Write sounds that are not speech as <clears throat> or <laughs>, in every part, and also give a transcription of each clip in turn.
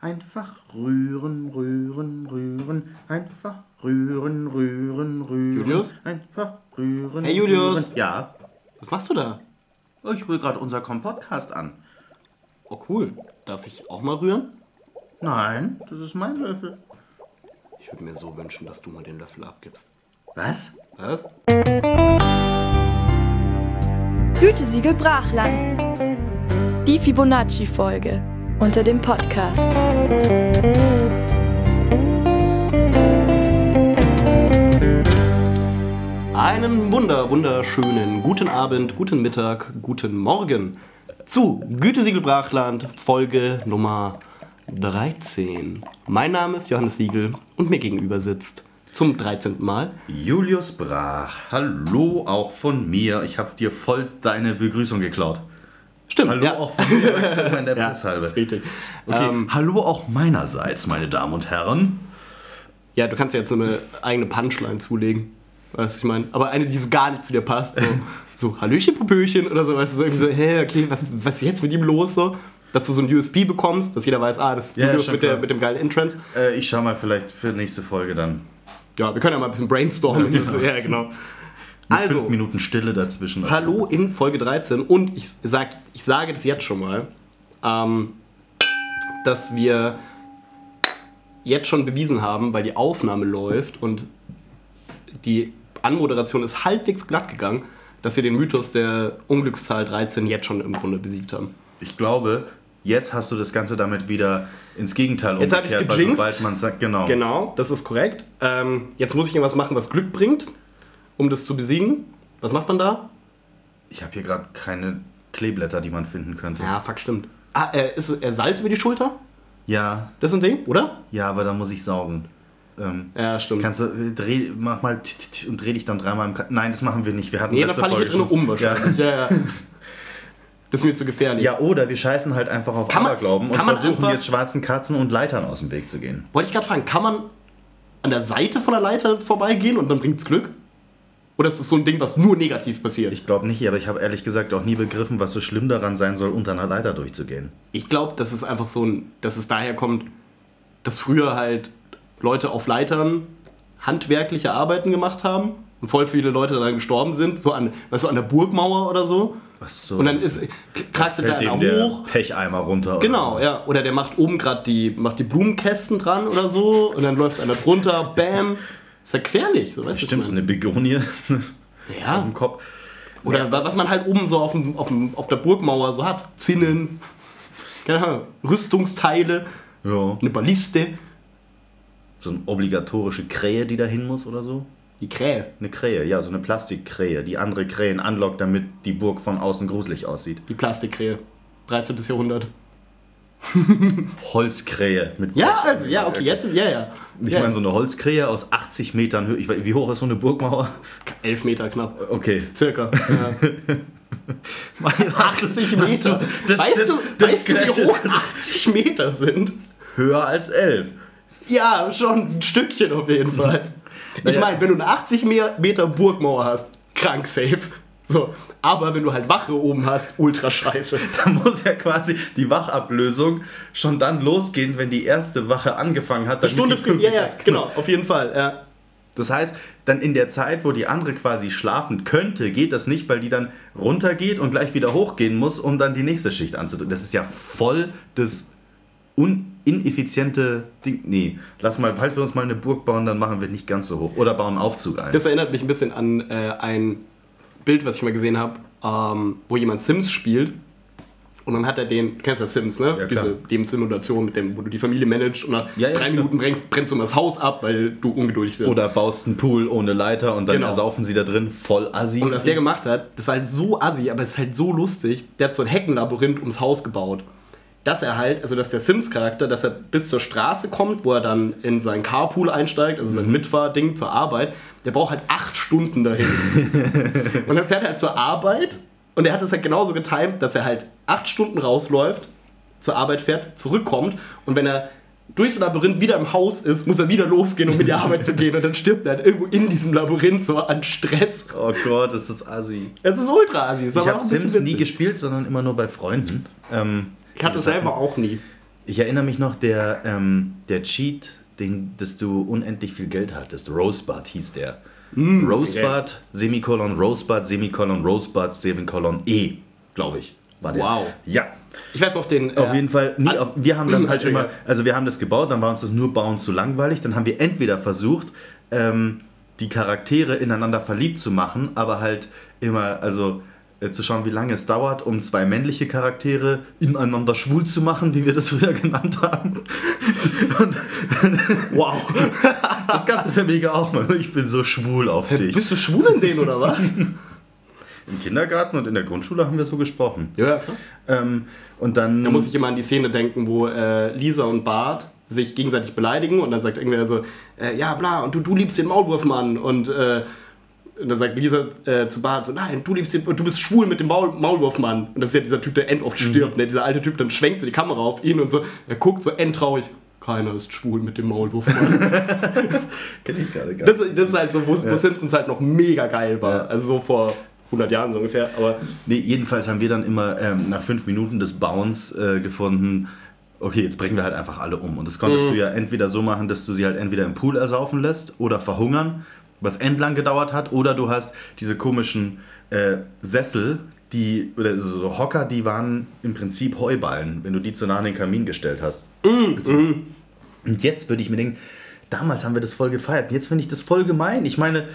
Einfach rühren, rühren, rühren. Einfach rühren, rühren, rühren. Julius? Einfach rühren. Hey, Julius. Rühren. Ja. Was machst du da? Ich rühre gerade unser Podcast an. Oh cool. Darf ich auch mal rühren? Nein, das ist mein Löffel. Ich würde mir so wünschen, dass du mal den Löffel abgibst. Was? Was? Gütesiegel Brachland. Die Fibonacci-Folge unter dem Podcast. Einen wunder, wunderschönen guten Abend, guten Mittag, guten Morgen zu Gütesiegel Brachland, Folge Nummer 13. Mein Name ist Johannes Siegel und mir gegenüber sitzt zum 13. Mal Julius Brach. Hallo auch von mir. Ich habe dir voll deine Begrüßung geklaut. Stimmt, Hallo ja. auch von mir, sagst du immer in der <laughs> Ja, Presshalbe. ist richtig. Okay, Ähm, hallo auch meinerseits, meine Damen und Herren. Ja, du kannst ja jetzt so eine eigene Punchline zulegen. Weißt du, ich meine? Aber eine, die so gar nicht zu dir passt. So, <laughs> so Hallöchen, Popöchen oder so. Weißt du, so irgendwie so, hä, okay, was, was ist jetzt mit ihm los? So? Dass du so ein USP bekommst, dass jeder weiß, ah, das ist Ja, schon mit, der, mit dem geilen Entrance. Äh, ich schau mal vielleicht für nächste Folge dann. Ja, wir können ja mal ein bisschen brainstormen. Ja, genau. Ja, genau. Mit Also, fünf Minuten Stille dazwischen. hallo in Folge 13 und ich, sag, ich sage das jetzt schon mal, ähm, dass wir jetzt schon bewiesen haben, weil die Aufnahme läuft und die Anmoderation ist halbwegs glatt gegangen, dass wir den Mythos der Unglückszahl 13 jetzt schon im Grunde besiegt haben. Ich glaube, jetzt hast du das Ganze damit wieder ins Gegenteil Jetzt ich's weil sobald man sagt, genau. Genau, das ist korrekt. Ähm, jetzt muss ich irgendwas machen, was Glück bringt, um das zu besiegen. Was macht man da? Ich habe hier gerade keine Kleeblätter, die man finden könnte. Ja, fuck, stimmt. Ah, äh, ist es äh, Salz über die Schulter? Ja, Das ist ein Ding, oder? ja, aber da muss ich saugen. Ähm, Ja, stimmt. kannst du, äh, dreh, mach mal t- t- t- und dreh dich dann dreimal im Ka Nein, das machen wir nicht. Wir hatten Nee, dann falle ich hier drin um wahrscheinlich. Ja. Ja, <laughs> Das ist mir zu gefährlich. Ja, oder wir scheißen halt einfach auf Kann man- Aberglauben und kann versuchen einfach- jetzt schwarzen Katzen und Leitern aus dem Weg zu gehen. Wollte ich gerade fragen, kann man an der Seite von der Leiter vorbeigehen und dann bringt's Glück? Oder ist das so ein Ding, was nur negativ passiert? Ich glaube nicht, aber ich habe ehrlich gesagt auch nie begriffen, was so schlimm daran sein soll, unter einer Leiter durchzugehen. Ich glaube, dass es einfach so ein, dass es daher kommt, dass früher halt Leute auf Leitern handwerkliche Arbeiten gemacht haben und voll viele Leute daran gestorben sind, so an, weißt du, an der Burgmauer oder so. Ach so. Und dann ist, kraxelt da einer hoch. Pecheimer runter. oder Genau, so. ja. Oder der macht oben gerade die, macht die Blumenkästen dran oder so und dann läuft einer drunter, bam. Ist ja querlich, so weißt du. Stimmt, so eine Begonie? <laughs> Ja. im Kopf. Oder wa- was man halt oben so auf, dem, auf, dem, auf der Burgmauer so hat. Zinnen, keine Ahnung, Rüstungsteile, Ja. eine Balliste, So eine obligatorische Krähe, die da hin muss oder so. die Krähe. Eine Krähe, ja, so eine Plastikkrähe, die andere Krähen anlockt, damit die Burg von außen gruselig aussieht. Die Plastikkrähe. 13. Jahrhundert. Holzkrähe mit Ja, also, ja, okay, jetzt, ja, ja. Ich ja, meine, so eine Holzkrähe aus 80 Metern Höhe. Ich weiß, wie hoch ist so eine Burgmauer? 11 Meter knapp. Okay. Circa. Ja. <laughs> 80 Hast Meter. du- das- weißt das- du, das weißt du, wie hoch 80 Meter sind? Höher als 11. Ja, schon ein Stückchen auf jeden Fall. <laughs> Ich meine, wenn du eine 80 Me- Meter Burgmauer hast, krank safe. So, aber wenn du halt Wache oben hast, ultra scheiße. <laughs> Da muss ja quasi die Wachablösung schon dann losgehen, wenn die erste Wache angefangen hat. damit Stunde früh, ja, ja, genau, auf jeden Fall. Ja. Das heißt, dann in der Zeit, wo die andere quasi schlafen könnte, geht das nicht, weil die dann runtergeht und gleich wieder hochgehen muss, um dann die nächste Schicht anzudrücken. Das ist ja voll das ineffiziente Ding. Nee, lass mal, falls wir uns mal eine Burg bauen, dann machen wir nicht ganz so hoch. Oder bauen einen Aufzug ein. Das erinnert mich ein bisschen an äh, ein Bild, was ich mal gesehen habe, ähm, wo jemand Sims spielt. Und dann hat er den, du kennst ja Sims, ne? Ja. Diese Lebenssimulation, mit dem, wo du die Familie managst und nach Ja, ja, drei. Minuten brennst, brennst du das Haus ab, weil du ungeduldig wirst. Oder baust einen Pool ohne Leiter und dann Genau. ersaufen sie da drin voll assi. Und was der gemacht hat, das war halt so assi, aber es ist halt so lustig. Der hat so ein Heckenlabyrinth ums Haus gebaut. Dass er halt, also dass der Sims-Charakter, dass er bis zur Straße kommt, wo er dann in sein Carpool einsteigt, also sein Mitfahrding zur Arbeit, der braucht halt acht Stunden dahin. <laughs> und dann fährt er halt zur Arbeit und er hat es halt genauso getimt, dass er halt acht Stunden rausläuft, zur Arbeit fährt, zurückkommt und wenn er durchs Labyrinth wieder im Haus ist, muss er wieder losgehen, um in die Arbeit zu gehen und dann stirbt er halt irgendwo in diesem Labyrinth so an Stress. Oh Gott, das ist assi. Es ist ultra assi. Ich habe Sims nie gespielt, sondern immer nur bei Freunden. Ähm, Ich hatte es selber auch nie. Ich erinnere mich noch, der, ähm, der Cheat, den, dass du unendlich viel Geld hattest. Rosebud hieß der. Rosebud, Semikolon, Rosebud, Semikolon, Rosebud, Semikolon, E, glaube ich. War der. Wow. Ja. Ich weiß auch den. Auf äh, jeden Fall, nee, auf, wir haben dann <clears throat> halt immer, also wir haben das gebaut, dann war uns das nur bauen zu langweilig, dann haben wir entweder versucht, ähm, die Charaktere ineinander verliebt zu machen, aber halt immer, also äh, zu schauen, wie lange es dauert, um zwei männliche Charaktere ineinander schwul zu machen, wie wir das <laughs> früher genannt haben. Und, wow. <laughs> Das ganze Familie auch mal. Ich bin so schwul auf dich. Bist du schwul in denen oder was? <laughs> Im Kindergarten und in der Grundschule haben wir so gesprochen. ja, klar. Ähm, und dann. Da muss ich immer an die Szene denken, wo äh, Lisa und Bart sich gegenseitig beleidigen und dann sagt irgendwer so, äh, ja bla, und du, du liebst den Maulwurfmann und, äh, und dann sagt Lisa äh, zu Bart so, nein, du liebst den, du bist schwul mit dem Maul, Maulwurfmann. Und das ist ja dieser Typ, der end oft stirbt, ne? dieser alte Typ, dann schwenkt so die Kamera auf ihn und so, er guckt so endtraurig, keiner ist schwul mit dem Maulwurfmann. <laughs> Kenn ich gerade gar das, das ist halt so, wo, wo Simpsons halt noch mega geil war, Ja. also so vor 100 Jahren so ungefähr, aber Nee, jedenfalls haben wir dann immer ähm, nach fünf Minuten des Bauens äh, gefunden, okay, jetzt bringen wir halt einfach alle um. Und das konntest du ja entweder so machen, dass du sie halt entweder im Pool ersaufen lässt oder verhungern, was endlang gedauert hat, oder du hast diese komischen äh, Sessel, die, oder so so Hocker, die waren im Prinzip Heuballen, wenn du die zu nah an den Kamin gestellt hast. Und jetzt würde ich mir denken, damals haben wir das voll gefeiert. Jetzt finde ich das voll gemein. Ich meine,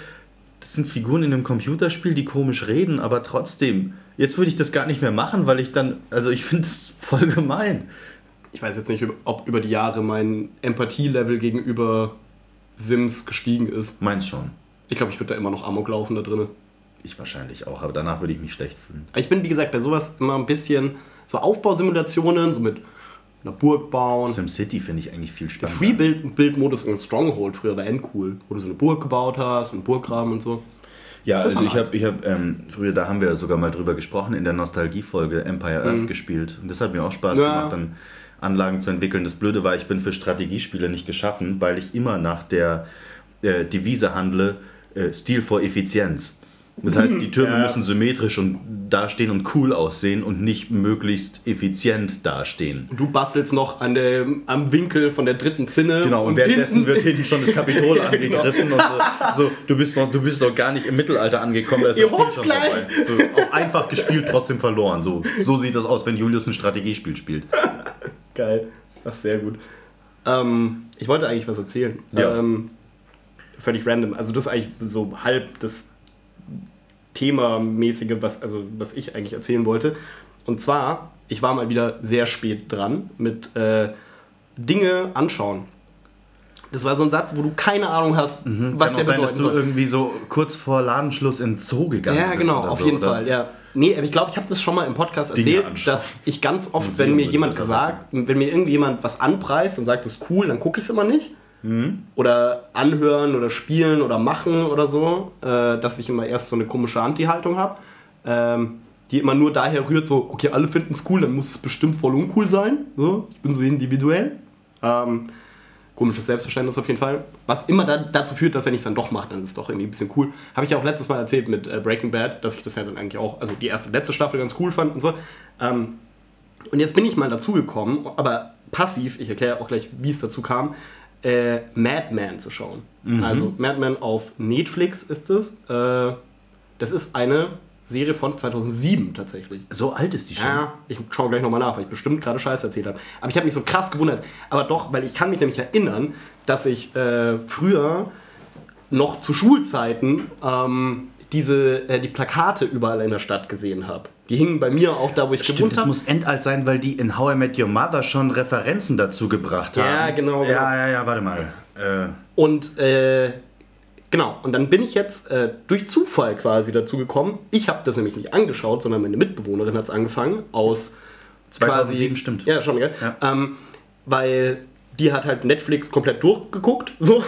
das sind Figuren in einem Computerspiel, die komisch reden, aber trotzdem. Jetzt würde ich das gar nicht mehr machen, weil ich dann, also ich finde das voll gemein. ich weiß jetzt nicht, ob über die Jahre mein Empathie-Level gegenüber Sims gestiegen ist. Meins schon. Ich glaube, ich würde da immer noch Amok laufen da drin. Ich wahrscheinlich auch, aber danach würde ich mich schlecht fühlen. Ich bin, wie gesagt, bei sowas immer ein bisschen so Aufbausimulationen, so mit einer Burg bauen. SimCity finde ich eigentlich viel spannender. Free-Build-Modus und Stronghold früher war endcool, wo du so eine Burg gebaut hast und einen Burggraben und so. Ja, Das also ich habe, ich hab, ähm, früher, da haben wir sogar mal drüber gesprochen, in der Nostalgie-Folge Empire Earth gespielt. Und das hat mir auch Spaß Mhm. Ja. gemacht, dann Anlagen zu entwickeln. Das Blöde war, ich bin für Strategiespiele nicht geschaffen, weil ich immer nach der äh, Devise handle, äh, Stil vor Effizienz. Das heißt, die Türme <laughs> Ja. müssen symmetrisch und dastehen und cool aussehen und nicht möglichst effizient dastehen. Und du bastelst noch an dem, am Winkel von der dritten Zinne. Genau, und, währenddessen hinten- wird hinten schon das Kapitol <laughs> genau. angegriffen und so, so. Du bist noch, du bist noch gar nicht im Mittelalter angekommen, da ist Ihr das Spiel schon gleich. vorbei. So, auch einfach gespielt, trotzdem verloren. So, so sieht das aus, wenn Julius ein Strategiespiel spielt. <laughs> Geil. Ach, sehr gut. Ähm, ich wollte eigentlich was erzählen. Ja. Ähm, völlig random. Also das ist eigentlich so halb das Themamäßige, was, also, was ich eigentlich erzählen wollte. Und zwar, ich war mal wieder sehr spät dran mit äh, Dinge anschauen. Das war so ein Satz, wo du keine Ahnung hast, was Mhm. Kann der auch sein, dass du soll. irgendwie so kurz vor Ladenschluss in den Zoo gegangen Ja, bist. genau, oder auf so, jeden oder? Fall, ja. Nee, aber ich glaube, ich habe das schon mal im Podcast erzählt, dass ich ganz oft, Museum wenn mir jemand gesagt, wenn mir irgendjemand was anpreist und sagt, das ist cool, dann gucke ich es immer nicht. Mhm. Oder anhören oder spielen oder machen oder so, äh, dass ich immer erst so eine komische Anti-Haltung habe, ähm, die immer nur daher rührt, so, okay, alle finden es cool, dann muss es bestimmt voll uncool sein. So, ich bin so individuell. Ähm, komisches Selbstverständnis auf jeden Fall. Was immer da, dazu führt, dass wenn ich es dann doch mache, dann ist es doch irgendwie ein bisschen cool. Habe ich ja auch letztes Mal erzählt mit äh, Breaking Bad, dass ich das ja dann eigentlich auch, also die erste letzte Staffel ganz cool fand und so. Ähm, und jetzt bin ich mal dazu gekommen, aber passiv, ich erkläre auch gleich, wie es dazu kam, äh, Madman zu schauen. Also Madman auf Netflix ist es. Äh, das ist eine Serie von 2007 tatsächlich. So alt ist die schon. Ja, ich schaue gleich nochmal nach, weil ich bestimmt gerade Scheiße erzählt habe. Aber ich habe mich so krass gewundert. Aber doch, weil ich kann mich nämlich erinnern, dass ich äh, früher noch zu Schulzeiten ähm, diese, äh, die Plakate überall in der Stadt gesehen habe. Die hingen bei mir auch da, wo ich Stimmt, gewohnt das habe. muss endalt sein, weil die in How I Met Your Mother schon Referenzen dazu gebracht haben. Ja, genau, genau. Ja, ja, ja, warte mal. Äh, Und äh, genau, und dann bin ich jetzt äh, durch Zufall quasi dazu gekommen. Ich habe das nämlich nicht angeschaut, sondern meine Mitbewohnerin hat es angefangen aus 2007 stimmt. Ja, schon, gell? Ja. Ähm, weil die hat halt Netflix komplett durchgeguckt, <laughs> so.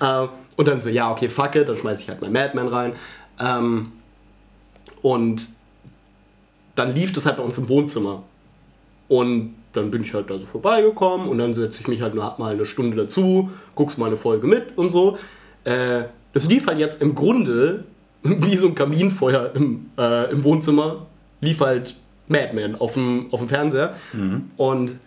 äh, und dann so, ja, okay, fuck it, dann schmeiße ich halt mein Madman rein. Ähm, und dann lief das halt bei uns im Wohnzimmer. Und dann bin ich halt da so vorbeigekommen und dann setze ich mich halt mal eine Stunde dazu, guckst mal eine Folge mit und so. Äh, das lief halt jetzt im Grunde <laughs> wie so ein Kaminfeuer im, äh, im Wohnzimmer, lief halt Madman auf dem, auf dem Fernseher. Und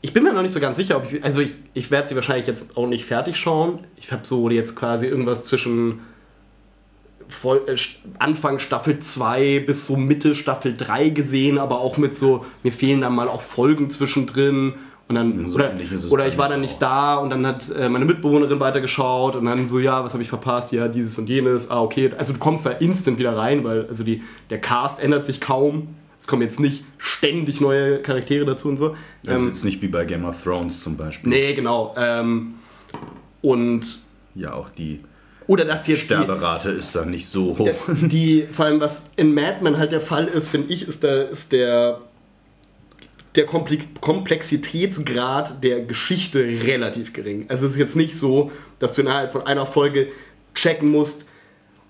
Ich bin mir noch nicht so ganz sicher, ob ich sie. Also ich, ich werde sie wahrscheinlich jetzt auch nicht fertig schauen. Ich habe so jetzt quasi irgendwas zwischen voll, äh, Anfang Staffel 2 bis so Mitte Staffel 3 gesehen, aber auch mit so, mir fehlen dann mal auch Folgen zwischendrin. Und dann, So oder, oder ich war dann auch. nicht da und dann hat äh, meine Mitbewohnerin weitergeschaut und dann so, ja, was habe ich verpasst? Ja, dieses und jenes. Ah, okay. Also du kommst da instant wieder rein, weil also die, der Cast ändert sich kaum. Es kommen jetzt nicht ständig neue Charaktere dazu und so. Das Ähm, ist jetzt nicht wie bei Game of Thrones zum Beispiel. nee, genau. Ähm, und Ja, auch die oder dass jetzt die, Sterberate ist dann nicht so hoch. die, vor allem was in Mad Men halt der Fall ist, finde ich, ist der, ist der, der Komple- Komplexitätsgrad der Geschichte relativ gering. Also es ist jetzt nicht so, dass du innerhalb von einer Folge checken musst,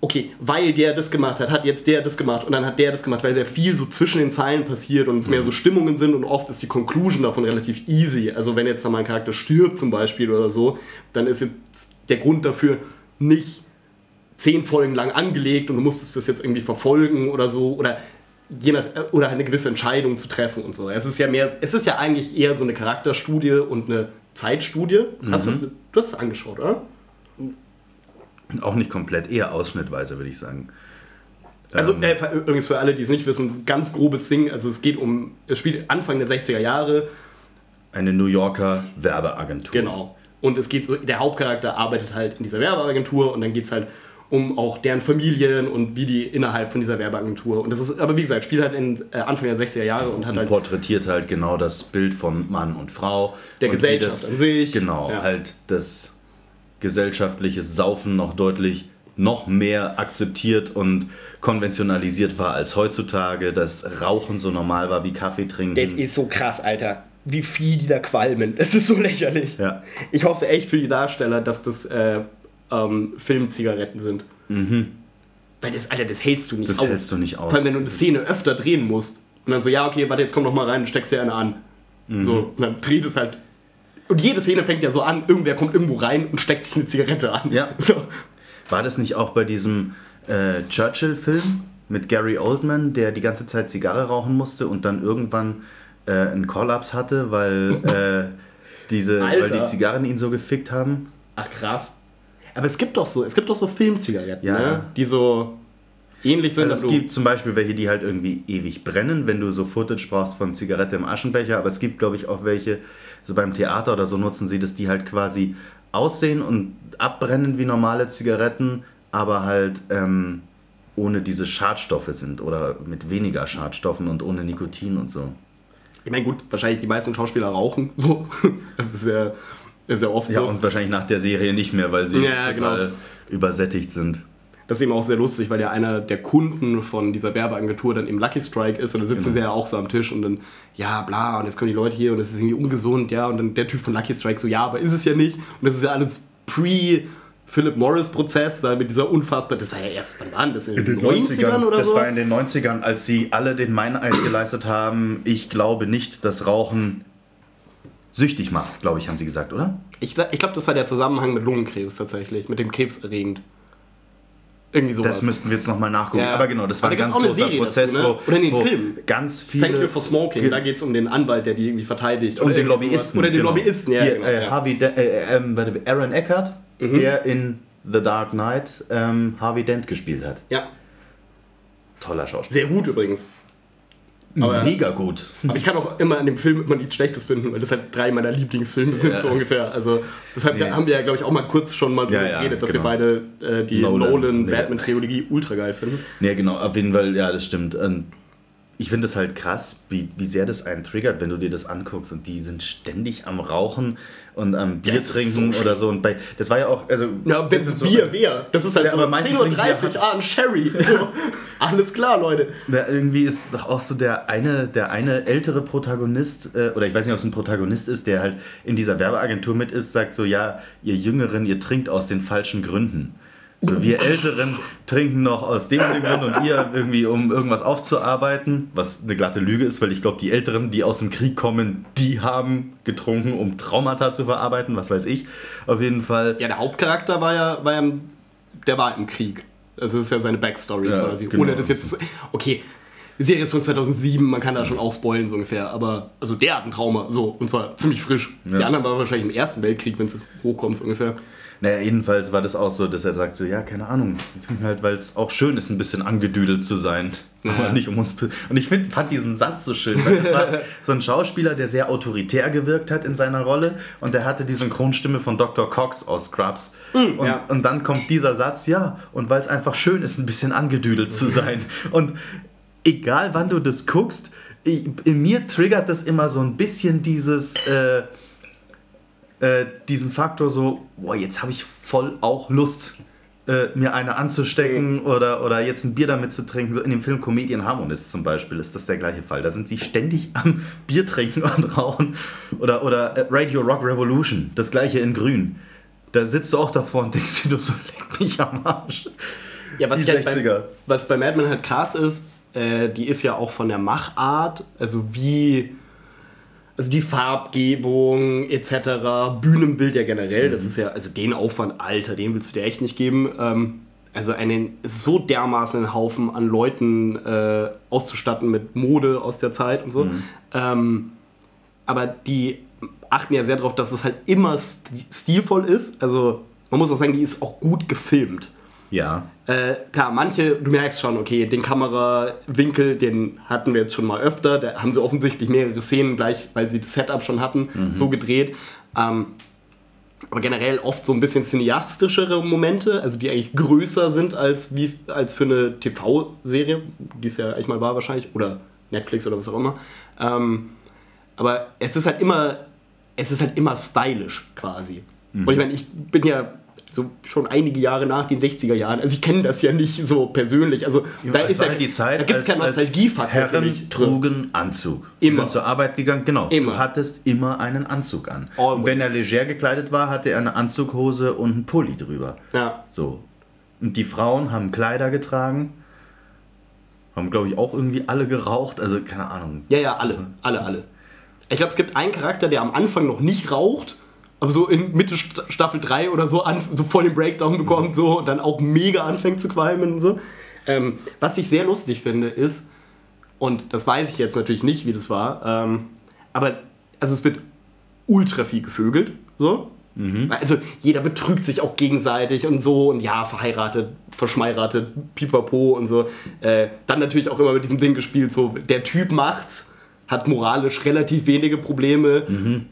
okay, weil der das gemacht hat, hat jetzt der das gemacht und dann hat der das gemacht, weil sehr viel so zwischen den Zeilen passiert und es mehr so Stimmungen sind und oft ist die Conclusion davon relativ easy. Also wenn jetzt da mal ein Charakter stirbt zum Beispiel oder so, dann ist jetzt der Grund dafür nicht zehn Folgen lang angelegt und du musstest das jetzt irgendwie verfolgen oder so oder je nach, oder eine gewisse Entscheidung zu treffen und so. Es ist ja mehr, es ist ja eigentlich eher so eine Charakterstudie und eine Zeitstudie. Hast du's- du hast es angeschaut, oder? Auch nicht komplett, eher ausschnittweise, würde ich sagen. Also Ähm, äh, übrigens für alle, die es nicht wissen, ganz grobes Ding. Also es geht um, es spielt Anfang der 60er Jahre, Eine New Yorker Werbeagentur. Genau. Und es geht so, der Hauptcharakter arbeitet halt in dieser Werbeagentur und dann geht es halt um auch deren Familien und wie die innerhalb von dieser Werbeagentur. Und das ist, aber wie gesagt, spielt halt in äh, Anfang der 60er Jahre und hat Und halt porträtiert halt genau das Bild von Mann und Frau. Der und Gesellschaft das, an sich. Genau, Ja. halt das gesellschaftliche Saufen noch deutlich noch mehr akzeptiert und konventionalisiert war als heutzutage, dass Rauchen so normal war wie Kaffee trinken. Das ist so krass, Alter. Wie viel die da qualmen. Das ist so lächerlich. Ja. Ich hoffe echt für die Darsteller, dass das äh, ähm, Filmzigaretten sind. Weil das, Alter, das hältst du nicht Das aus. hältst du nicht aus. Vor allem, wenn du eine Das Szene öfter drehen musst. Und dann so, ja, okay, warte, jetzt komm noch mal rein und steckst dir eine an. Mhm. So, und dann dreht es halt. Und jede Szene fängt ja so an, irgendwer kommt irgendwo rein und steckt sich eine Zigarette an. Ja. <laughs> So. War das nicht auch bei diesem äh, Churchill-Film mit Gary Oldman, der die ganze Zeit Zigarre rauchen musste und dann irgendwann äh, einen Kollaps hatte, weil, äh, <laughs> diese, weil die Zigarren ihn so gefickt haben? Ach krass. Aber es gibt doch so, es gibt doch so Filmzigaretten, Ja. ne? die so ähnlich sind. Also es dass du- gibt zum Beispiel welche, die halt irgendwie ewig brennen, wenn du so Footage brauchst von Zigarette im Aschenbecher, aber es gibt, glaube ich, auch welche, so beim Theater oder so nutzen sie das, die halt quasi aussehen und abbrennen wie normale Zigaretten, aber halt ähm, ohne diese Schadstoffe sind oder mit weniger Schadstoffen und ohne Nikotin und so. Ich meine, gut, wahrscheinlich die meisten Schauspieler rauchen. So. <laughs> Das ist ja, ja oft Ja, so. und wahrscheinlich nach der Serie nicht mehr, weil sie Ja, total übersättigt sind. Das ist eben auch sehr lustig, weil ja einer der Kunden von dieser Werbeagentur dann eben Lucky Strike ist und dann sitzen Genau. sie ja auch so am Tisch und dann, ja, bla, und jetzt kommen die Leute hier und das ist irgendwie ungesund, ja, und dann der Typ von Lucky Strike so, ja, aber ist es ja nicht. Und das ist ja alles pre- Philip Morris Prozess, da mit dieser unfassbar, das war ja erst, wann war denn das? In den 90ern oder das so? war in den 90ern, als sie alle den Meineid geleistet haben. Ich glaube nicht, dass Rauchen süchtig macht, glaube ich, haben sie gesagt, oder? Ich, ich glaube, das war der Zusammenhang mit Lungenkrebs tatsächlich, mit dem Krebs erregend. Irgendwie sowas. Das müssten wir jetzt nochmal nachgucken. Ja. Aber genau, das war Aber ein da ganz großer Serie Prozess, dazu, ne? wo, Oder nee, einen wo Film. ganz viele... Thank you for smoking. Da geht es um den Anwalt, der die irgendwie verteidigt. und oder den Lobbyisten. Oder den genau. Lobbyisten, ja. Hier, genau, äh, ja. Harvey De äh, ähm, warte, Aaron Eckhart, Mhm. der in The Dark Knight ähm, Harvey Dent gespielt hat. ja, Toller Schauspieler. sehr gut übrigens. Aber- Mega gut. Aber ich kann auch immer an dem Film immer nichts Schlechtes finden, weil das halt drei meiner Lieblingsfilme sind, Ja. so ungefähr. Also, deshalb Nee. haben wir ja, glaube ich, auch mal kurz schon mal drüber Ja, ja, geredet, dass genau. wir beide äh, die Nolan, Nolan-Batman-Trilogie ultra geil finden. Ja, genau, auf jeden Fall, ja, das stimmt. Und ich finde es halt krass, wie, wie sehr das einen triggert, wenn du dir das anguckst und die sind ständig am Rauchen und am Bier Das trinken so oder so. Und bei, das war ja auch, also. Ja, das ist so- Bier wäre. Das ist halt Ja, so aber meistens 10.30 trinken Uhr, ah, ein Sherry. <laughs> So, alles klar, Leute. Da irgendwie ist doch auch so der eine, der eine ältere Protagonist, äh, oder ich weiß nicht, ob es ein Protagonist ist, der halt in dieser Werbeagentur mit ist, sagt so, ja, ihr Jüngeren, ihr trinkt aus den falschen Gründen. So, wir Älteren trinken noch aus dem und dem Grund und ihr irgendwie, um irgendwas aufzuarbeiten, was eine glatte Lüge ist, weil ich glaube, die Älteren, die aus dem Krieg kommen, die haben getrunken, um Traumata zu verarbeiten, was weiß ich. Auf jeden Fall. Ja, der Hauptcharakter war ja, war ja der war im Krieg. Das ist ja seine Backstory Ja, quasi. genau. Ohne das jetzt zu. Okay, Die Serie ist von 2007, man kann da schon auch spoilen, so ungefähr. Aber, also der hat ein Trauma, so, und zwar ziemlich frisch. Die Ja. anderen waren wahrscheinlich im Ersten Weltkrieg, wenn es hochkommt, so ungefähr. Naja, jedenfalls war das auch so, dass er sagt so, ja, keine Ahnung, halt, weil es auch schön ist, ein bisschen angedüdelt zu sein. Aber Ja. nicht um uns... Und ich find, fand diesen Satz so schön, weil das war <laughs> so ein Schauspieler, der sehr autoritär gewirkt hat in seiner Rolle und der hatte die Synchronstimme von Dr. Cox aus Scrubs. und, Hm, ja. und dann kommt dieser Satz, ja, und weil es einfach schön ist, ein bisschen angedüdelt zu sein. Und egal wann du das guckst, ich, in mir triggert das immer so ein bisschen dieses... Äh, äh, diesen Faktor so, boah, jetzt habe ich voll auch Lust, äh, mir eine anzustecken oder, oder jetzt ein Bier damit zu trinken. So in dem Film Comedian Harmonist zum Beispiel ist das der gleiche Fall. Da sind sie ständig <laughs> am Bier trinken und rauchen. Oder, oder äh, Radio Rock Revolution, das gleiche in grün. Da sitzt du auch davor und denkst dir nur so, <laughs> leck mich am Arsch. Ja, was, Die ich halt 60er. bei, was bei Mad Men halt krass ist, äh, die ist ja auch von der Machart, also wie, also die Farbgebung etc., Bühnenbild ja generell, das ist ja, also den Aufwand, Alter, den willst du dir echt nicht geben. Ähm, also einen so dermaßen Haufen an Leuten äh, auszustatten mit Mode aus der Zeit und so. Ähm, aber die achten ja sehr darauf, dass es halt immer sti- stilvoll ist. Also man muss auch sagen, die ist auch gut gefilmt. Ja. Äh, klar, manche, du merkst schon, okay, den Kamerawinkel, den hatten wir jetzt schon mal öfter. Da haben sie offensichtlich mehrere Szenen gleich, weil sie das Setup schon hatten, so gedreht. Ähm, aber generell oft so ein bisschen cineastischere Momente, also die eigentlich größer sind als, wie, als für eine TV-Serie, die es ja eigentlich mal war wahrscheinlich, oder Netflix oder was auch immer. Ähm, aber es ist halt immer, es ist halt immer stylisch quasi. Und ich meine, ich bin ja so schon einige Jahre nach den 60er Jahren, also ich kenne das ja nicht so persönlich. Also da es ist ja, halt die Zeit, da gibt es keinen Nostalgiefaktor Herren trugen Anzug. Sie Immer. sind zur Arbeit gegangen, genau. Immer. Du hattest immer einen Anzug an. Always. Und wenn er leger gekleidet war, hatte er eine Anzughose und einen Pulli drüber. Ja. So. Und die Frauen haben Kleider getragen. Haben, glaube ich, auch irgendwie alle geraucht. Also, keine Ahnung. Ja, ja, alle. Alle, alle. Ich glaube, es gibt einen Charakter, der am Anfang noch nicht raucht, aber so in Mitte St Staffel 3 oder so, an, so voll den Breakdown bekommt so, und dann auch mega anfängt zu qualmen und so. Ähm, was ich sehr lustig finde, ist, und das weiß ich jetzt natürlich nicht, wie das war, ähm, aber also es wird ultra viel gevögelt, so. Also jeder betrügt sich auch gegenseitig und so und ja, verheiratet, verschmeiratet, pipapo und so. Äh, dann natürlich auch immer mit diesem Ding gespielt, so der Typ macht's, hat moralisch relativ wenige Probleme,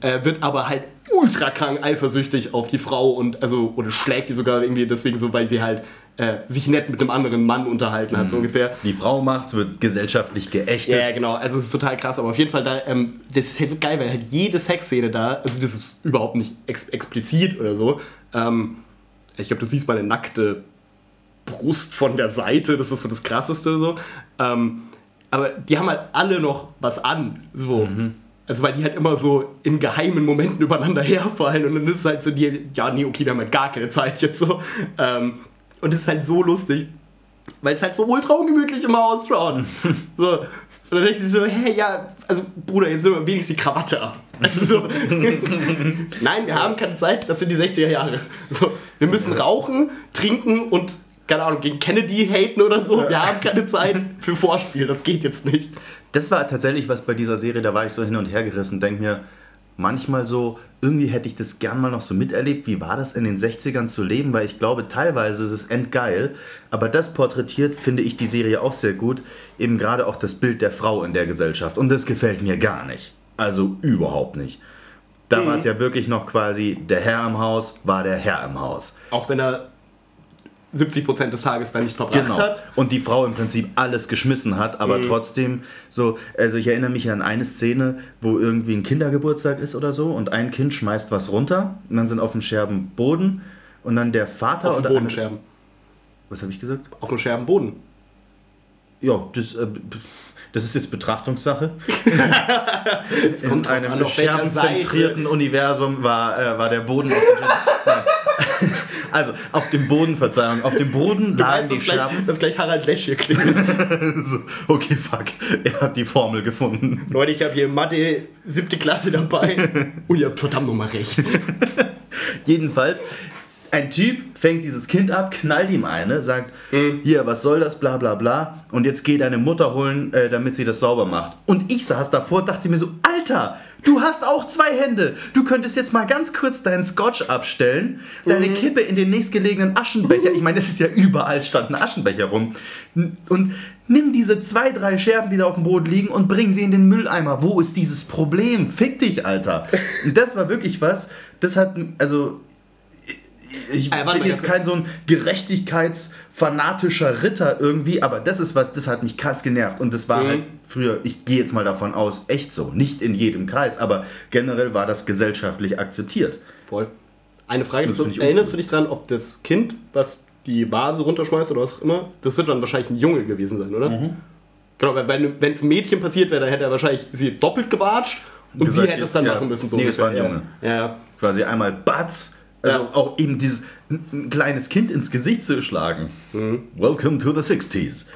äh, wird aber halt ultra krank eifersüchtig auf die Frau und also oder schlägt die sogar irgendwie deswegen so, weil sie halt äh, sich nett mit einem anderen Mann unterhalten hat, so ungefähr. Die Frau macht's, wird gesellschaftlich geächtet. Ja, ja, genau. Also es ist total krass, aber auf jeden Fall da, ähm, das ist halt so geil, weil halt jede Sexszene da, also das ist überhaupt nicht ex explizit oder so. Ähm, ich glaube, du siehst mal eine nackte Brust von der Seite, das ist so das Krasseste so. Ähm, aber die haben halt alle noch was an, so. Also weil die halt immer so in geheimen Momenten übereinander herfallen und dann ist es halt so die, ja, nee, okay, wir haben halt gar keine Zeit jetzt so. Ähm, und es ist halt so lustig, weil es halt so ultra ungemütlich immer ausschaut. <laughs> so. Und dann denke ich so, hey, ja, also Bruder, jetzt nimm wenigstens die Krawatte ab. Also so, <laughs> Nein, wir haben keine Zeit, das sind die 60er Jahre. So, wir müssen rauchen, trinken und, keine Ahnung, gegen Kennedy haten oder so. Wir haben keine Zeit für Vorspiel, das geht jetzt nicht. Das war tatsächlich was bei dieser Serie, da war ich so hin und her gerissen, denke mir manchmal so, irgendwie hätte ich das gern mal noch so miterlebt, wie war das in den 60ern zu leben, weil ich glaube, teilweise ist es endgeil, aber das porträtiert, finde ich, die Serie auch sehr gut, eben gerade auch das Bild der Frau in der Gesellschaft. Und das gefällt mir gar nicht, also überhaupt nicht. Da war es ja wirklich noch quasi, der Herr im Haus war der Herr im Haus. Auch wenn er 70% des Tages da nicht verbracht Genau. hat. Und die Frau im Prinzip alles geschmissen hat, aber trotzdem so, also ich erinnere mich an eine Szene, wo irgendwie ein Kindergeburtstag ist oder so und ein Kind schmeißt was runter und dann sind auf dem Scherben Boden und dann der Vater Auf dem oder Boden eine- scherben. Was habe ich gesagt? Auf dem Scherbenboden. Ja, das, äh, das ist jetzt Betrachtungssache. <laughs> kommt In einem an, scherbenzentrierten Universum war, äh, war der Boden auf dem Scherben. <laughs> Also, auf dem Boden, Verzeihung, auf dem Boden Du lagen die Scherben. dass gleich Harald Lesch hier klingt. <laughs> So, okay, fuck. Er hat die Formel gefunden. Leute, ich habe hier Mathe siebte Klasse dabei und ihr habt verdammt nochmal recht. <laughs> Jedenfalls, ein Typ fängt dieses Kind ab, knallt ihm eine, sagt, Mhm. hier, was soll das, bla bla bla. Und jetzt geh deine Mutter holen, äh, damit sie das sauber macht. Und ich saß davor und dachte mir so, Alter, du hast auch zwei Hände. Du könntest jetzt mal ganz kurz deinen Scotch abstellen, deine Mhm. Kippe in den nächstgelegenen Aschenbecher, ich meine, es ist ja überall stand ein Aschenbecher rum. Und nimm diese zwei, drei Scherben, die da auf dem Boden liegen und bring sie in den Mülleimer. Wo ist dieses Problem? Fick dich, Alter. Und das war wirklich was, das hat, also ich Äh, bin jetzt kein so ein gerechtigkeitsfanatischer Ritter irgendwie, aber das ist was, das hat mich krass genervt. Und das war Mhm. halt früher, ich gehe jetzt mal davon aus, echt so. Nicht in jedem Kreis, aber generell war das gesellschaftlich akzeptiert. Voll. Eine Frage, dazu. erinnerst du dich dran, ob das Kind, was die Vase runterschmeißt oder was auch immer, das wird dann wahrscheinlich ein Junge gewesen sein, oder? Mhm. Genau, weil wenn es ein Mädchen passiert wäre, dann hätte er wahrscheinlich sie doppelt gewatscht und Gesagt, sie hätte es dann ja. machen müssen. So Nee, es ungefähr. war ein Junge. Ja, ja. Quasi einmal Batz. Also Ja. auch eben dieses ein, ein kleines Kind ins Gesicht zu schlagen. Mhm. Welcome to the 60s.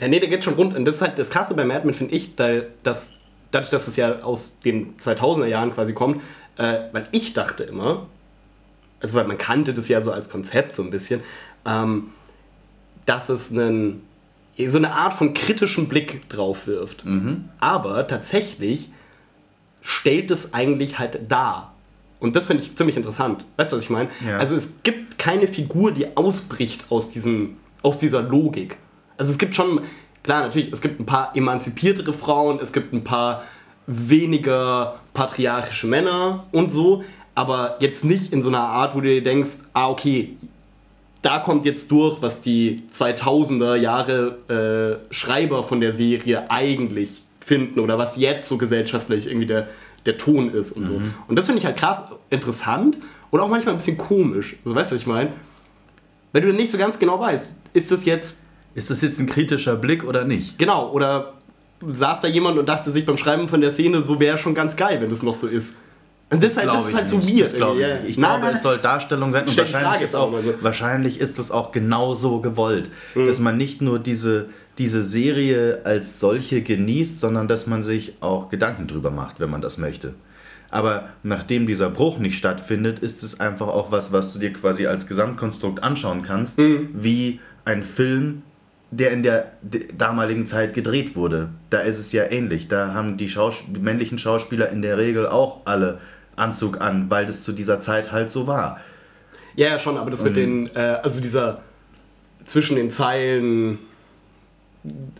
Ja, nee, der geht schon rund. Und das ist halt das Krasse bei Mad Men, finde ich, da, dass, dadurch, dass es ja aus den 2000er Jahren quasi kommt, äh, weil ich dachte immer, also weil man kannte das ja so als Konzept so ein bisschen, ähm, dass es einen, so eine Art von kritischem Blick drauf wirft. Aber tatsächlich stellt es eigentlich halt dar. Und das finde ich ziemlich interessant. Weißt du, was ich meine? Ja. Also es gibt keine Figur, die ausbricht aus, diesem, aus dieser Logik. Also es gibt schon, klar, natürlich, es gibt ein paar emanzipiertere Frauen, es gibt ein paar weniger patriarchische Männer und so, aber jetzt nicht in so einer Art, wo du dir denkst, ah, okay, da kommt jetzt durch, was die 2000er Jahre äh, Schreiber von der Serie eigentlich finden oder was jetzt so gesellschaftlich irgendwie der, der Ton ist und so. Und das finde ich halt krass interessant und auch manchmal ein bisschen komisch. Also, weißt du, was ich meine? Weil du dann nicht so ganz genau weißt, ist das jetzt Ist das jetzt ein kritischer Blick oder nicht? genau oder saß da jemand und dachte sich beim Schreiben von der Szene, so wäre schon ganz geil, wenn das noch so ist. Und das, ist halt, das ist halt so weird. Das glaube ich. Ich Nein, glaube, nein, es soll Darstellung sein und wahrscheinlich ist, auch so. wahrscheinlich ist es auch genau so gewollt, Mhm. dass man nicht nur diese, diese Serie als solche genießt, sondern dass man sich auch Gedanken drüber macht, wenn man das möchte. Aber nachdem dieser Bruch nicht stattfindet, ist es einfach auch was, was du dir quasi als Gesamtkonstrukt anschauen kannst, Mhm. wie ein Film, der in der damaligen Zeit gedreht wurde. Da ist es ja ähnlich. Da haben die, Schaus männlichen Schauspieler in der Regel auch alle Anzug an, weil das zu dieser Zeit halt so war. Ja, ja, schon, aber das mit den, äh, also dieser zwischen den Zeilen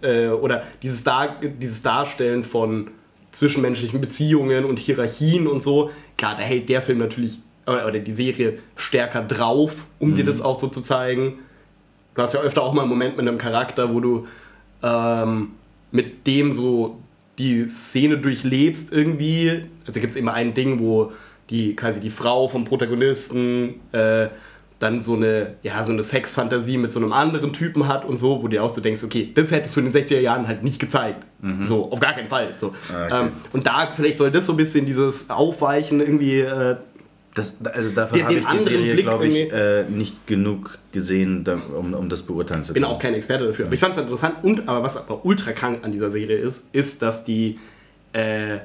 äh, oder dieses, Dar dieses Darstellen von zwischenmenschlichen Beziehungen und Hierarchien und so, klar, da hält der Film natürlich, oder, die Serie stärker drauf, um dir das auch so zu zeigen. Du hast ja öfter auch mal einen Moment mit einem Charakter, wo du ähm, mit dem so die Szene durchlebst irgendwie. Also gibt es immer ein Ding, wo die quasi die Frau vom Protagonisten äh, dann so eine, ja, so eine Sexfantasie mit so einem anderen Typen hat und so, wo du dir auch so denkst, okay, das hättest du in den 60er Jahren halt nicht gezeigt. So, auf gar keinen Fall. So. Ah, okay. Ähm, und da vielleicht soll das so ein bisschen dieses Aufweichen irgendwie äh, Das, also dafür habe ich die Serie, glaube ich, äh, nicht genug gesehen, um, um das beurteilen zu bin können. auch kein Experte dafür. Aber ich fand es interessant. Und aber was aber ultra krank an dieser Serie ist, ist, dass die, äh,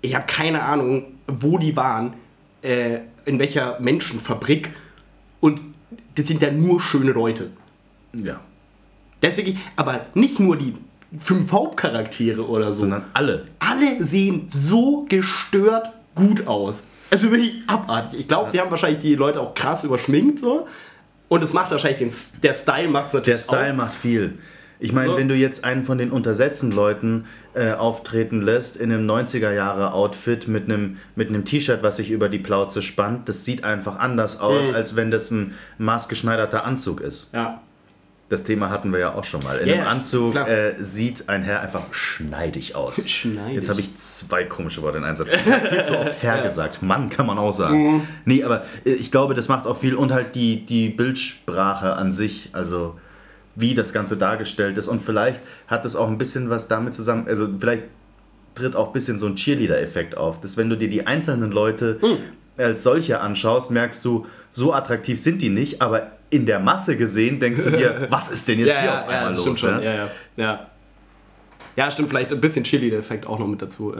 ich habe keine Ahnung, wo die waren, äh, in welcher Menschenfabrik. Und das sind ja nur schöne Leute. Ja. Deswegen, aber nicht nur die fünf Hauptcharaktere oder so. Sondern alle. alle sehen so gestört gut aus. Also wirklich abartig. Ich glaube, sie haben wahrscheinlich die Leute auch krass überschminkt so. Und es macht wahrscheinlich den, der Style macht es Der natürlich Style auch. macht viel. Ich meine, So. wenn du jetzt einen von den untersetzten Leuten äh, auftreten lässt in einem 90er-Jahre-Outfit mit einem, mit einem T-Shirt, was sich über die Plauze spannt, das sieht einfach anders aus, Mhm. als wenn das ein maßgeschneiderter Anzug ist. Ja. Das Thema hatten wir ja auch schon mal. In Ja, einem Anzug äh, sieht ein Herr einfach schneidig aus. <laughs> Schneidig. Jetzt habe ich zwei komische Worte in Einsatz. Ich habe viel zu oft Herr <laughs> gesagt. Mann, kann man auch sagen. Mhm. Nee, aber äh, ich glaube, das macht auch viel und halt die, die Bildsprache an sich, also wie das Ganze dargestellt ist. Und vielleicht hat das auch ein bisschen was damit zusammen, also vielleicht tritt auch ein bisschen so ein Cheerleader-Effekt auf, dass wenn du dir die einzelnen Leute Mhm. als solche anschaust, merkst du, so attraktiv sind die nicht, aber in der Masse gesehen denkst du dir, <laughs> was ist denn jetzt Ja, hier ja, auf einmal ja, los? stimmt schon. ja? Ja, ja, stimmt, vielleicht ein bisschen Chili-Effekt auch noch mit dazu.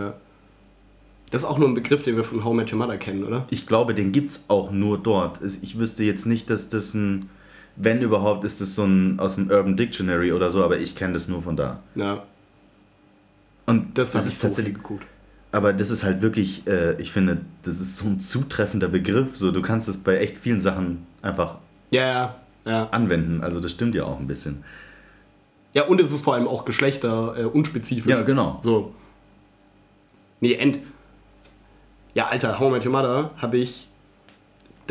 Das ist auch nur ein Begriff, den wir von How I Met Your Mother kennen, oder? Ich glaube, den gibt es auch nur dort. Es- Ich wüsste jetzt nicht, dass das ein, wenn überhaupt, ist das so ein aus dem Urban Dictionary oder so, aber ich kenne das nur von da. Ja. Und Das, das ist so tatsächlich, geguckt. aber das ist halt wirklich, äh, ich finde, das ist so ein zutreffender Begriff. So, du kannst es bei echt vielen Sachen einfach Ja, ja, ja. anwenden. Also das stimmt ja auch ein bisschen. Ja, und es ist vor allem auch Geschlechter äh, unspezifisch. Ja, genau. So. Nee, End. Ja, Alter, How I Met Your Mother habe ich.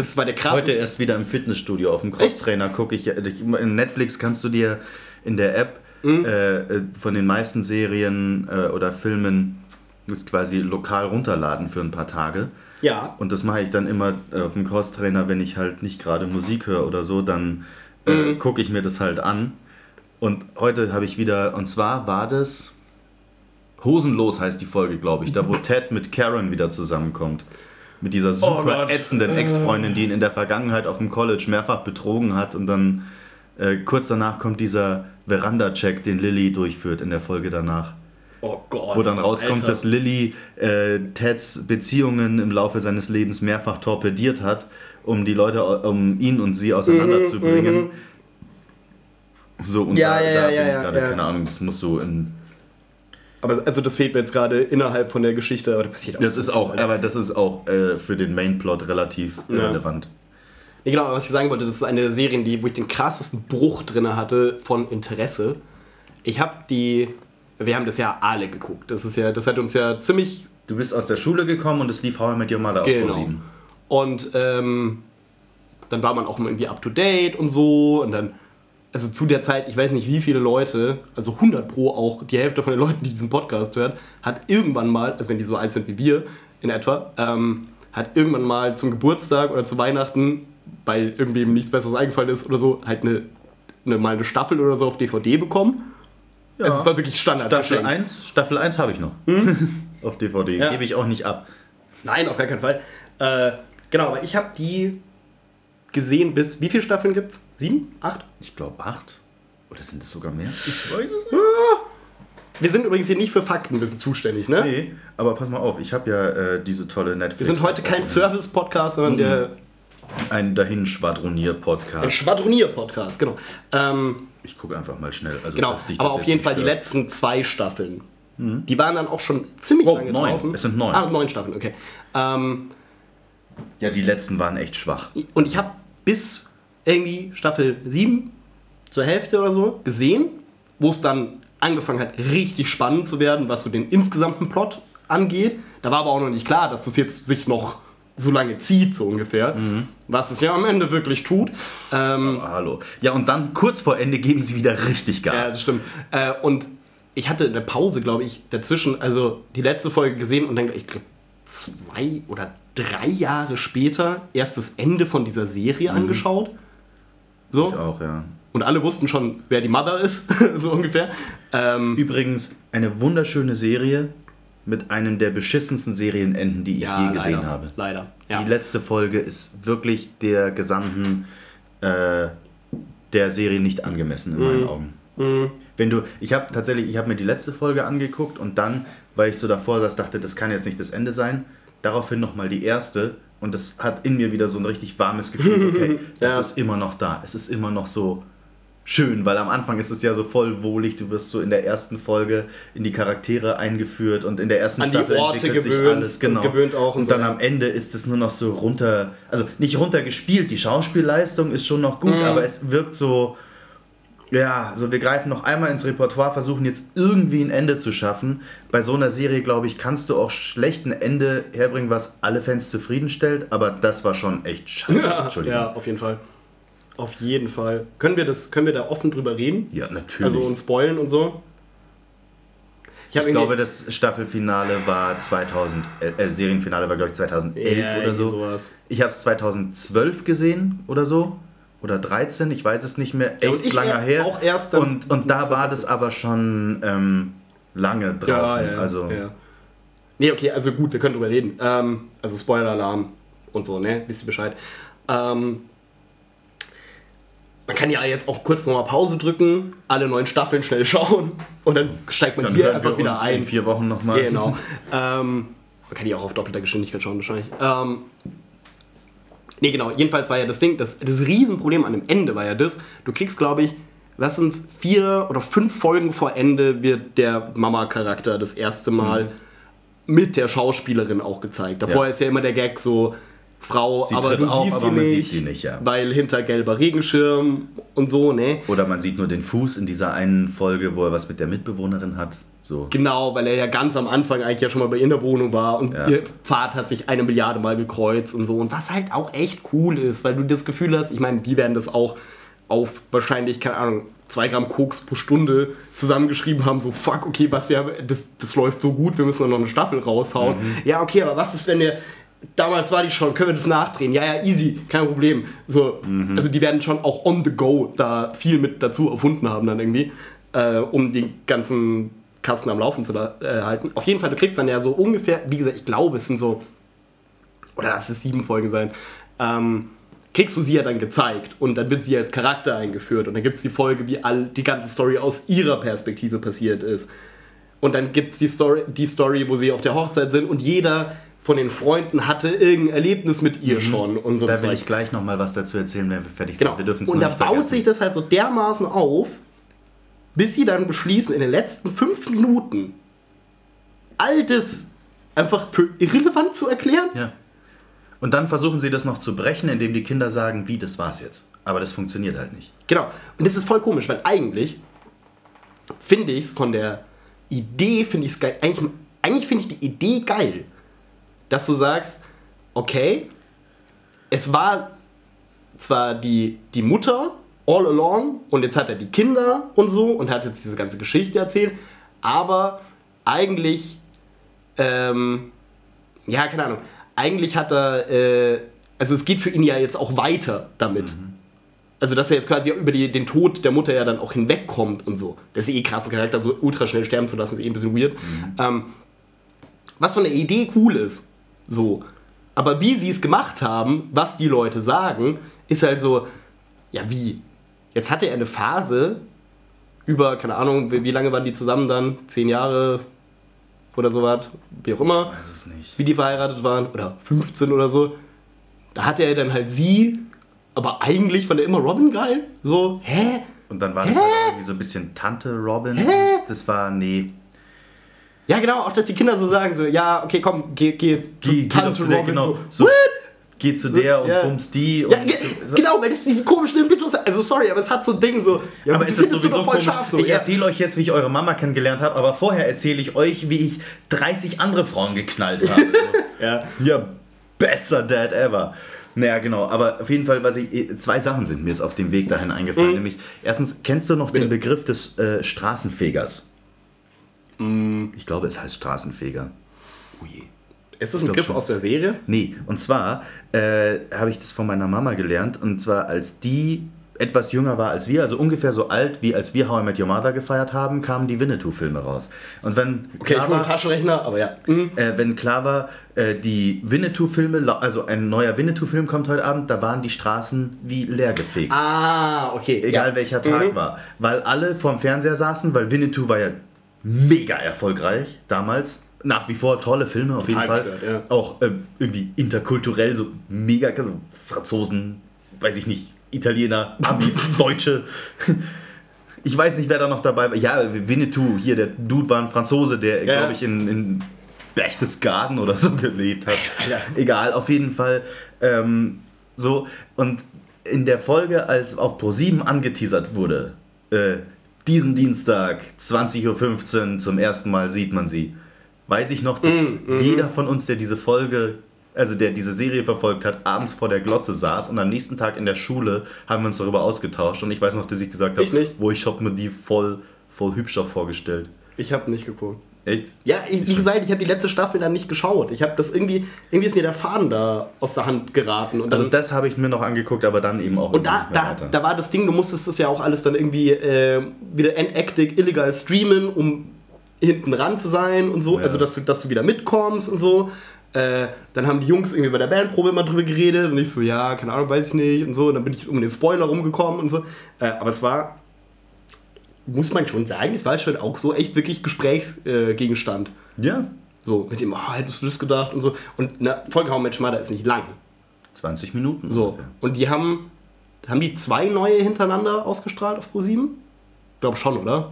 Das war der krasseste. Heute erst wieder im Fitnessstudio auf dem Crosstrainer gucke ich. In Netflix kannst du dir in der App Mhm. äh, äh, von den meisten Serien äh, oder Filmen das quasi lokal runterladen für ein paar Tage. Ja. Und das mache ich dann immer äh, auf dem Crosstrainer, wenn ich halt nicht gerade Musik höre oder so, dann äh, Mhm. gucke ich mir das halt an. Und heute habe ich wieder, und zwar war das Hosenlos heißt die Folge, glaube ich, da wo <laughs> Ted mit Karen wieder zusammenkommt. Mit dieser super Oh ätzenden Ex-Freundin, die ihn in der Vergangenheit auf dem College mehrfach betrogen hat und dann äh, kurz danach kommt dieser Veranda-Check, den Lilly durchführt in der Folge danach. Oh Gott. Wo dann rauskommt, Alter. dass Lilly äh, Teds Beziehungen im Laufe seines Lebens mehrfach torpediert hat, um die Leute, um ihn und sie auseinanderzubringen. So, und Mhm, Ja, da, ja, da ja, bin ja, ich ja, gerade, ja. keine Ahnung, das muss so in. Aber also das fehlt mir jetzt gerade innerhalb von der Geschichte, aber das passiert Das so ist auch, aber das ist auch äh, für den Mainplot relativ Ja. relevant. Nee, genau, was ich sagen wollte, das ist eine der Serien, die, wo ich den krassesten Bruch drin hatte von Interesse. Ich habe die, wir haben das ja alle geguckt. Das ist ja, das hat uns ja ziemlich Du bist aus der Schule gekommen und es lief How I Met Your Mother auf Genau. Pro7. Und ähm, dann war man auch irgendwie up to date und so. Und dann, also zu der Zeit, ich weiß nicht wie viele Leute, also 100 Pro auch, die Hälfte von den Leuten, die diesen Podcast hören, hat irgendwann mal, also wenn die so alt sind wie wir in etwa, ähm, hat irgendwann mal zum Geburtstag oder zu Weihnachten, weil irgendwem nichts Besseres eingefallen ist oder so, halt eine, eine, mal eine Staffel oder so auf DVD bekommen. Also es war wirklich Standard. Staffel Geschenk. 1, Staffel 1 habe ich noch. <laughs> auf DVD. Ja. Gebe ich auch nicht ab. Nein, auf gar keinen Fall. Äh, genau, aber ich habe die gesehen bis. Wie viele Staffeln gibt's? Sieben? Acht? Ich glaube 8. Oder sind es sogar mehr? Ich weiß es Wir sind übrigens hier nicht für Faktenwissen zuständig, ne? Nee, aber pass mal auf, ich habe ja äh, diese tolle Netflix. Wir sind heute kein Service-Podcast, sondern der Ein dahin Schwadronier-Podcast. ein Schwadronier-Podcast, genau. Ähm, Ich gucke einfach mal schnell. Also, genau, aber auf jeden nicht Fall die stört. letzten zwei Staffeln. Die waren dann auch schon ziemlich Oh, lange neun. draußen. Es sind neun. Ah, neun Staffeln, okay. Ähm, Ja, die letzten waren echt schwach. Und ich habe bis irgendwie Staffel 7 zur Hälfte oder so gesehen, wo es dann angefangen hat, richtig spannend zu werden, was so den insgesamten Plot angeht. Da war aber auch noch nicht klar, dass das jetzt sich noch so lange zieht, so ungefähr. Was es ja am Ende wirklich tut. Ähm, Aber hallo. Ja, und dann kurz vor Ende geben sie wieder richtig ja, Gas. das stimmt. Äh, und ich hatte eine Pause, glaube ich, dazwischen, also die letzte Folge gesehen und dann, ich glaube, zwei oder drei Jahre später erst das Ende von dieser Serie angeschaut. So. ich auch, ja. Und alle wussten schon, wer die Mother ist, <laughs> so ungefähr. Ähm, Übrigens, eine wunderschöne Serie mit einem der beschissensten Serienenden, die ich je gesehen leider, habe. Leider. Ja. Die letzte Folge ist wirklich der gesamten äh, der Serie nicht angemessen in Mhm. meinen Augen. Wenn du, ich habe tatsächlich, ich habe mir die letzte Folge angeguckt und dann, weil ich so davor saß, dachte, das kann jetzt nicht das Ende sein. Daraufhin nochmal die erste und das hat in mir wieder so ein richtig warmes Gefühl, so, okay, <laughs> das Ja. ist immer noch da. Es ist immer noch so schön, weil am Anfang ist es ja so voll wohlig, du wirst so in der ersten Folge in die Charaktere eingeführt und in der ersten An die Staffel Orte entwickelt sich gewöhnt alles und genau. und und so, dann ja. am Ende ist es nur noch so runter, also nicht runtergespielt, die Schauspielleistung ist schon noch gut, Mhm. aber es wirkt so, ja, so wir greifen noch einmal ins Repertoire, versuchen jetzt irgendwie ein Ende zu schaffen. Bei so einer Serie, glaube ich, kannst du auch schlecht ein Ende herbringen, was alle Fans zufriedenstellt, aber das war schon echt scheiße. ja, Entschuldigung. ja, auf jeden Fall. Auf jeden Fall. Können wir, das, können wir da offen drüber reden? Ja, natürlich. Also und spoilen und so? Ich, ich glaube, das Staffelfinale war 2000, äh, Serienfinale war, glaube ich, 2011 Ja, oder so. sowas. Ich habe es 2012 gesehen oder so. Oder 13, ich weiß es nicht mehr. Echt und ich lange er- her. auch erst und, und da war das aber schon ähm, lange draußen. Ja, ja, also, ja. Nee, okay, also gut, wir können drüber reden. Ähm, also Spoiler-Alarm und so, ne? Wisst ihr Bescheid. Ähm, man kann ja jetzt auch kurz nochmal Pause drücken, alle neun Staffeln schnell <laughs> schauen und dann steigt man dann hier einfach wieder ein. in vier Wochen nochmal. Genau. <laughs> ähm, Man kann die auch auf doppelter Geschwindigkeit schauen, wahrscheinlich. Nee, genau. Jedenfalls war ja das Ding, das, das Riesenproblem an dem Ende war ja das, du kriegst, glaube ich, was sind vier oder fünf Folgen vor Ende wird der Mama-Charakter das erste Mal mit der Schauspielerin auch gezeigt. Davor Ja. ist ja immer der Gag so, Frau, Sie aber du auf, siehst aber sie man sieht nicht, sie nicht, ja. weil hinter gelber Regenschirm und so, ne? Oder man sieht nur den Fuß in dieser einen Folge, wo er was mit der Mitbewohnerin hat. So. Genau, weil er ja ganz am Anfang eigentlich ja schon mal bei ihr in der Wohnung war und Ja. ihr Pfad hat sich eine Milliarde Mal gekreuzt und so. Und was halt auch echt cool ist, weil du das Gefühl hast, ich meine, die werden das auch auf wahrscheinlich, keine Ahnung, zwei Gramm Koks pro Stunde zusammengeschrieben haben, so fuck, okay, was wir haben, das, das läuft so gut, wir müssen noch eine Staffel raushauen. Ja, okay, aber was ist, wenn der, damals war die schon, können wir das nachdrehen? Ja, ja, easy, kein Problem. So, also die werden schon auch on the go da viel mit dazu erfunden haben dann irgendwie, äh, um den ganzen Kasten am Laufen zu äh, halten. Auf jeden Fall, du kriegst dann ja so ungefähr, wie gesagt, ich glaube, es sind so, oder lass es sieben Folgen sein, ähm, kriegst du sie ja dann gezeigt und dann wird sie als Charakter eingeführt und dann gibt es die Folge, wie all die ganze Story aus ihrer Perspektive passiert ist. Und dann gibt es die Story, die Story, wo sie auf der Hochzeit sind und jeder von den Freunden hatte irgendein Erlebnis mit ihr schon und so Da will ich gleich nochmal was dazu erzählen, wenn wir fertig sind. Genau. Wir dürfen es und da baut sich das halt so dermaßen auf, bis sie dann beschließen, in den letzten fünf Minuten all das einfach für irrelevant zu erklären. Ja. Und dann versuchen sie das noch zu brechen, indem die Kinder sagen, wie, das war's jetzt. Aber das funktioniert halt nicht. Genau. Und das ist voll komisch, weil eigentlich finde ich es von der Idee, finde ich es geil. Eigentlich, eigentlich finde ich die Idee geil, dass du sagst, okay, es war zwar die, die Mutter all along und jetzt hat er die Kinder und so und hat jetzt diese ganze Geschichte erzählt, aber eigentlich, ähm, ja, keine Ahnung, eigentlich hat er, äh, also es geht für ihn ja jetzt auch weiter damit. Also, dass er jetzt quasi über die, den Tod der Mutter ja dann auch hinwegkommt und so. Das ist eh krass, einen Charakter so ultra schnell sterben zu lassen, ist eh ein bisschen weird. Ähm, was von der Idee cool ist, so. Aber wie sie es gemacht haben, was die Leute sagen, ist halt so, ja, wie? Jetzt hatte er eine Phase über, keine Ahnung, wie, wie lange waren die zusammen dann? Zehn Jahre oder sowas, wie auch immer Ich weiß es nicht. wie die verheiratet waren, oder 15 oder so, da hatte er dann halt sie, aber eigentlich fand er immer Robin geil. So, hä? Und dann war das halt auch irgendwie so ein bisschen Tante Robin. Das war, nee. Ja, genau, auch dass die Kinder so sagen, so, ja, okay, komm, geh, geh zu Tante Robin. genau. so, So? Geh zu der und Ja. bumst die. Und Ja, ge genau, weil das diesen komischen Impetus hat. Also, sorry, aber es hat so ein Ding so. Ja, aber ist das sowieso voll scharf so. ich ja. erzähle euch jetzt, wie ich eure Mama kennengelernt habe, aber vorher erzähle ich euch, wie ich 30 andere Frauen geknallt habe. <laughs> So. Ja. ja, besser Dad ever. Naja, genau, aber auf jeden Fall, was ich, zwei Sachen sind mir jetzt auf dem Weg dahin eingefallen. Nämlich, erstens, kennst du noch den Mhm. Bitte. Begriff des äh, Straßenfegers? Mm. Ich glaube, es heißt Straßenfeger. Oh je. Ist das ein Begriff aus der Serie? Nee, und zwar äh, habe ich das von meiner Mama gelernt. Und zwar, als die etwas jünger war als wir, also ungefähr so alt, wie als wir How I Met Your Mother gefeiert haben, kamen die Winnetou-Filme raus. Und wenn Okay, ich klar einen war, Taschenrechner, aber ja. Mhm. äh, wenn klar war, äh, die Winnetou-Filme, also ein neuer Winnetou-Film kommt heute Abend, da waren die Straßen wie leergefegt. Ah, okay. Egal ja. welcher Tag Mhm. war. Weil alle vorm Fernseher saßen, weil Winnetou war ja mega erfolgreich damals. Nach wie vor tolle Filme auf jeden Fall. ja. Auch ähm, irgendwie interkulturell so mega, also Franzosen, weiß ich nicht, Italiener, Amis, <laughs> Deutsche. Ich weiß nicht, wer da noch dabei war. Ja, Winnetou, hier, der Dude war ein Franzose, der, Ja. glaube ich, in, in Berchtesgaden oder so gelebt hat. Egal, auf jeden Fall. Ähm, so, und in der Folge, als auf Pro7 angeteasert wurde, äh, diesen Dienstag, 20.15 Uhr, zum ersten Mal sieht man sie, weiß ich noch, dass jeder von uns, der diese Folge, also der diese Serie verfolgt hat, abends vor der Glotze saß und am nächsten Tag in der Schule haben wir uns darüber ausgetauscht und ich weiß noch, dass ich gesagt habe, wo ich habe mir die voll, voll hübscher vorgestellt. Ich habe nicht geguckt. Echt? Ja, ich, wie gesagt, ich habe die letzte Staffel dann nicht geschaut. Ich habe das irgendwie, irgendwie ist mir der Faden da aus der Hand geraten. Also das habe ich mir noch angeguckt, aber dann eben auch und da, da, da war das Ding, du musstest das ja auch alles dann irgendwie äh, wieder entaktig illegal streamen, um hinten ran zu sein und so. Ja. Also, dass du, dass du wieder mitkommst und so. Äh, dann haben die Jungs irgendwie bei der Bandprobe immer drüber geredet und ich so, ja, keine Ahnung, weiß ich nicht und so. Und dann bin ich um den Spoiler rumgekommen und so. Äh, aber es war, muss man schon sagen, es war schon auch so echt wirklich Gesprächsgegenstand. Äh. Ja, So, mit dem, oh, hättest du das gedacht und so. Und na, Vollkommen mit Schmatter ist nicht lang. 20 Minuten So. ungefähr. Und die haben, haben die zwei neue hintereinander ausgestrahlt auf Pro7? Ich glaube schon, oder?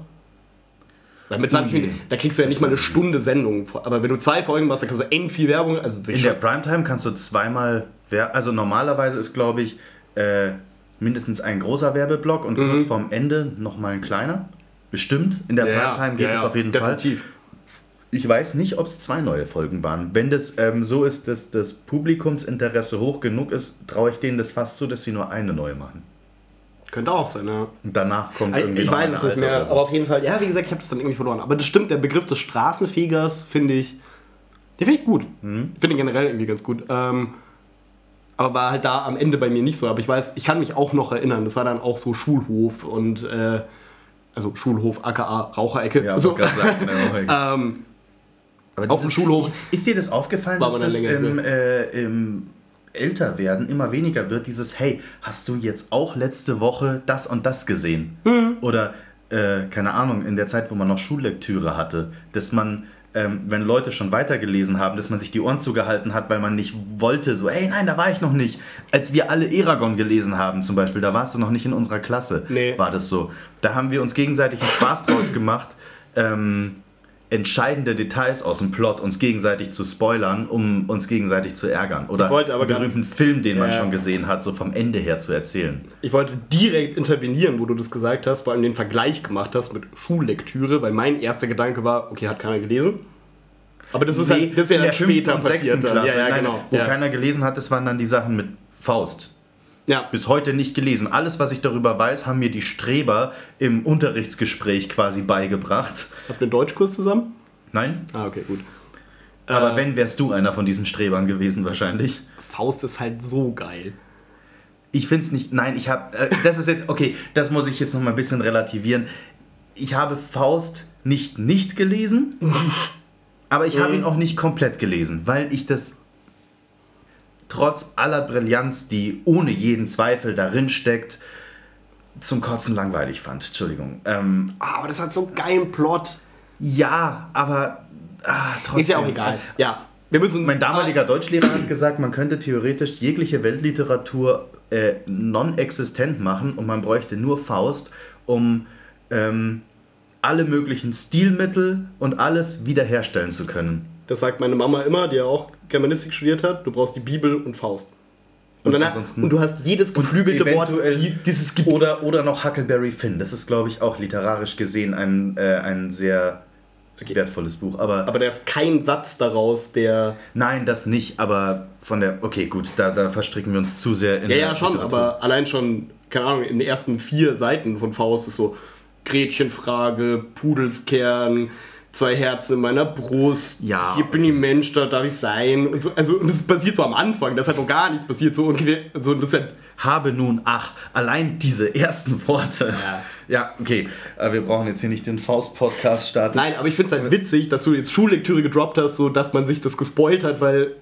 Weil mit 20 Nee. Minuten, da kriegst du ja nicht mal eine Stunde Sendung. Aber wenn du zwei Folgen machst, dann kannst du end viel Werbung. Also In der Primetime kannst du zweimal, wer- also normalerweise ist, glaube ich, äh, mindestens ein großer Werbeblock und kurz vorm Ende nochmal ein kleiner. Bestimmt. In der Mhm. Ja. Primetime geht Ja, es auf jeden definitiv. Fall. Ich weiß nicht, ob es zwei neue Folgen waren. Wenn das ähm, so ist, dass das Publikumsinteresse hoch genug ist, traue ich denen das fast zu, dass sie nur eine neue machen. Könnte auch sein, ja. Und danach kommt Ich, irgendwie ich weiß es nicht mehr, so. aber auf jeden Fall, ja, wie gesagt, ich habe es dann irgendwie verloren. Aber das stimmt, der Begriff des Straßenfegers finde ich, den finde ich gut. Mhm. Ich finde ihn generell irgendwie ganz gut. Ähm, aber war halt da am Ende bei mir nicht so. Aber ich weiß, ich kann mich auch noch erinnern, das war dann auch so Schulhof und, äh, also Schulhof, aka Raucherecke. Ja, so. sagen, genau. <laughs> ähm, auf dem Schulhof. Ist dir das aufgefallen, War dass das im, äh, im Älterwerden immer weniger wird? Dieses, hey, hast du jetzt auch letzte Woche das und das gesehen? Mhm. Oder, äh, keine Ahnung, in der Zeit, wo man noch Schullektüre hatte, dass man, ähm, wenn Leute schon weitergelesen haben, dass man sich die Ohren zugehalten hat, weil man nicht wollte, so, hey, nein, da war ich noch nicht. Als wir alle Eragon gelesen haben zum Beispiel, da warst du noch nicht in unserer Klasse, Nee. war das so. Da haben wir uns gegenseitig einen Spaß draus gemacht. Ähm, entscheidende Details aus dem Plot uns gegenseitig zu spoilern, um uns gegenseitig zu ärgern. Oder einen berühmten Film, den man Ja. schon gesehen hat, so vom Ende her zu erzählen. Ich wollte direkt intervenieren, wo du das gesagt hast, vor allem den Vergleich gemacht hast mit Schullektüre, weil mein erster Gedanke war, okay, hat keiner gelesen. Aber das ist, Nee, halt, das ist ja in dann später passiert. Klasse, Ja, ja, nein, genau. wo ja. keiner gelesen hat, das waren dann die Sachen mit Faust. Ja. Bis heute nicht gelesen. Alles, was ich darüber weiß, haben mir die Streber im Unterrichtsgespräch quasi beigebracht. Habt ihr einen Deutschkurs zusammen? Nein? Ah, okay, gut. Aber Äh, wenn, wärst du einer von diesen Strebern gewesen wahrscheinlich. Faust ist halt so geil. Ich finde es nicht. Nein, ich habe. Äh, das ist jetzt. Okay, das muss ich jetzt noch mal ein bisschen relativieren. Ich habe Faust nicht nicht gelesen, <laughs> aber ich habe ihn auch nicht komplett gelesen, weil ich das trotz aller Brillanz, die ohne jeden Zweifel darin steckt, zum Kotzen langweilig fand. Entschuldigung. Ähm, Ah, aber das hat so einen geilen Plot. ja, aber ah, trotzdem. Ist ja auch egal. Ja. Wir müssen. Mein damaliger Deutschlehrer hat gesagt, man könnte theoretisch jegliche Weltliteratur äh, non-existent machen und man bräuchte nur Faust, um ähm, alle möglichen Stilmittel und alles wiederherstellen zu können. Das sagt meine Mama immer, die ja auch Germanistik studiert hat. Du brauchst die Bibel und Faust. Und, Und ansonsten- und du hast jedes geflügelte Wort, dieses Gebiet. Oder, oder noch Huckleberry Finn. Das ist, glaube ich, auch literarisch gesehen ein, äh, ein sehr wertvolles Buch. Aber, Aber da ist kein Satz daraus, der. nein, das nicht. Aber von der. Okay, gut, da, da verstricken wir uns zu sehr in Ja, der ja, schon, Literatur. aber allein schon, keine Ahnung, in den ersten vier Seiten von Faust ist so Gretchenfrage, Pudelskern, zwei Herzen in meiner Brust, Ja, hier bin ich Mensch, da darf ich sein und so. Also, und das passiert so am Anfang, das hat noch gar nichts passiert, so ungefähr. So, das halt, habe nun, ach, allein diese ersten Worte. Ja. Ja, okay. Aber wir brauchen jetzt hier nicht den Faust-Podcast starten. nein, aber ich finde es halt witzig, dass du jetzt Schullektüre gedroppt hast, so dass man sich das gespoilt hat, weil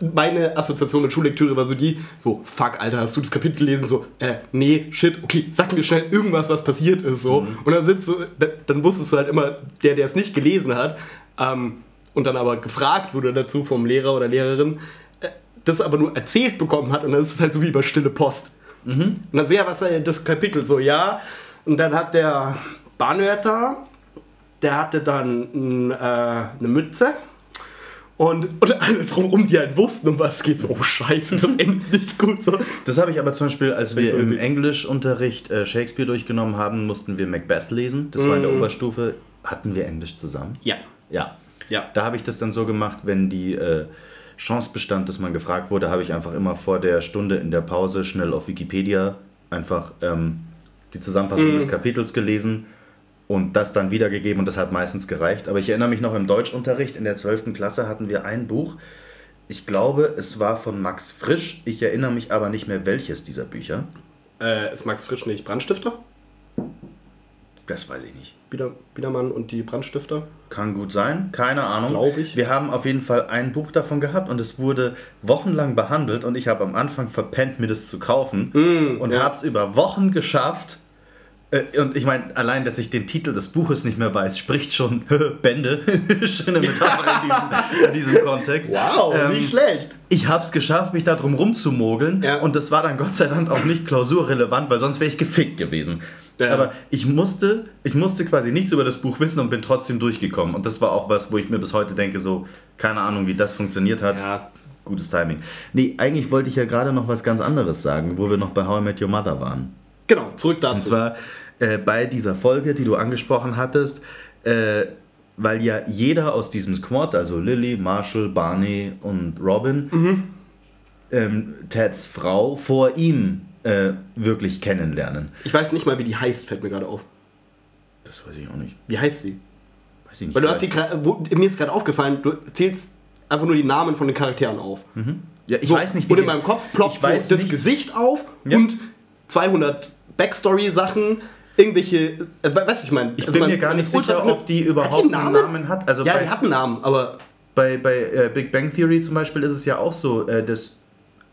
meine Assoziation mit Schullektüre war so die, so, fuck, Alter, hast du das Kapitel gelesen? So, äh, nee, shit, okay, sag mir schnell irgendwas, was passiert ist, so. Und dann sitzt da- dann wusstest du halt immer, der, der es nicht gelesen hat, ähm, und dann aber gefragt wurde dazu vom Lehrer oder Lehrerin, äh, das aber nur erzählt bekommen hat, und dann ist es halt so wie über stille Post. Und dann so, ja, was war denn das Kapitel? So, ja, und dann hat der Bahnwärter, der hatte dann äh, eine Mütze. Und, und alle drumherum, die halt wussten, um was es geht, so, oh scheiße, das <laughs> endet nicht gut. So. Das habe ich aber zum Beispiel, als wir im Englischunterricht äh, Shakespeare durchgenommen haben, mussten wir Macbeth lesen. Das war in der Oberstufe. Hatten wir Englisch zusammen? Ja. Ja. Ja. Da habe ich das dann so gemacht, wenn die äh, Chance bestand, dass man gefragt wurde, habe ich einfach immer vor der Stunde in der Pause schnell auf Wikipedia einfach ähm, die Zusammenfassung des Kapitels gelesen und das dann wiedergegeben und das hat meistens gereicht. Aber ich erinnere mich noch im Deutschunterricht in der 12. Klasse hatten wir ein Buch. Ich glaube, es war von Max Frisch. Ich erinnere mich aber nicht mehr, welches dieser Bücher. Äh, ist Max Frisch nicht Brandstifter? Das weiß ich nicht. Bieder, Biedermann und die Brandstifter? Kann gut sein, keine Ahnung. Glaub ich. Wir haben auf jeden Fall ein Buch davon gehabt und es wurde wochenlang behandelt und ich habe am Anfang verpennt, mir das zu kaufen und Mm, ja. habe es über Wochen geschafft, Und ich meine, allein, dass ich den Titel des Buches nicht mehr weiß, spricht schon <laughs> Bände. <laughs> Schöne Metapher in diesem, in diesem Kontext. Wow, Ähm, nicht schlecht. Ich habe es geschafft, mich da drum rumzumogeln. Ja. Und das war dann Gott sei Dank auch nicht klausurrelevant, weil sonst wäre ich gefickt gewesen. Ja. Aber ich musste, ich musste quasi nichts über das Buch wissen und bin trotzdem durchgekommen. Und das war auch was, wo ich mir bis heute denke, so, keine Ahnung, wie das funktioniert hat. Ja. Gutes Timing. Nee, eigentlich wollte ich ja gerade noch was ganz anderes sagen, wo wir noch bei How I Met Your Mother waren. Genau, zurück dazu. Und zwar äh, bei dieser Folge, die du angesprochen hattest, äh, weil ja jeder aus diesem Squad, also Lily, Marshall, Barney und Robin, ähm, Teds Frau vor ihm äh, wirklich kennenlernen. ich weiß nicht mal, wie die heißt, fällt mir gerade auf. Das weiß ich auch nicht. Wie heißt sie? Weiß ich nicht. Weil du hast sie wo- mir ist gerade aufgefallen, du zählst einfach nur die Namen von den Charakteren auf. ja, ich so, weiß nicht, Und in meinem Kopf ploppt so das nicht- Gesicht auf Ja. und 200 Backstory-Sachen, irgendwelche, äh, we- weißt du, ich meine. Ich bin mir gar nicht sicher, ob die überhaupt einen Namen hat. Also ja, bei, die hat einen Namen, aber bei, bei äh, Big Bang Theory zum Beispiel ist es ja auch so, äh, dass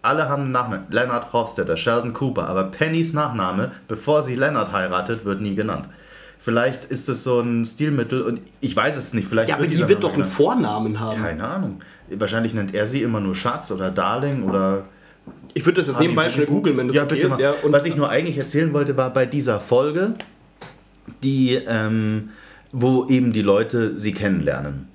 alle haben einen Nachnamen. Leonard Hofstetter, Sheldon Cooper, aber Pennys Nachname, bevor sie Leonard heiratet, wird nie genannt. Vielleicht ist das so ein Stilmittel und ich weiß es nicht. Vielleicht ja, aber die wird Name doch einen genannt. Vornamen haben. Keine Ahnung. Wahrscheinlich nennt er sie immer nur Schatz oder Darling oder. Ich würde das jetzt nebenbei schnell googeln, wenn das ja, okay bitte ist. Ja, und Was ich nur eigentlich erzählen wollte, war bei dieser Folge, die, ähm, wo eben die Leute sie kennenlernen.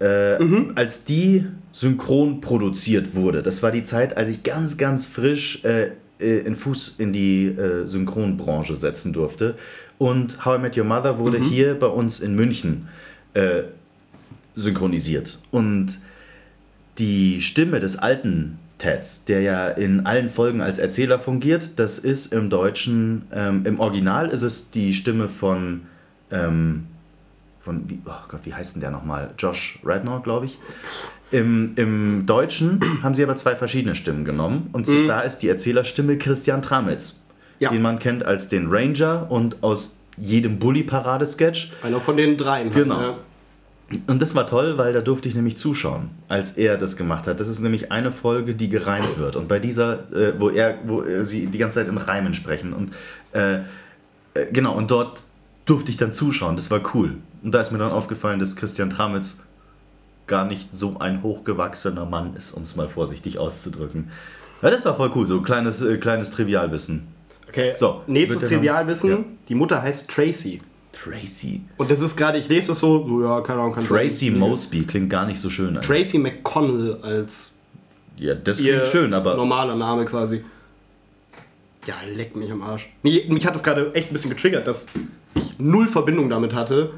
Äh, Mhm. Als die synchron produziert wurde, das war die Zeit, als ich ganz, ganz frisch äh, äh, den Fuß in die äh, Synchronbranche setzen durfte. Und How I Met Your Mother wurde Mhm. hier bei uns in München äh, synchronisiert. Und die Stimme des alten Teds, der ja in allen Folgen als Erzähler fungiert, das ist im Deutschen, ähm, im Original ist es die Stimme von, ähm, von wie, oh Gott, wie heißt denn der nochmal? Josh Radnor, glaube ich. Im, Im Deutschen <clears throat> haben sie aber zwei verschiedene Stimmen genommen. Und so, da ist die Erzählerstimme Christian Tramitz, Ja. den man kennt als den Ranger und aus jedem Bully-Parade-Sketch. einer von den dreien. halt, Genau. Und das war toll, weil da durfte ich nämlich zuschauen, als er das gemacht hat. Das ist nämlich eine Folge, die gereimt wird. Und bei dieser, äh, wo er, wo äh, sie die ganze Zeit in Reimen sprechen. Und äh, äh, genau, und dort durfte ich dann zuschauen. Das war cool. Und da ist mir dann aufgefallen, dass Christian Tramitz gar nicht so ein hochgewachsener Mann ist, um es mal vorsichtig auszudrücken. Ja, das war voll cool, so kleines, äh, kleines Trivialwissen. Okay, So, nächstes Trivialwissen. Ja. Die Mutter heißt Tracy. Tracy. Und das ist gerade, ich lese das so, so, ja, keine Ahnung, kann Tracy sein. Mosby klingt gar nicht so schön. eigentlich. Tracy McConnell als Ja, das klingt schön, aber normaler Name quasi. Ja, leck mich am Arsch. Nee, mich hat das gerade echt ein bisschen getriggert, dass ich null Verbindung damit hatte.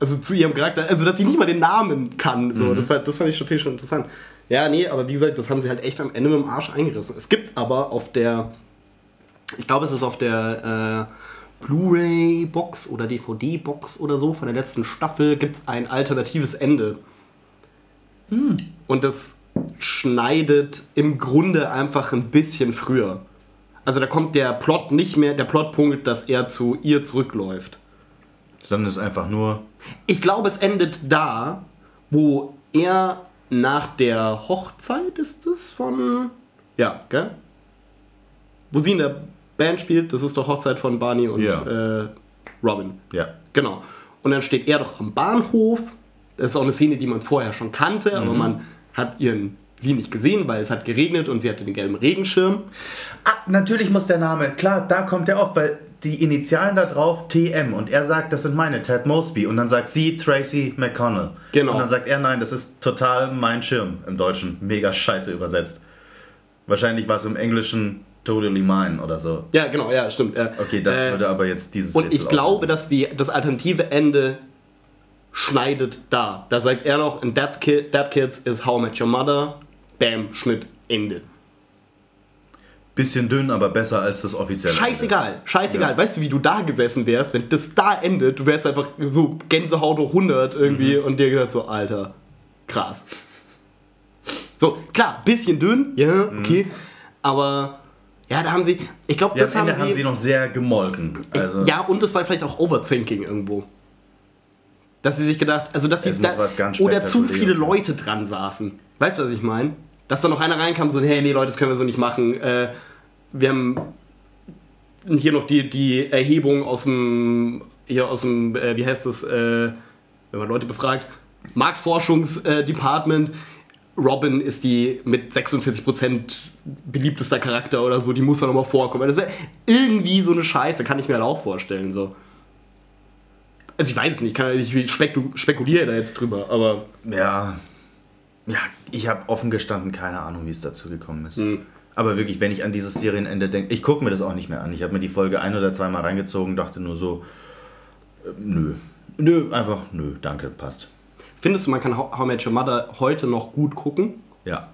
Also zu ihrem Charakter, also dass sie nicht mal den Namen kann. So, das, war, das fand ich schon, ich schon interessant. Ja, nee, aber wie gesagt, das haben sie halt echt am Ende mit dem Arsch eingerissen. Es gibt aber auf der, ich glaube, es ist auf der äh, Blu-ray-Box oder DVD-Box oder so von der letzten Staffel, gibt es ein alternatives Ende. Und das schneidet im Grunde einfach ein bisschen früher. Also da kommt der Plot nicht mehr, der Plotpunkt, dass er zu ihr zurückläuft. dann ist einfach nur Ich glaube, es endet da, wo er nach der Hochzeit ist es von. Ja, gell? Wo sie in der Band spielt, das ist doch Hochzeit von Barney und Ja. äh, Robin. Ja. Genau. Und dann steht er doch am Bahnhof. Das ist auch eine Szene, die man vorher schon kannte, aber Mhm. man hat ihren sie nicht gesehen, weil es hat geregnet und sie hatte den gelben Regenschirm. Ah, natürlich muss der Name, klar, da kommt er auf, weil die Initialen da drauf TM und er sagt, das sind meine, Ted Mosby. Und dann sagt sie Tracy McConnell. Genau. Und dann sagt er, nein, das ist total mein Schirm im Deutschen. Mega scheiße übersetzt. Wahrscheinlich war es im Englischen totally mine oder so. Ja, genau, ja, stimmt. ja. Okay, das Äh, würde aber jetzt dieses Und ich Rätsel glaube, auflösen. dass die, das alternative Ende schneidet da. Da sagt er noch, in That, Kid, That Kids is How I Met Your Mother. Bam, Schnitt, Ende. Bisschen dünn, aber besser als das offizielle. Scheißegal, scheißegal. Ja. Weißt du, wie du da gesessen wärst, wenn das da endet? Du wärst einfach so Gänsehaut hoch 100 irgendwie Mhm. und dir gedacht so, Alter, krass. So, klar, bisschen dünn, ja, okay. Aber, ja, da haben sie, ich glaube. Ja, das haben sie, haben sie noch sehr gemolken. Also, ja, und das war vielleicht auch Overthinking irgendwo. Dass sie sich gedacht, also dass sie ganz oder zu viele. Leute dran saßen. Weißt du, was ich meine? Dass da noch einer reinkam, so, hey, nee, Leute, das können wir so nicht machen. Äh, wir haben hier noch die, die Erhebung aus dem, hier aus dem, äh, wie heißt das, äh, wenn man Leute befragt, Marktforschungsdepartment. Robin ist die mit 46% beliebtester Charakter oder so, die muss da nochmal vorkommen. Das wäre irgendwie so eine Scheiße, kann ich mir halt auch vorstellen. So. Also ich weiß es nicht, kann, ich spekuliere da jetzt drüber, aber. Ja, ja ich habe offen gestanden keine Ahnung, wie es dazu gekommen ist. Mhm. Aber wirklich, wenn ich an dieses Serienende denke, ich gucke mir das auch nicht mehr an. Ich habe mir die Folge ein oder zweimal reingezogen, dachte nur so, äh, nö. Nö, einfach nö, danke, passt. Findest du, man kann How, How Met Your Mother heute noch gut gucken? Ja.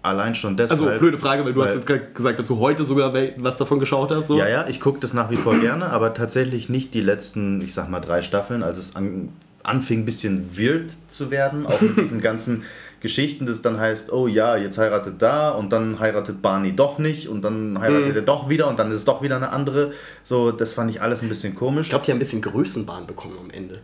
Allein schon deshalb. Also, blöde Frage, weil du weil, hast jetzt gesagt, dass du heute sogar was davon geschaut hast. So. Ja, ja, ich gucke das nach wie vor gerne, aber tatsächlich nicht die letzten, ich sag mal, drei Staffeln, als es an, anfing, ein bisschen wild zu werden, auch mit diesen ganzen <laughs> Geschichten, das dann heißt, oh ja, jetzt heiratet da und dann heiratet Barney doch nicht und dann heiratet mhm. er doch wieder und dann ist es doch wieder eine andere. So, das fand ich alles ein bisschen komisch. Ich glaube, die haben ein bisschen Größenbahn bekommen am Ende.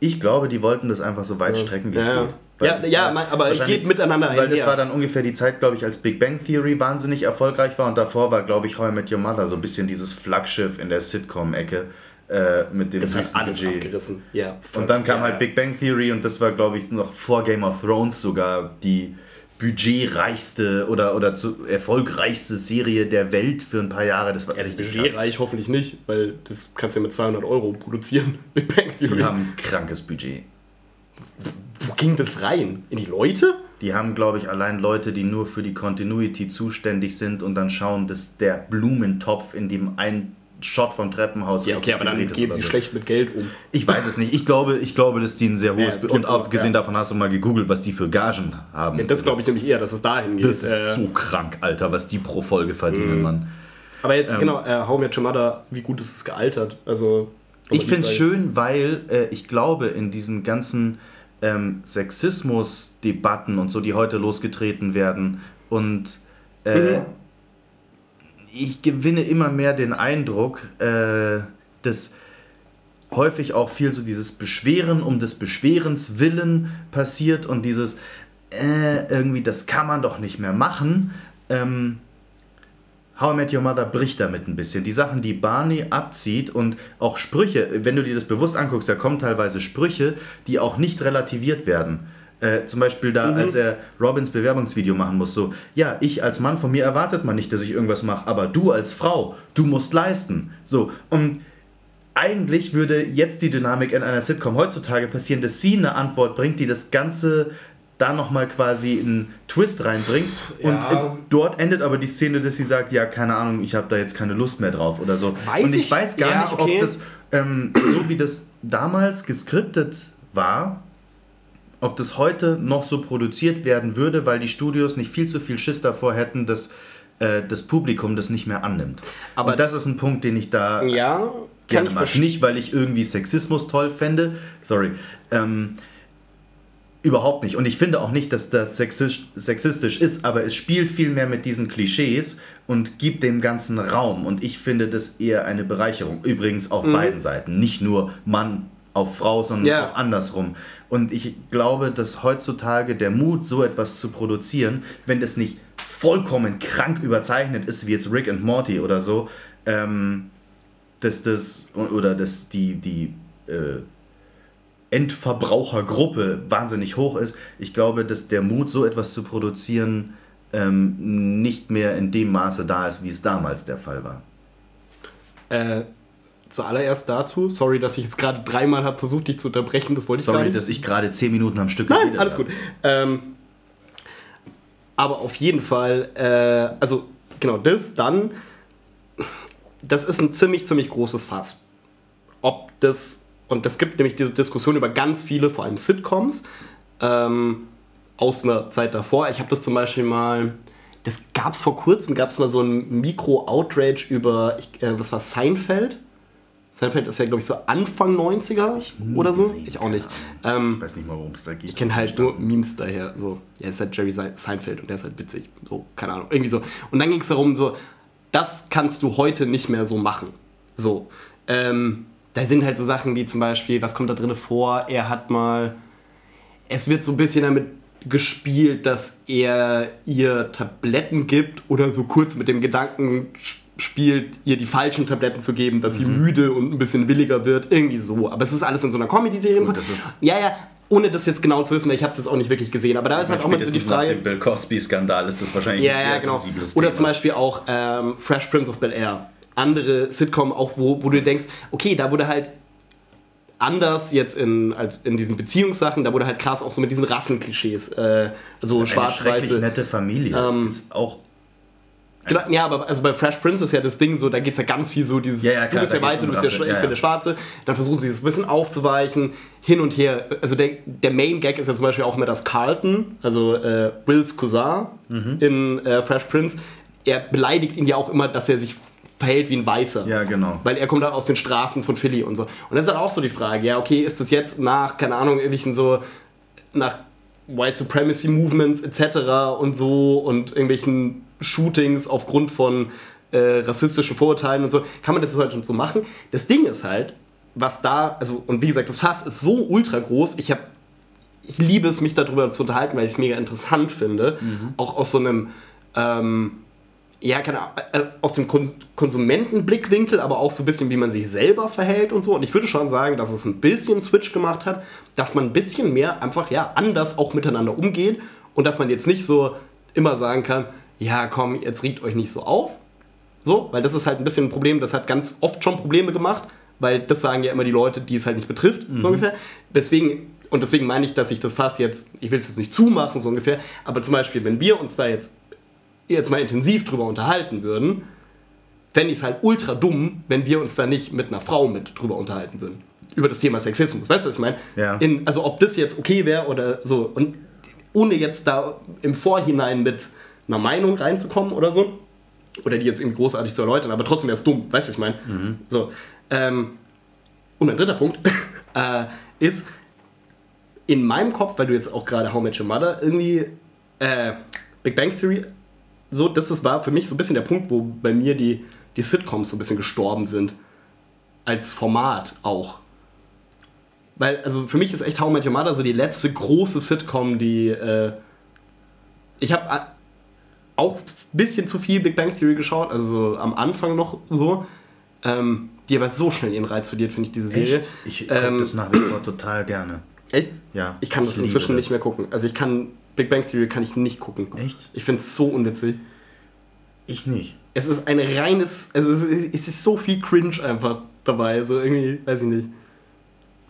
Ich glaube, die wollten das einfach so weit strecken, wie es ja. geht. ja, ja, ja aber es geht miteinander Weil das war dann ungefähr die Zeit, glaube ich, als Big Bang Theory wahnsinnig erfolgreich war und davor war, glaube ich, How I Met Your Mother so ein bisschen dieses Flaggschiff in der Sitcom-Ecke. Äh, mit dem das hat alles Budget. abgerissen. Ja, und dann kam ja, halt Big Bang Theory und das war, glaube ich, noch vor Game of Thrones sogar die budgetreichste oder, oder zu erfolgreichste Serie der Welt für ein paar Jahre. Das war ja, budgetreich hoffentlich nicht, weil das kannst du ja mit 200 Euro produzieren. Big Bang Theory. Die haben ein krankes Budget. Wo ging das rein? In die Leute? Die haben, glaube ich, allein Leute, die nur für die Continuity zuständig sind und dann schauen, dass der Blumentopf, in dem ein Shot vom Treppenhaus. Ja, okay, aber dann geht sie so. schlecht mit Geld um. Ich weiß es nicht. Ich glaube, ich glaube dass die ein sehr hohes. Ja, und abgesehen ja. davon hast du mal gegoogelt, was die für Gagen haben. Ja, das glaube ich nämlich eher, dass es dahin geht. Das ist äh, so krank, Alter, was die pro Folge verdienen, mhm. Mann. Aber jetzt, ähm, genau, äh, How Met Your Mother, wie gut ist es gealtert? Also. Ich finde es schön, weil äh, ich glaube, in diesen ganzen ähm, Sexismus-Debatten und so, die heute losgetreten werden und. Äh, mhm ich gewinne immer mehr den Eindruck, äh, dass häufig auch viel so dieses Beschweren um des Beschwerens willen passiert und dieses äh, irgendwie, das kann man doch nicht mehr machen. Ähm, How I Met Your Mother bricht damit ein bisschen. Die Sachen, die Barney abzieht und auch Sprüche, wenn du dir das bewusst anguckst, da kommen teilweise Sprüche, die auch nicht relativiert werden. Äh, zum Beispiel da, mhm. als er Robins Bewerbungsvideo machen muss, so, ja, ich als Mann, von mir erwartet man nicht, dass ich irgendwas mache, aber du als Frau, du musst leisten. So, und eigentlich würde jetzt die Dynamik in einer Sitcom heutzutage passieren, dass sie eine Antwort bringt, die das Ganze da nochmal quasi einen Twist reinbringt. Und ja. Äh, dort endet aber die Szene, dass sie sagt, ja, keine Ahnung, ich habe da jetzt keine Lust mehr drauf oder so. Weiß und ich, ich weiß gar ja, nicht, okay. ob das ähm, so wie das damals geskriptet war, ob das heute noch so produziert werden würde, weil die Studios nicht viel zu viel Schiss davor hätten, dass äh, das Publikum das nicht mehr annimmt. Aber Und das ist ein Punkt, den ich da ja, gerne mag. Nicht, weil ich irgendwie Sexismus toll fände, sorry, ähm, überhaupt nicht. Und ich finde auch nicht, dass das sexistisch ist, aber es spielt viel mehr mit diesen Klischees und gibt dem Ganzen Raum. Und ich finde das eher eine Bereicherung. Übrigens auf mhm. beiden Seiten. Nicht nur Mann auf Frau, sondern yeah. auch andersrum. Und ich glaube, dass heutzutage der Mut, so etwas zu produzieren, wenn das nicht vollkommen krank überzeichnet ist, wie jetzt Rick and Morty oder so, ähm, dass das oder dass die, die äh, Endverbrauchergruppe wahnsinnig hoch ist. Ich glaube, dass der Mut, so etwas zu produzieren, ähm, nicht mehr in dem Maße da ist, wie es damals der Fall war. Äh, zuallererst dazu, sorry, dass ich jetzt gerade dreimal habe versucht, dich zu unterbrechen, das wollte ich Sorry, dass ich gerade zehn Minuten am Stück Nein, alles habe. gut. Ähm, aber auf jeden Fall, äh, also genau das, dann, das ist ein ziemlich, ziemlich großes Fass. Ob das, und es gibt nämlich diese Diskussion über ganz viele, vor allem Sitcoms, ähm, aus einer Zeit davor. Ich habe das zum Beispiel mal, das gab es vor kurzem, gab es mal so ein Mikro-Outrage über, ich, äh, was war Seinfeld? Seinfeld ist ja, glaube ich, so Anfang 90er oder so. Gesehen, ich auch nicht. Ähm, ich weiß nicht mal, worum es da geht. Ich kenne halt nur Memes daher. So, ja, ist halt Jerry Seinfeld und der ist halt witzig. So, keine Ahnung. Irgendwie so. Und dann ging es darum, so, das kannst du heute nicht mehr so machen. So. Ähm, da sind halt so Sachen wie zum Beispiel, was kommt da drin vor? Er hat mal. Es wird so ein bisschen damit gespielt, dass er ihr Tabletten gibt oder so kurz mit dem Gedanken spielt, ihr die falschen Tabletten zu geben, dass sie Mhm. müde und ein bisschen williger wird. Irgendwie so. Aber es ist alles in so einer Comedy-Serie. so. Ja, ja. Ohne das jetzt genau zu wissen, weil ich habe es jetzt auch nicht wirklich gesehen. Aber da ist halt auch mal so die Spätestens nach Frage. dem Bill Cosby-Skandal ist das wahrscheinlich Ja, ein sehr ja, genau. sensibles Oder Thema. zum Beispiel auch ähm, Fresh Prince of Bel Air. Andere Sitcom, auch wo, wo du denkst, okay, da wurde halt anders jetzt in, als in diesen Beziehungssachen, da wurde halt krass auch so mit diesen Rassenklischees, äh, so schwarz-weiße. nette Familie Ähm, ist auch Genau, ja, aber also bei Fresh Prince ist ja das Ding so, da geht es ja ganz viel so dieses, Ja, ja, klar, du bist der Weiße, du bist der Schwarze, ich bin der Schwarze, dann versuchen sie es ein bisschen aufzuweichen, hin und her. Also der, der Main Gag ist ja zum Beispiel auch immer das Carlton, also äh, Wills Cousin Mhm. in äh, Fresh Prince, er beleidigt ihn ja auch immer, dass er sich verhält wie ein Weißer. Ja, genau. Weil er kommt halt aus den Straßen von Philly und so. Und das ist halt auch so die Frage, ja, okay, ist das jetzt nach, keine Ahnung, irgendwelchen so, nach White Supremacy Movements etc. und so und irgendwelchen Shootings aufgrund von äh, rassistischen Vorurteilen und so, kann man das heute so machen. Das Ding ist halt, was da, also, und wie gesagt, das Fass ist so ultra groß, ich habe ich liebe es, mich darüber zu unterhalten, weil ich es mega interessant finde. Auch aus so einem, ähm, ja, keine Ahnung, äh, aus dem Kon Konsumentenblickwinkel, aber auch so ein bisschen, wie man sich selber verhält und so. Und ich würde schon sagen, dass es ein bisschen Switch gemacht hat, dass man ein bisschen mehr einfach, ja, anders auch miteinander umgeht und dass man jetzt nicht so immer sagen kann, ja, komm, jetzt regt euch nicht so auf. So, weil das ist halt ein bisschen ein Problem, das hat ganz oft schon Probleme gemacht, weil das sagen ja immer die Leute, die es halt nicht betrifft, so ungefähr. Deswegen, und deswegen meine ich, dass ich das fast jetzt, ich will es jetzt nicht zumachen, so ungefähr, aber zum Beispiel, wenn wir uns da jetzt, jetzt mal intensiv drüber unterhalten würden, fände ich es halt ultra dumm, wenn wir uns da nicht mit einer Frau mit drüber unterhalten würden. Über das Thema Sexismus. Weißt du, was ich meine? Ja. In, also ob das jetzt okay wäre oder so. Und ohne jetzt da im Vorhinein mit einer Meinung reinzukommen oder so. Oder die jetzt irgendwie großartig zu erläutern, aber trotzdem wäre es dumm. Weißt du, was ich meine? So. Ähm, und ein dritter Punkt <laughs> äh, ist, in meinem Kopf, weil du jetzt auch gerade How Much Your Mother irgendwie äh, Big Bang Theory, so, das ist, war für mich so ein bisschen der Punkt, wo bei mir die, die Sitcoms so ein bisschen gestorben sind. Als Format auch. Weil, also für mich ist echt How Met Your Mother so die letzte große Sitcom, die. Äh, ich habe auch ein bisschen zu viel Big Bang Theory geschaut, also so am Anfang noch so. Ähm, die aber so schnell ihren Reiz verliert, finde ich, diese Serie. Echt? Ich gucke Ähm, das nach wie vor total gerne. Echt? Ja. Ich kann das liebe inzwischen das. nicht mehr gucken. Also ich kann Big Bang Theory kann ich nicht gucken. Echt? Ich finde es so unwitzig. Ich nicht. Es ist ein reines, also es ist, es ist so viel Cringe einfach dabei, so irgendwie, weiß ich nicht.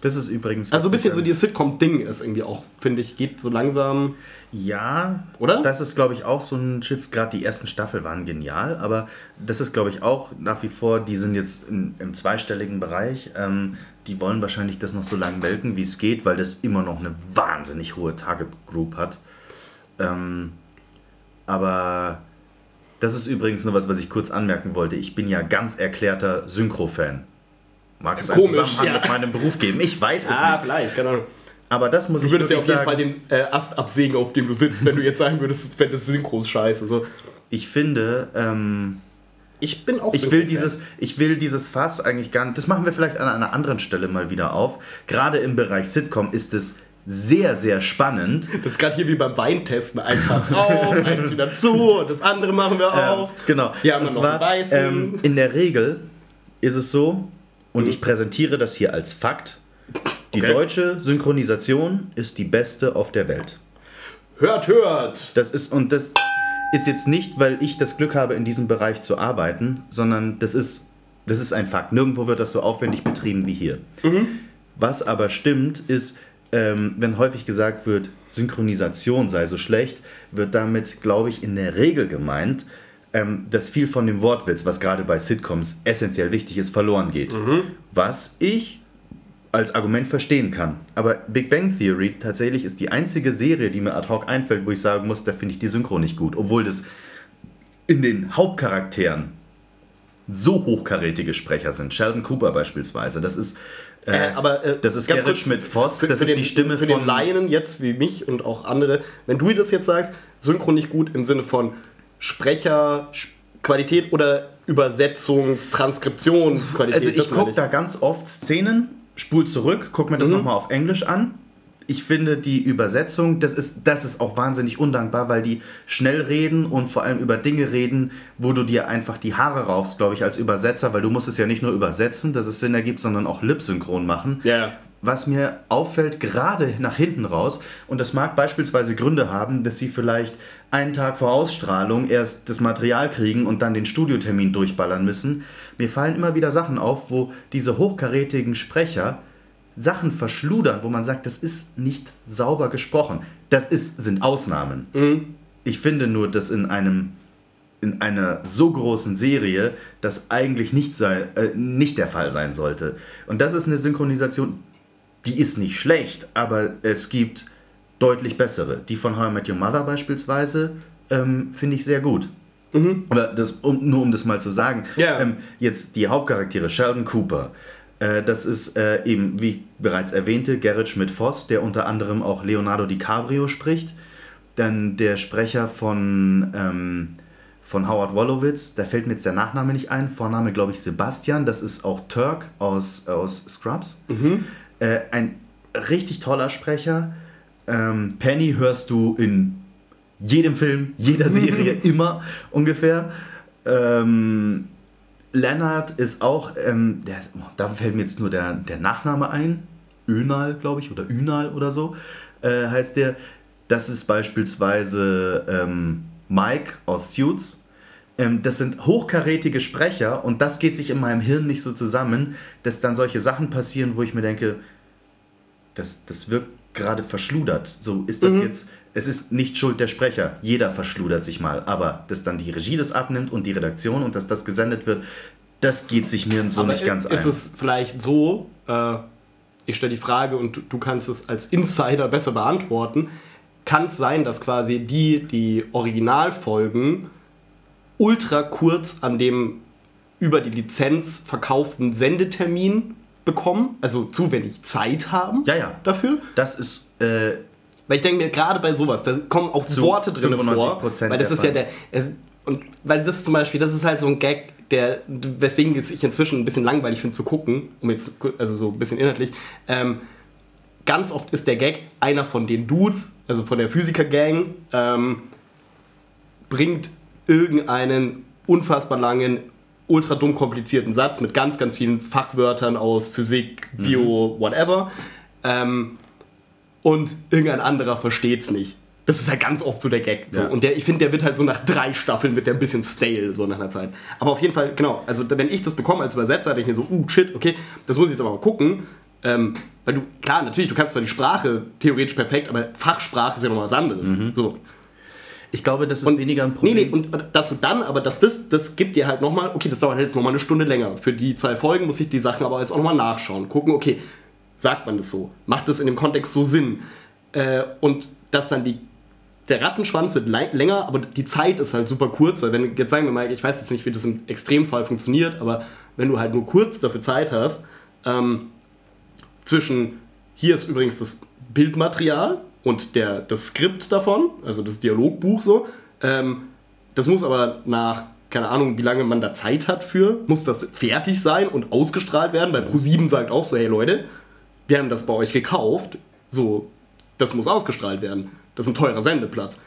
Das ist übrigens. Also ein bisschen so dieses Sitcom-Ding ist irgendwie auch, finde ich, geht so langsam. Ja, Oder? Das ist, glaube ich, auch so ein Schiff. Gerade die ersten Staffeln waren genial, aber das ist, glaube ich, auch nach wie vor, die sind jetzt in, im zweistelligen Bereich. Ähm, die wollen wahrscheinlich das noch so lange melken, wie es geht, weil das immer noch eine wahnsinnig hohe Target Group hat. Ähm, aber das ist übrigens nur was, was ich kurz anmerken wollte. Ich bin ja ganz erklärter Synchro-Fan. Mag es einen Komisch, Zusammenhang ja. mit meinem Beruf geben? Ich weiß es Ah, nicht. vielleicht, keine Ahnung. Aber das muss Du ich würdest ja auf jeden sagen. Fall den äh, Ast absägen, auf dem du sitzt, wenn du jetzt sagen würdest, <laughs> wenn das Synchros scheiße. So. Ich finde, ähm, Ich bin auch Ich will, dieses, ich will dieses Fass eigentlich gar nicht. Das machen wir vielleicht an einer anderen Stelle mal wieder auf. Gerade im Bereich Sitcom ist es sehr, sehr spannend. Das ist gerade hier wie beim Weintesten. Ein Fass auf, <laughs> eins wieder zu, das andere machen wir auf. Ähm, genau. Hier haben wir Und noch zwar, einen weißen. ähm, in der Regel ist es so, und Mhm. ich präsentiere das hier als Fakt: Die Okay. deutsche Synchronisation ist die beste auf der Welt. Hört, hört! Das ist, und das ist jetzt nicht, weil ich das Glück habe, in diesem Bereich zu arbeiten, sondern das ist, das ist ein Fakt. Nirgendwo wird das so aufwendig betrieben wie hier. Was aber stimmt, ist, ähm, wenn häufig gesagt wird, Synchronisation sei so schlecht, wird damit, glaube ich, in der Regel gemeint, ähm, dass viel von dem Wortwitz, was gerade bei Sitcoms essentiell wichtig ist, verloren geht. Was ich als Argument verstehen kann. Aber Big Bang Theory tatsächlich ist die einzige Serie, die mir ad hoc einfällt, wo ich sagen muss, da finde ich die Synchro nicht gut. Obwohl das in den Hauptcharakteren so hochkarätige Sprecher sind. Sheldon Cooper beispielsweise. Das ist, äh, Äh, aber, äh, das ist Gerrit Schmidt-Voss. Für, Das für ist den, die Stimme für von... den Laien jetzt wie mich und auch andere. Wenn du das jetzt sagst, Synchro nicht gut im Sinne von Sprecherqualität oder Übersetzungs-, Transkriptionsqualität. Also ich gucke da ganz oft Szenen, spul zurück, guck mir das Mhm. nochmal auf Englisch an. ich finde die Übersetzung, das ist, das ist auch wahnsinnig undankbar, weil die schnell reden und vor allem über Dinge reden, wo du dir einfach die Haare raufst, glaube ich, als Übersetzer, weil du musst es ja nicht nur übersetzen, dass es Sinn ergibt, sondern auch lipsynchron machen. Ja. Was mir auffällt, gerade nach hinten raus, und das mag beispielsweise Gründe haben, dass sie vielleicht einen Tag vor Ausstrahlung erst das Material kriegen und dann den Studiotermin durchballern müssen. Mir fallen immer wieder Sachen auf, wo diese hochkarätigen Sprecher Sachen verschludern, wo man sagt, das ist nicht sauber gesprochen. Das ist, sind Ausnahmen. Ich finde nur, dass in einem in einer so großen Serie das eigentlich nicht, sei, äh, nicht der Fall sein sollte. Und das ist eine Synchronisation, die ist nicht schlecht, aber es gibt deutlich bessere. Die von How I Met Your Mother beispielsweise ähm, finde ich sehr gut. Oder das, um, nur um das mal zu sagen, Ja. ähm, jetzt die Hauptcharaktere, Sheldon Cooper, äh, das ist äh, eben, wie ich bereits erwähnte, Gerrit Schmidt-Voss, der unter anderem auch Leonardo DiCaprio spricht. Dann der Sprecher von, ähm, von Howard Wolowitz, da fällt mir jetzt der Nachname nicht ein, Vorname glaube ich Sebastian, das ist auch Turk aus, aus Scrubs. Äh, ein richtig toller Sprecher. Ähm, Penny hörst du in jedem Film, jeder <laughs> Serie, immer ungefähr. Ähm, Leonard ist auch, ähm, der, oh, da fällt mir jetzt nur der, der Nachname ein. Önal, glaube ich, oder Ünal oder so, äh, heißt der. Das ist beispielsweise ähm, Mike aus Suits. Ähm, das sind hochkarätige Sprecher und das geht sich in meinem Hirn nicht so zusammen, dass dann solche Sachen passieren, wo ich mir denke, das, das wirkt gerade verschludert. So ist das jetzt. Es ist nicht Schuld der Sprecher. Jeder verschludert sich mal. Aber dass dann die Regie das abnimmt und die Redaktion und dass das gesendet wird, das geht sich mir so Aber nicht ganz ist ein. es vielleicht so, äh, ich stelle die Frage und du, du kannst es als Insider besser beantworten, kann es sein, dass quasi die, die Originalfolgen ultra kurz an dem über die Lizenz verkauften Sendetermin bekommen? Also zu wenig Zeit haben Ja, ja. dafür? Das ist. Äh, Weil ich denke mir, gerade bei sowas, da kommen auch Worte drin vor. 95% Weil das ist ja der. Es, und weil das zum Beispiel, das ist halt so ein Gag, der, weswegen ich inzwischen ein bisschen langweilig finde zu gucken, um jetzt, also so ein bisschen inhaltlich. Ähm, ganz oft ist der Gag, einer von den Dudes, also von der Physiker-Gang, ähm, bringt irgendeinen unfassbar langen, ultra dumm komplizierten Satz mit ganz, ganz vielen Fachwörtern aus Physik, Bio, whatever. Ähm, und irgendein anderer versteht es nicht. Das ist halt ganz oft so der Gag. So. Ja. Und der, ich finde, der wird halt so nach drei Staffeln wird der ein bisschen stale, so nach einer Zeit. Aber auf jeden Fall, genau, also wenn ich das bekomme als Übersetzer, denke ich mir so, uh, shit, okay, das muss ich jetzt aber mal gucken. Ähm, weil du, klar, natürlich, du kannst zwar die Sprache theoretisch perfekt, aber Fachsprache ist ja nochmal was anderes. So. Ich glaube, das ist weniger ein Nee, Problem. nee, und dass du dann, aber dass das, das gibt dir halt nochmal, okay, das dauert halt jetzt nochmal eine Stunde länger. Für die zwei Folgen muss ich die Sachen aber jetzt auch nochmal nachschauen. Gucken, okay, sagt man das so? Macht das in dem Kontext so Sinn? Äh, und dass dann die, der Rattenschwanz wird länger, aber die Zeit ist halt super kurz, weil wenn, jetzt sagen wir mal, ich weiß jetzt nicht, wie das im Extremfall funktioniert, aber wenn du halt nur kurz dafür Zeit hast, ähm, zwischen hier ist übrigens das Bildmaterial und der, das Skript davon, also das Dialogbuch so. Ähm, das muss aber nach, keine Ahnung, wie lange man da Zeit hat für, muss das fertig sein und ausgestrahlt werden, weil Pro7 sagt auch so, hey Leute, wir haben das bei euch gekauft, so, das muss ausgestrahlt werden. Das ist ein teurer Sendeplatz.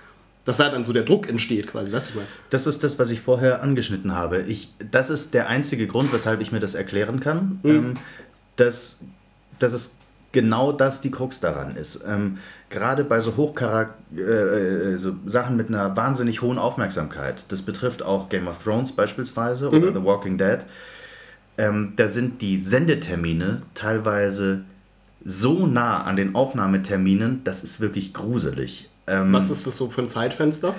Dass da dann so der Druck entsteht quasi, weißt du mal. Das ist das, was ich vorher angeschnitten habe. Ich, das ist der einzige Grund, weshalb ich mir das erklären kann. Ähm, dass, dass es genau das die Krux daran ist. Ähm, gerade bei so Hochcharak äh, äh, so Sachen mit einer wahnsinnig hohen Aufmerksamkeit, das betrifft auch Game of Thrones beispielsweise oder The Walking Dead, ähm, da sind die Sendetermine teilweise so nah an den Aufnahmeterminen, das ist wirklich gruselig. Ähm, Was ist das so für ein Zeitfenster?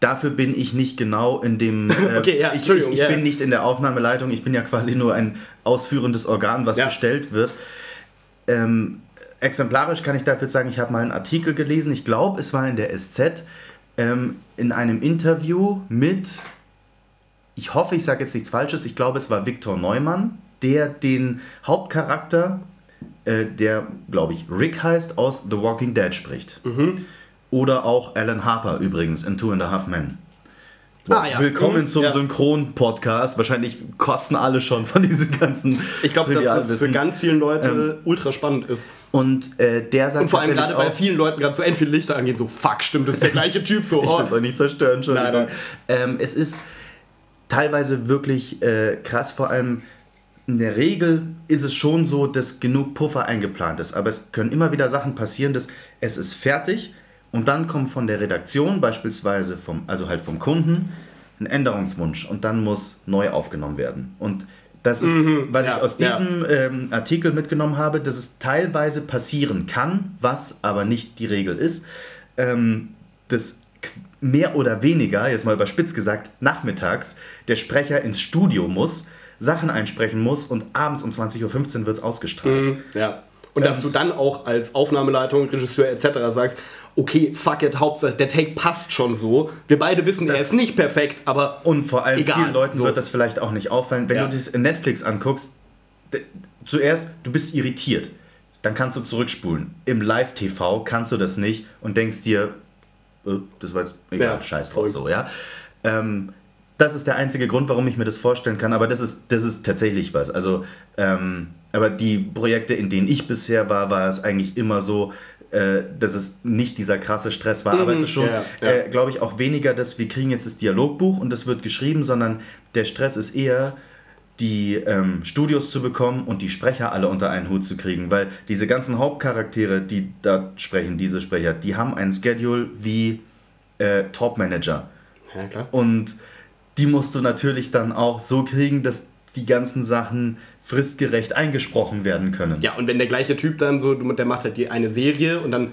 Dafür bin ich nicht genau in dem. Äh, <laughs> Okay, ja, ich, ich, ich ja. bin nicht in der Aufnahmeleitung, ich bin ja quasi nur ein ausführendes Organ, was Ja. bestellt wird. Ähm, exemplarisch kann ich dafür sagen, ich habe mal einen Artikel gelesen, ich glaube, es war in der SZ, ähm, in einem Interview mit, ich hoffe, ich sage jetzt nichts Falsches, ich glaube, es war Viktor Neumann, der den Hauptcharakter, äh, der, glaube ich, Rick heißt, aus The Walking Dead spricht. Oder auch Alan Harper übrigens in Two and a Half Men. Ah, ja. Willkommen Mhm, zum ja. Synchron-Podcast. Wahrscheinlich kotzen alle schon von diesen ganzen Ich glaube, dass das für ganz viele Leute ultra spannend ist. Und äh, der sagt Und vor allem gerade bei vielen Leuten gerade so end viele Lichter angehen, so fuck, stimmt, das ist der gleiche Typ, so <laughs> Ich oh. will es euch nicht zerstören, Entschuldigung. Nein, Ähm, es ist teilweise wirklich äh, krass, vor allem in der Regel ist es schon so, dass genug Puffer eingeplant ist. Aber es können immer wieder Sachen passieren, dass es ist fertig und dann kommt von der Redaktion, beispielsweise vom, also halt vom Kunden, ein Änderungswunsch und dann muss neu aufgenommen werden. Und das ist, was ja, ich aus ja. diesem ähm, Artikel mitgenommen habe, dass es teilweise passieren kann, was aber nicht die Regel ist. Ähm, dass mehr oder weniger, jetzt mal überspitzt gesagt, nachmittags der Sprecher ins Studio muss, Sachen einsprechen muss und abends um 20.15 Uhr wird es ausgestrahlt. Mhm, Ja. Und dass du dann auch als Aufnahmeleitung, Regisseur etc. sagst, okay, fuck it, Hauptsache der Take passt schon so. Wir beide wissen, er Das- ist nicht perfekt, aber Und vor allem Egal, vielen Leuten so. wird das vielleicht auch nicht auffallen. Wenn Ja. du das in Netflix anguckst, zuerst, du bist irritiert. Dann kannst du zurückspulen. Im Live-TV kannst du das nicht und denkst dir, äh, das war jetzt egal, Ja, scheiß drauf so, ja. Ähm, das ist der einzige Grund, warum ich mir das vorstellen kann, aber das ist, das ist tatsächlich was. Also, ähm, aber die Projekte, in denen ich bisher war, war es eigentlich immer so, äh, dass es nicht dieser krasse Stress war. Aber es ist schon, ja, ja. Äh, glaube ich, auch weniger, dass wir kriegen jetzt das Dialogbuch und das wird geschrieben, sondern der Stress ist eher, die ähm, Studios zu bekommen und die Sprecher alle unter einen Hut zu kriegen, weil diese ganzen Hauptcharaktere, die da sprechen, diese Sprecher, die haben ein Schedule wie äh, Top-Manager. ja. Und die musst du natürlich dann auch so kriegen, dass die ganzen Sachen fristgerecht eingesprochen werden können. Ja, und wenn der gleiche Typ dann so, der macht halt die eine Serie und dann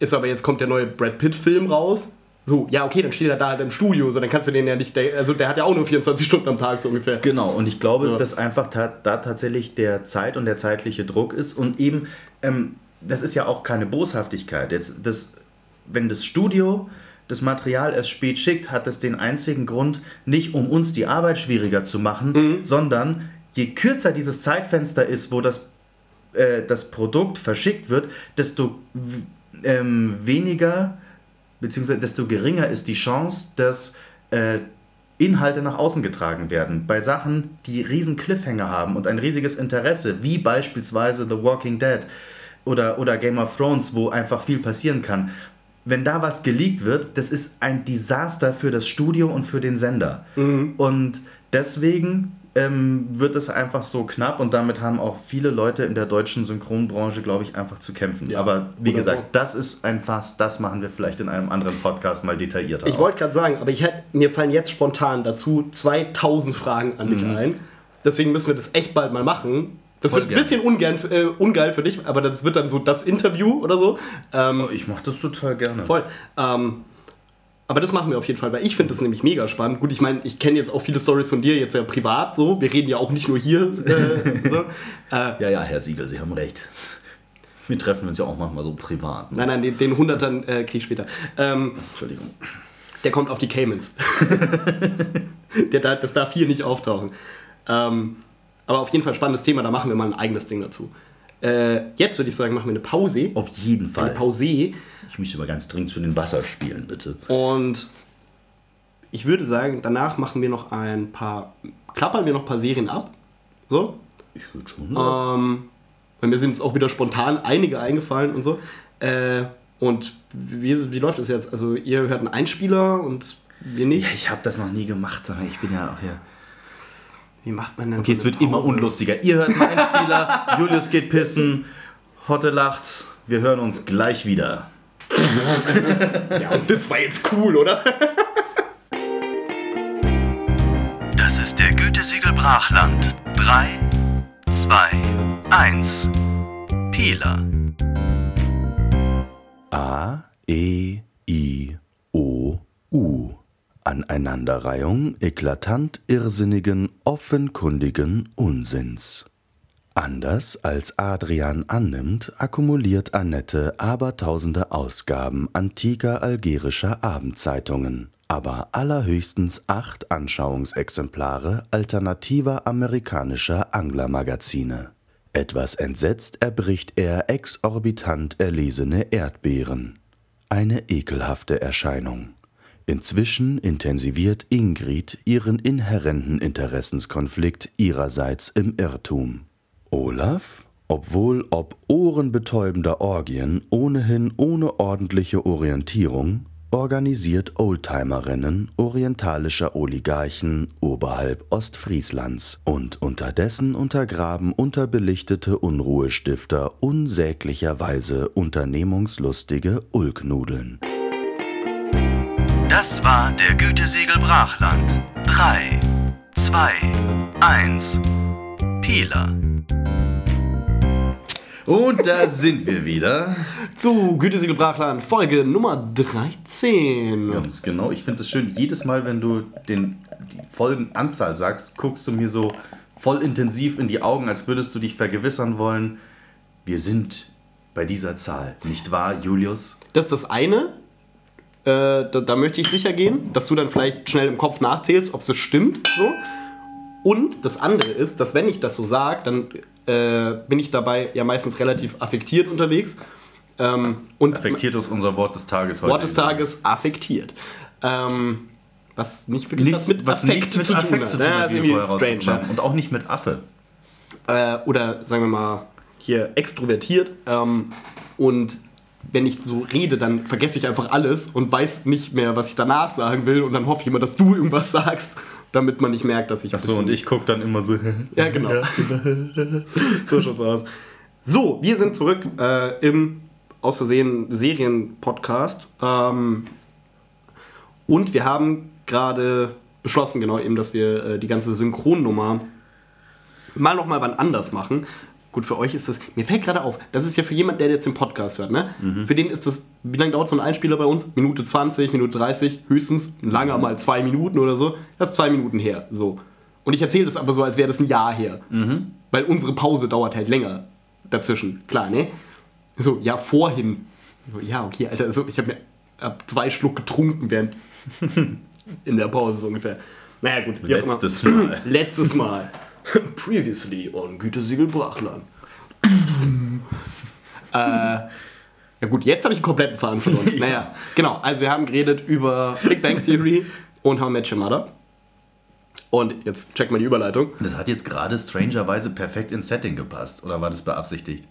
ist aber jetzt kommt der neue Brad Pitt-Film raus. So, ja, okay, dann steht er da halt im Studio, so dann kannst du den ja nicht, also der hat ja auch nur 24 Stunden am Tag so ungefähr. Genau, und ich glaube, So. dass einfach ta da tatsächlich der Zeit und der zeitliche Druck ist und eben, ähm, das ist ja auch keine Boshaftigkeit. Jetzt, das, wenn das Studio das Material erst spät schickt, hat das den einzigen Grund, nicht um uns die Arbeit schwieriger zu machen, sondern je kürzer dieses Zeitfenster ist, wo das, äh, das Produkt verschickt wird, desto ähm, weniger beziehungsweise desto geringer ist die Chance, dass äh, Inhalte nach außen getragen werden. Bei Sachen, die riesen Cliffhanger haben und ein riesiges Interesse, wie beispielsweise The Walking Dead oder, oder Game of Thrones, wo einfach viel passieren kann. Wenn da was geleakt wird, das ist ein Desaster für das Studio und für den Sender. Und deswegen ähm, wird es einfach so knapp und damit haben auch viele Leute in der deutschen Synchronbranche, glaube ich, einfach zu kämpfen. Ja, Aber wie wunderbar. gesagt, das ist ein Fass, das machen wir vielleicht in einem anderen Podcast mal detaillierter. Ich wollte gerade sagen, aber ich hätte, mir fallen jetzt spontan dazu 2000 Fragen an dich ein. Deswegen müssen wir das echt bald mal machen. Das Voll wird ein bisschen ungern, äh, ungeil für dich, aber das wird dann so das Interview oder so. Ähm, ich mache das total gerne. Voll. Ähm, aber das machen wir auf jeden Fall, weil ich finde das nämlich mega spannend. Gut, ich meine, ich kenne jetzt auch viele Stories von dir, jetzt ja privat so. Wir reden ja auch nicht nur hier. Äh, <laughs> so. äh, Ja, ja, Herr Siegel, Sie haben recht. Wir treffen uns ja auch manchmal so privat. Ne? nein, nein, den, den 100ern äh, krieg ich später. Ähm, Entschuldigung. der kommt auf die Caymans. <laughs> der, das darf hier nicht auftauchen. Ähm, aber auf jeden Fall spannendes Thema, da machen wir mal ein eigenes Ding dazu. Äh, jetzt würde ich sagen, machen wir eine Pause. Auf jeden Fall. Eine Pause. Ich möchte aber ganz dringend zu den Wasserspielen, bitte. Und ich würde sagen, danach machen wir noch ein paar, klappern wir noch ein paar Serien ab. So. Ich würde schon. Ähm, weil mir sind jetzt auch wieder spontan einige eingefallen und so. Äh, und wie, wie läuft das jetzt? Also ihr hört einen Einspieler und wir nicht. ja, ich habe das noch nie gemacht, aber ich bin ja auch hier. Wie macht man denn Okay, so es wird immer Pause? unlustiger. Ihr hört einen Einspieler, <laughs> Julius geht pissen, Hotte lacht. Wir hören uns gleich wieder. Ja, und das war jetzt cool, oder? Das ist der Gütesiegel Brachland. 3, 2, 1. Pieler. A, E, I, O, U. Aneinanderreihung eklatant irrsinnigen, offenkundigen Unsinns. Anders als Adrian annimmt, akkumuliert Annette abertausende Ausgaben antiker algerischer Abendzeitungen, aber allerhöchstens acht Anschauungsexemplare alternativer amerikanischer Anglermagazine. Etwas entsetzt erbricht er exorbitant erlesene Erdbeeren. Eine ekelhafte Erscheinung. Inzwischen intensiviert Ingrid ihren inhärenten Interessenskonflikt ihrerseits im Irrtum. Olaf, obwohl ob ohrenbetäubender Orgien ohnehin ohne ordentliche Orientierung, organisiert Oldtimer-Rennen orientalischer Oligarchen oberhalb Ostfrieslands und unterdessen untergraben unterbelichtete Unruhestifter unsäglicherweise unternehmungslustige Ulknudeln. Das war der Gütesiegel Brachland. 3, 2, 1. Pieler. Und da sind wir wieder. Zu Gütesiegel Brachland, Folge Nummer 13. Ganz genau. Ich finde es schön, jedes Mal, wenn du den, die Folgenanzahl sagst, guckst du mir so voll intensiv in die Augen, als würdest du dich vergewissern wollen, wir sind bei dieser Zahl. Nicht wahr, Julius? Das ist das eine. Äh, da, da möchte ich sicher gehen, dass du dann vielleicht schnell im Kopf nachzählst, ob es stimmt. So. Und das andere ist, dass wenn ich das so sage, dann äh, bin ich dabei ja meistens relativ affektiert unterwegs. Ähm, und Affektiert ist unser Wort des Tages heute. Wort des Tages affektiert. Ähm, was nicht wirklich Nichts, was mit was Affekt nichts mit zu tun Affekt hat. zu tun Ja, hat, strange. rausgefunden haben. Und auch nicht mit Affe. äh, oder sagen wir mal hier extrovertiert. Ähm, und wenn ich so rede, dann vergesse ich einfach alles und weiß nicht mehr, was ich danach sagen will. Und dann hoffe ich immer, dass du irgendwas sagst, damit man nicht merkt, dass ich. Achso, und ich gucke dann immer so. <laughs> Ja, genau. <laughs> so schaut's aus. So, wir sind zurück äh, im aus Versehen Serien-Podcast. Ähm, und wir haben gerade beschlossen, genau eben, dass wir äh, die ganze Synchronnummer mal nochmal wann anders machen. Gut, für euch ist das, mir fällt gerade auf, das ist ja für jemand, der jetzt den Podcast hört, ne? Für den ist das, wie lange dauert so ein Einspieler bei uns? Minute 20, Minute 30, höchstens, langer mal zwei Minuten oder so. Das ist zwei Minuten her, so. Und ich erzähle das aber so, als wäre das ein Jahr her. Weil unsere Pause dauert halt länger dazwischen, klar, ne? So, ja, vorhin. So, ja, okay, Alter, so, ich habe mir hab zwei Schluck getrunken während <laughs> in der Pause so ungefähr. Naja, gut. <clears throat> Letztes Mal. Letztes Mal. <laughs> Previously on Gütesiegel Brachland. äh, ja gut, jetzt habe ich einen kompletten Faden verloren. <laughs> Naja, genau. Also wir haben geredet über Big Bang Theory und How I Met Your Mother. Und jetzt check mal die Überleitung. Das hat jetzt gerade strangerweise perfekt ins Setting gepasst. Oder war das beabsichtigt?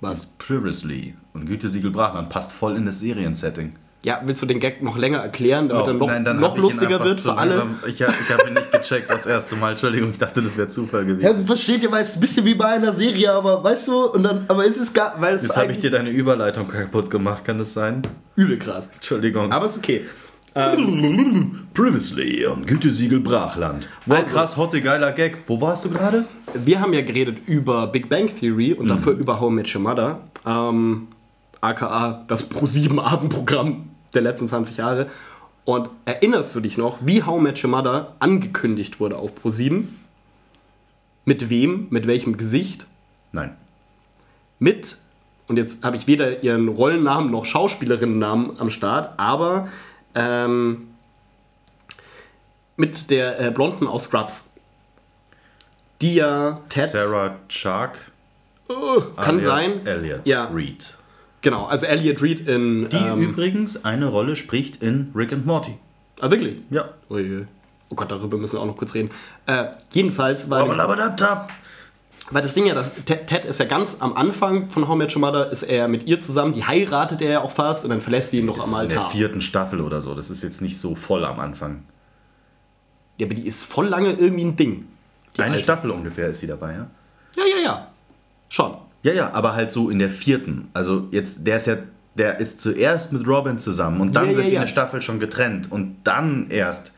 Was? Previously. Und Gütesiegel Brachland passt voll in das Seriensetting. Ja, willst du den Gag noch länger erklären, damit Oh, er noch, nein, dann noch lustiger wird für alle? langsam- Ich, hab- ich habe ihn nicht gecheckt das erste Mal. Entschuldigung, ich dachte, das wäre Zufall gewesen. Ja, versteht ihr, weil es ein bisschen wie bei einer Serie, aber weißt du, und dann, aber es ist gar, weil es Jetzt habe ich dir deine Überleitung kaputt gemacht, kann das sein? übel krass. Entschuldigung. Aber ist okay. Previously on Gütesiegel Brachland. Wow, Also- krass, hotte, geiler Gag. Wo warst du gerade? Wir haben ja geredet über Big Bang Theory und dafür über How I Met Your Mother, ähm, aka das Pro7 Abendprogramm der letzten 20 Jahre. Und erinnerst du dich noch, wie How Met Your Mother angekündigt wurde auf Pro7? Mit wem? Mit welchem Gesicht? Nein. mit, und jetzt habe ich weder ihren Rollennamen noch Schauspielerinnennamen am Start, aber ähm, mit der äh, Blonden aus Scrubs. Die ja Ted. Sarah Chark. Oh, kann sein. Elliot Ja. Reed. Genau, also Elliot Reed in. Die ähm, übrigens eine Rolle spricht in Rick and Morty. ah, wirklich? Ja. Ui. Oh Gott, darüber müssen wir auch noch kurz reden. Äh, jedenfalls war. Weil das Ding ja, das, Ted, ist ja ganz am Anfang von How Met Your Mother, ist er mit ihr zusammen, die heiratet er ja auch fast und dann verlässt sie ihn noch Das am ist in der Altar. vierten Staffel oder so. Das ist jetzt nicht so voll am Anfang. Ja, aber die ist voll lange irgendwie ein Ding. Eine alte. Staffel ungefähr ist sie dabei, ja? Ja, ja, ja. Schon. Ja, ja, aber halt so in der vierten. Also jetzt, der ist ja, der ist zuerst mit Robin zusammen und dann Ja, sind ja, die ja. eine Staffel schon getrennt und dann erst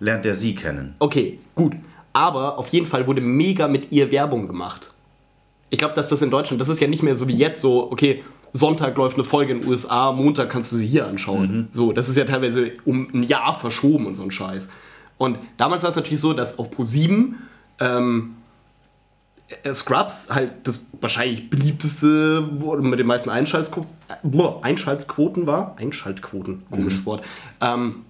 lernt er sie kennen. Okay, gut. Aber auf jeden Fall wurde mega mit ihr Werbung gemacht. Ich glaube, dass das in Deutschland, das ist ja nicht mehr so wie jetzt so, okay, Sonntag läuft eine Folge in den USA, Montag kannst du sie hier anschauen. So, das ist ja teilweise um ein Jahr verschoben und so ein Scheiß. Und damals war es natürlich so, dass auf Pro7 ähm, äh, Scrubs halt das wahrscheinlich beliebteste wo- mit den meisten Einschaltquoten, Einschaltquoten war. Einschaltquoten, komisches Wort. Ähm,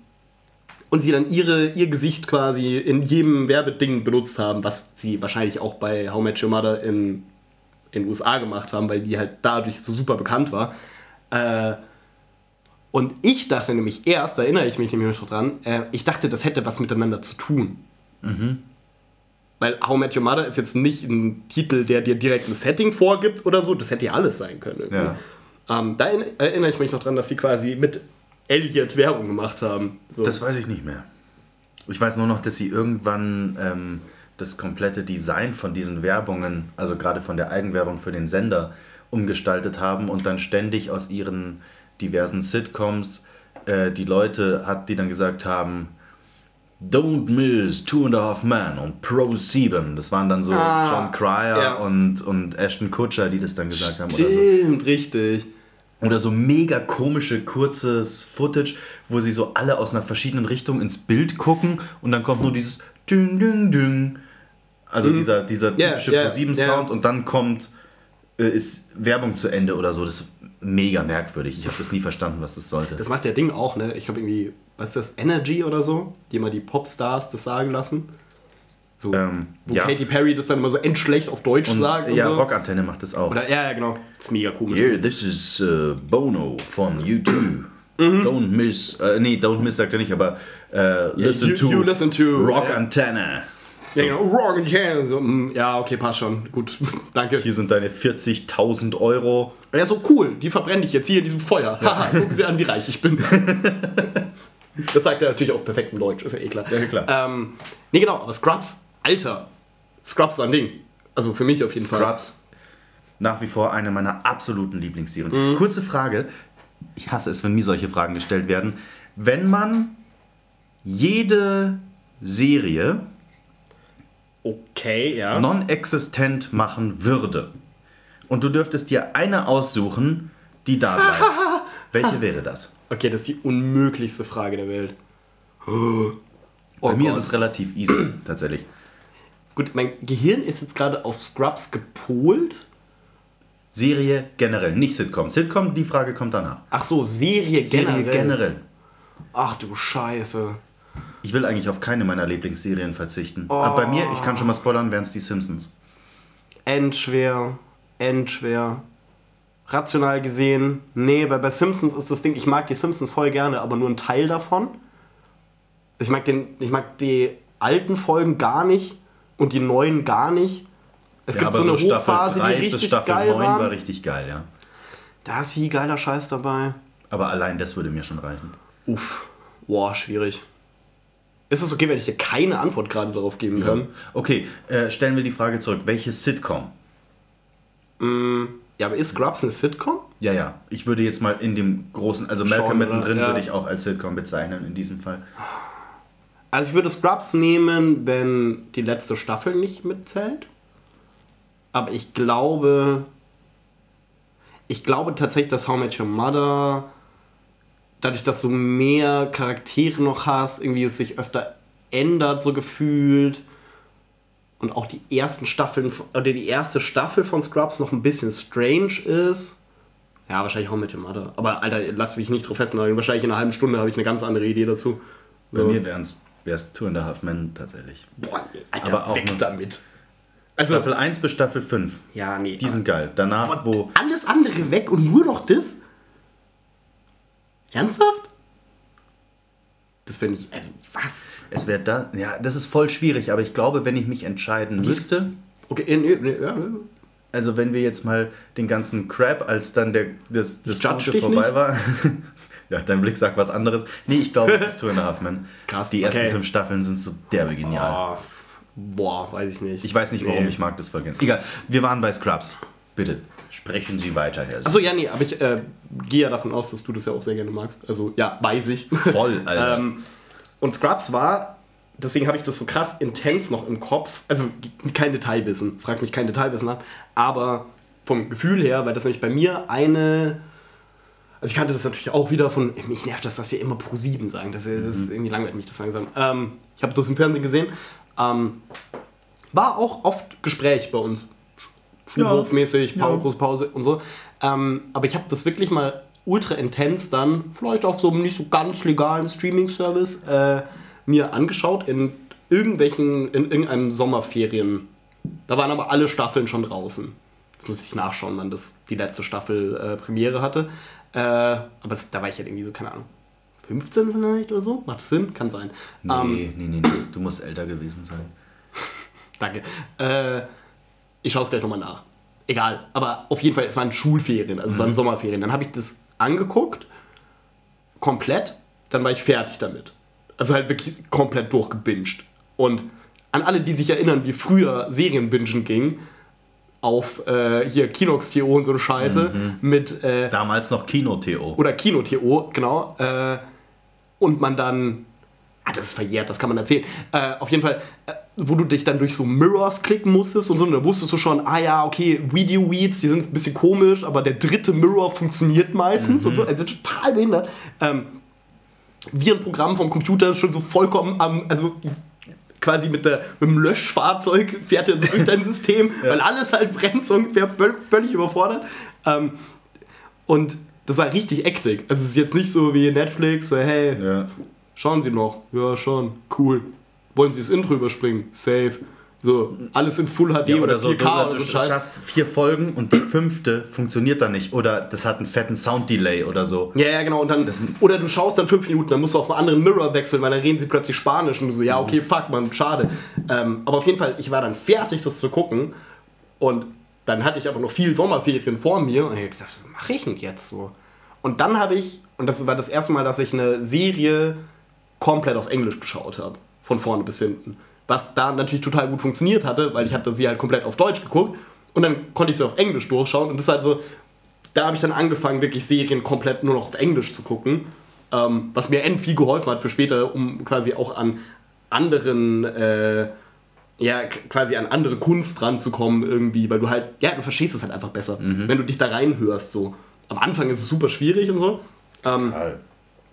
und sie dann ihre, ihr Gesicht quasi in jedem Werbeding benutzt haben, was sie wahrscheinlich auch bei How Met Your Mother in den USA gemacht haben, weil die halt dadurch so super bekannt war. Äh, Und ich dachte nämlich erst, da erinnere ich mich nämlich noch dran, äh, ich dachte, das hätte was miteinander zu tun. Weil How I Met Your Mother ist jetzt nicht ein Titel, der dir direkt ein Setting vorgibt oder so. Das hätte ja alles sein können. Ja. Ähm, da erinn- erinnere ich mich noch dran, dass sie quasi mit Elliot Werbung gemacht haben. So. Das weiß ich nicht mehr. Ich weiß nur noch, dass sie irgendwann ähm, das komplette Design von diesen Werbungen, also gerade von der Eigenwerbung für den Sender, umgestaltet haben und dann ständig aus ihren diversen Sitcoms äh, die Leute hat, die dann gesagt haben, Don't miss Two and a Half Men und Pro 7. Das waren dann so Ah, John Cryer ja. und, und Ashton Kutcher, die das dann gesagt haben. Oder so. Stimmt, richtig. Oder so mega komische, kurzes Footage, wo sie so alle aus einer verschiedenen Richtung ins Bild gucken und dann kommt nur dieses Ding, Ding, Ding. Also dieser, dieser Mhm. Ja, typische ja, Pro-7-Sound ja. und dann kommt, äh, ist Werbung zu Ende oder so. Das mega merkwürdig. Ich habe das nie verstanden, was das sollte. Das macht der Ding auch, ne? Ich habe irgendwie, was ist das, Energy oder so? Die immer die Popstars das sagen lassen. So, Ähm, wo ja. Katy Perry das dann immer so endschlecht auf Deutsch und, sagt. Und ja, so. Rockantenne macht das auch. Oder, ja, ja, genau. Das ist mega komisch. Yeah, this is uh, Bono von U2. Mhm. Don't miss, äh, nee, don't miss sagt er nicht, aber äh, listen, you- to you listen to, Rock äh, Antenne. Ja, genau. Wrong again. So, mm, ja, okay, passt schon. Gut, <laughs> danke. Hier sind deine 40.000 Euro. Ja, so cool. Die verbrenne ich jetzt hier in diesem Feuer. Haha, gucken Sie an, wie reich ich bin. <laughs> das sagt er natürlich auf perfektem Deutsch, ist ja eh klar. Ja, klar. Ähm, nee, genau, aber Scrubs, Alter. Scrubs war ein Ding. Also für mich auf jeden Fall. Scrubs, nach wie vor eine meiner absoluten Lieblingsserien. Mhm. Kurze Frage. Ich hasse es, wenn mir solche Fragen gestellt werden. Wenn man jede Serie Okay, ja. non-existent machen würde und du dürftest dir eine aussuchen, die da <laughs> bleibt, welche wäre das? Okay, das ist die unmöglichste Frage der Welt. <gasps> Oh Bei mir ist Gott. es relativ easy, <clears throat> tatsächlich. Gut, mein Gehirn ist jetzt gerade auf Scrubs gepolt. Serie generell, nicht Sitcom. Sitcom, die Frage kommt danach. Ach so, Serie, Serie generell. generell. Ach du Scheiße. Ich will eigentlich auf keine meiner Lieblingsserien verzichten. Aber bei mir, ich kann schon mal spoilern, wären es die Simpsons. Endschwer, endschwer. Rational gesehen, nee, weil bei Simpsons ist das Ding, ich mag die Simpsons voll gerne, aber nur ein Teil davon. Ich mag, den, ich mag die alten Folgen gar nicht und die neuen gar nicht. Es gibt so eine Hochphase, die richtig bis Staffel geil 9 waren. war richtig geil, ja. Da ist viel geiler Scheiß dabei. Aber allein das würde mir schon reichen. Uff, boah, schwierig. Ist es okay, wenn ich dir keine Antwort gerade darauf geben kann? Okay, äh, stellen wir die Frage zurück. Welche Sitcom? Ja, aber ist Scrubs eine Sitcom? Ja, ja. Ich würde jetzt mal in dem großen, also Malcolm Genre, mittendrin ja. würde ich auch als Sitcom bezeichnen in diesem Fall. Also ich würde Scrubs nehmen, wenn die letzte Staffel nicht mitzählt. Aber ich glaube, ich glaube tatsächlich, dass How Met Your Mother, dadurch, dass du mehr Charaktere noch hast, irgendwie es sich öfter ändert, so gefühlt. Und auch die ersten Staffeln, oder die erste Staffel von Scrubs noch ein bisschen strange ist. Ja, wahrscheinlich I Met Your Mother. Aber Alter, lass mich nicht drauf festnageln. Wahrscheinlich in einer halben Stunde habe ich eine ganz andere Idee dazu. Bei So. mir wären es Two and a Half Men tatsächlich. Boah, nee, Alter, Aber auch weg damit. Also, Staffel 1 bis Staffel 5. ja, nee. Die sind geil. Danach, wo. alles andere weg und nur noch das? Ernsthaft? Das finde ich, also, was? Es wäre da. Ja, das ist voll schwierig, aber ich glaube, wenn ich mich entscheiden müsste. Okay, nee, nee, ja, nee. Also wenn wir jetzt mal den ganzen Crap, als dann der, das, das judge vorbei nicht. war. <laughs> ja, dein Blick sagt was anderes. Nee, ich glaube, es ist Two and a Half Men. Krass, Die ersten okay. fünf Staffeln sind so derbe genial. Ah, boah, weiß ich nicht. Ich weiß nicht, warum Nee. ich mag das voll gerne. Egal, wir waren bei Scrubs. Bitte, sprechen Sie weiter, Herr. Achso, ja, nee, aber ich äh, gehe ja davon aus, dass du das ja auch sehr gerne magst. Also, ja, weiß ich. Voll, <laughs> Alter. ähm, und Scrubs war, deswegen habe ich das so krass intens noch im Kopf. Also, kein Detailwissen, frag mich kein Detailwissen ab. Aber vom Gefühl her, weil das nämlich bei mir eine. Also, ich kannte das natürlich auch wieder von. Mich nervt das, dass wir immer Pro 7 sagen. Das, das ist irgendwie langweilig mich das langsam. Ähm, ich habe das im Fernsehen gesehen. Ähm, war auch oft Gespräch bei uns. Schulhofmäßig, Pause, große Pause und so. Ähm, aber ich habe das wirklich mal ultra intens dann, vielleicht auf so einem nicht so ganz legalen Streaming-Service, äh, mir angeschaut in irgendwelchen, in irgendeinem Sommerferien. Da waren aber alle Staffeln schon draußen. Jetzt muss ich nachschauen, wann das die letzte Staffel äh, Premiere hatte. Äh, aber das, da war ich halt irgendwie so, keine Ahnung, 15 vielleicht oder so. Macht das Sinn? Kann sein. Nee, Ähm, nee, nee, nee. Du musst älter gewesen sein. <laughs> Danke. Äh, ich schaue es gleich nochmal nach. Egal, aber auf jeden Fall, es waren Schulferien, also es waren Sommerferien. Dann habe ich das angeguckt, komplett, dann war ich fertig damit. Also halt wirklich komplett durchgebinged. Und an alle, die sich erinnern, wie früher Serienbingen ging, auf äh, hier Kinox.to und so eine Scheiße, mit äh, Damals noch Kino-TO. oder Kino.to, genau. Äh, und man dann. Ah, das ist verjährt, das kann man erzählen. Äh, auf jeden Fall, äh, wo du dich dann durch so Mirrors klicken musstest und so, und da wusstest du schon, ah ja, okay, Video Weeds, die sind ein bisschen komisch, aber der dritte Mirror funktioniert meistens und so. Also total behindert. Ähm, wie ein Programm vom Computer schon so vollkommen am, also quasi mit, der, mit dem Löschfahrzeug fährt er so durch dein <laughs> System, weil alles halt brennt, so ungefähr völ- völlig überfordert. Ähm, und das war richtig ektig. Also es ist jetzt nicht so wie Netflix, so hey, Ja. schauen Sie noch. Ja, schon. Cool. Wollen Sie das Intro überspringen? Safe. So, alles in Full HD Ja, oder, oder so, 4K du, oder du so schaffst vier Folgen und die fünfte funktioniert dann nicht. Oder das hat einen fetten Sound-Delay oder so. Ja, ja, genau. Und dann, oder du schaust dann fünf Minuten, dann musst du auf einen anderen Mirror wechseln, weil dann reden sie plötzlich Spanisch und du so, ja, okay, fuck, man, schade. Ähm, aber auf jeden Fall, ich war dann fertig, das zu gucken. Und dann hatte ich aber noch viel Sommerferien vor mir. Und ich hab gesagt, was mache ich denn jetzt so? Und dann habe ich, und das war das erste Mal, dass ich eine Serie komplett auf Englisch geschaut habe. Von vorne bis hinten. Was da natürlich total gut funktioniert hatte, weil ich hatte sie halt komplett auf Deutsch geguckt. Und dann konnte ich sie auf Englisch durchschauen. Und das war halt so, da habe ich dann angefangen, wirklich Serien komplett nur noch auf Englisch zu gucken. Ähm, was mir end viel geholfen hat für später, um quasi auch an anderen, äh, ja, quasi an andere Kunst ranzukommen irgendwie, weil du halt, ja, du verstehst es halt einfach besser, wenn du dich da reinhörst so. Am Anfang ist es super schwierig und so. Ähm,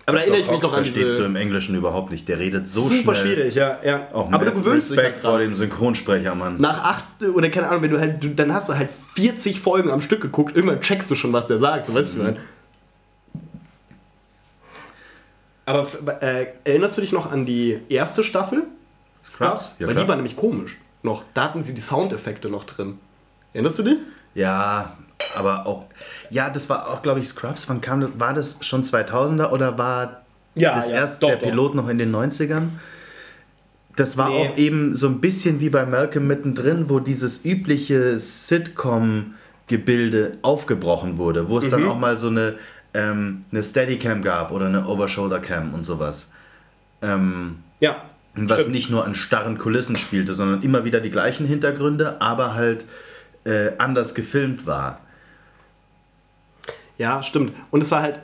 aber da erinnere ich mich noch an verstehst du diese... im Englischen überhaupt nicht. Der redet so Super schnell. schwierig, ja, ja. Auch aber du gewöhnst dich Respekt halt vor dran. dem Synchronsprecher, Mann. Nach acht, oder keine Ahnung, wenn du halt, du, dann hast du halt 40 Folgen am Stück geguckt, irgendwann checkst du schon, was der sagt, so weißt du, Mhm. ich meine. Aber äh, erinnerst du dich noch an die erste Staffel? Scrubs? Ja, Weil klar. die war nämlich komisch noch. Da hatten sie die Soundeffekte noch drin. Erinnerst du dich? Ja, aber auch. Ja, das war auch, glaube ich, Scrubs. Wann kam das? War das schon 2000er oder war Ja, das ja, erst doch, der doch. Pilot noch in den 90ern? Das war Nee. auch eben so ein bisschen wie bei Malcolm mittendrin, wo dieses übliche Sitcom-Gebilde aufgebrochen wurde, wo es Mhm. dann auch mal so eine, ähm, eine Steadicam gab oder eine Overshoulder-Cam und sowas. Ähm, Ja. was stimmt. nicht nur an starren Kulissen spielte, sondern immer wieder die gleichen Hintergründe, aber halt äh, anders gefilmt war. Ja, stimmt. Und es war halt,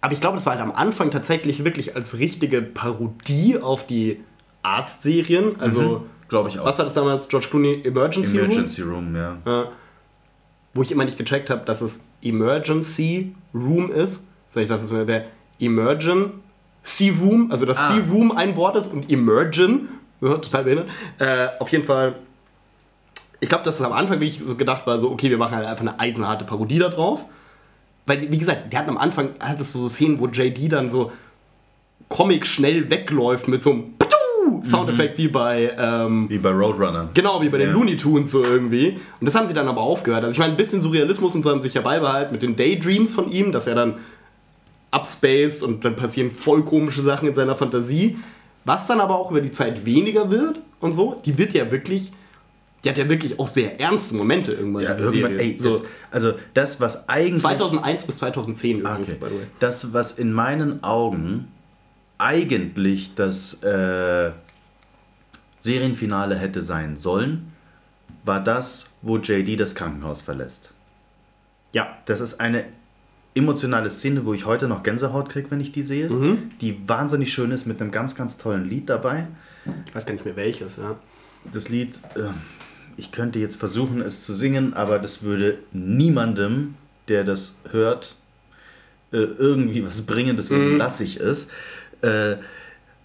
aber ich glaube, das war halt am Anfang tatsächlich wirklich als richtige Parodie auf die Arztserien. Also, Glaube ich auch. was war das damals? George Clooney Emergency, Room? Emergency Room, ja. Ja. Wo ich immer nicht gecheckt habe, dass es Emergency Room ist. So, ich dachte, es wäre Emergency Room, also dass Ah. C Room ein Wort ist und Emergen. <laughs> Total behindert. Äh, auf jeden Fall, ich glaube, dass es am Anfang wirklich so gedacht war, so, okay, wir machen halt einfach eine eisenharte Parodie da drauf. Weil, wie gesagt, der hat am Anfang, hattest du so Szenen, wo JD dann so Comic schnell wegläuft mit so einem Soundeffekt wie bei ähm, Wie bei Roadrunner. Genau, wie bei den Ja. Looney Tunes so irgendwie. Und das haben sie dann aber aufgehört. Also ich meine, ein bisschen Surrealismus und so haben sie sich ja beibehalten mit den Daydreams von ihm, dass er dann upspaced und dann passieren voll komische Sachen in seiner Fantasie. Was dann aber auch über die Zeit weniger wird und so. Die wird ja wirklich, die hat ja wirklich auch sehr ernste Momente irgendwann. Ja, irgendwann, Serie. ey, so, das, also das, was eigentlich. 2001 bis 2010 Ah, übrigens, okay. by the way. Das, was in meinen Augen eigentlich das äh, Serienfinale hätte sein sollen, war das, wo JD das Krankenhaus verlässt. Ja, Das ist eine emotionale Szene, wo ich heute noch Gänsehaut kriege, wenn ich die sehe. Mhm. Die wahnsinnig schön ist mit einem ganz, ganz tollen Lied dabei. ich weiß gar nicht mehr welches, ja. Das Lied, äh, ich könnte jetzt versuchen, es zu singen, aber das würde niemandem, der das hört, äh, irgendwie was bringen. Deswegen lasse ich es. Äh,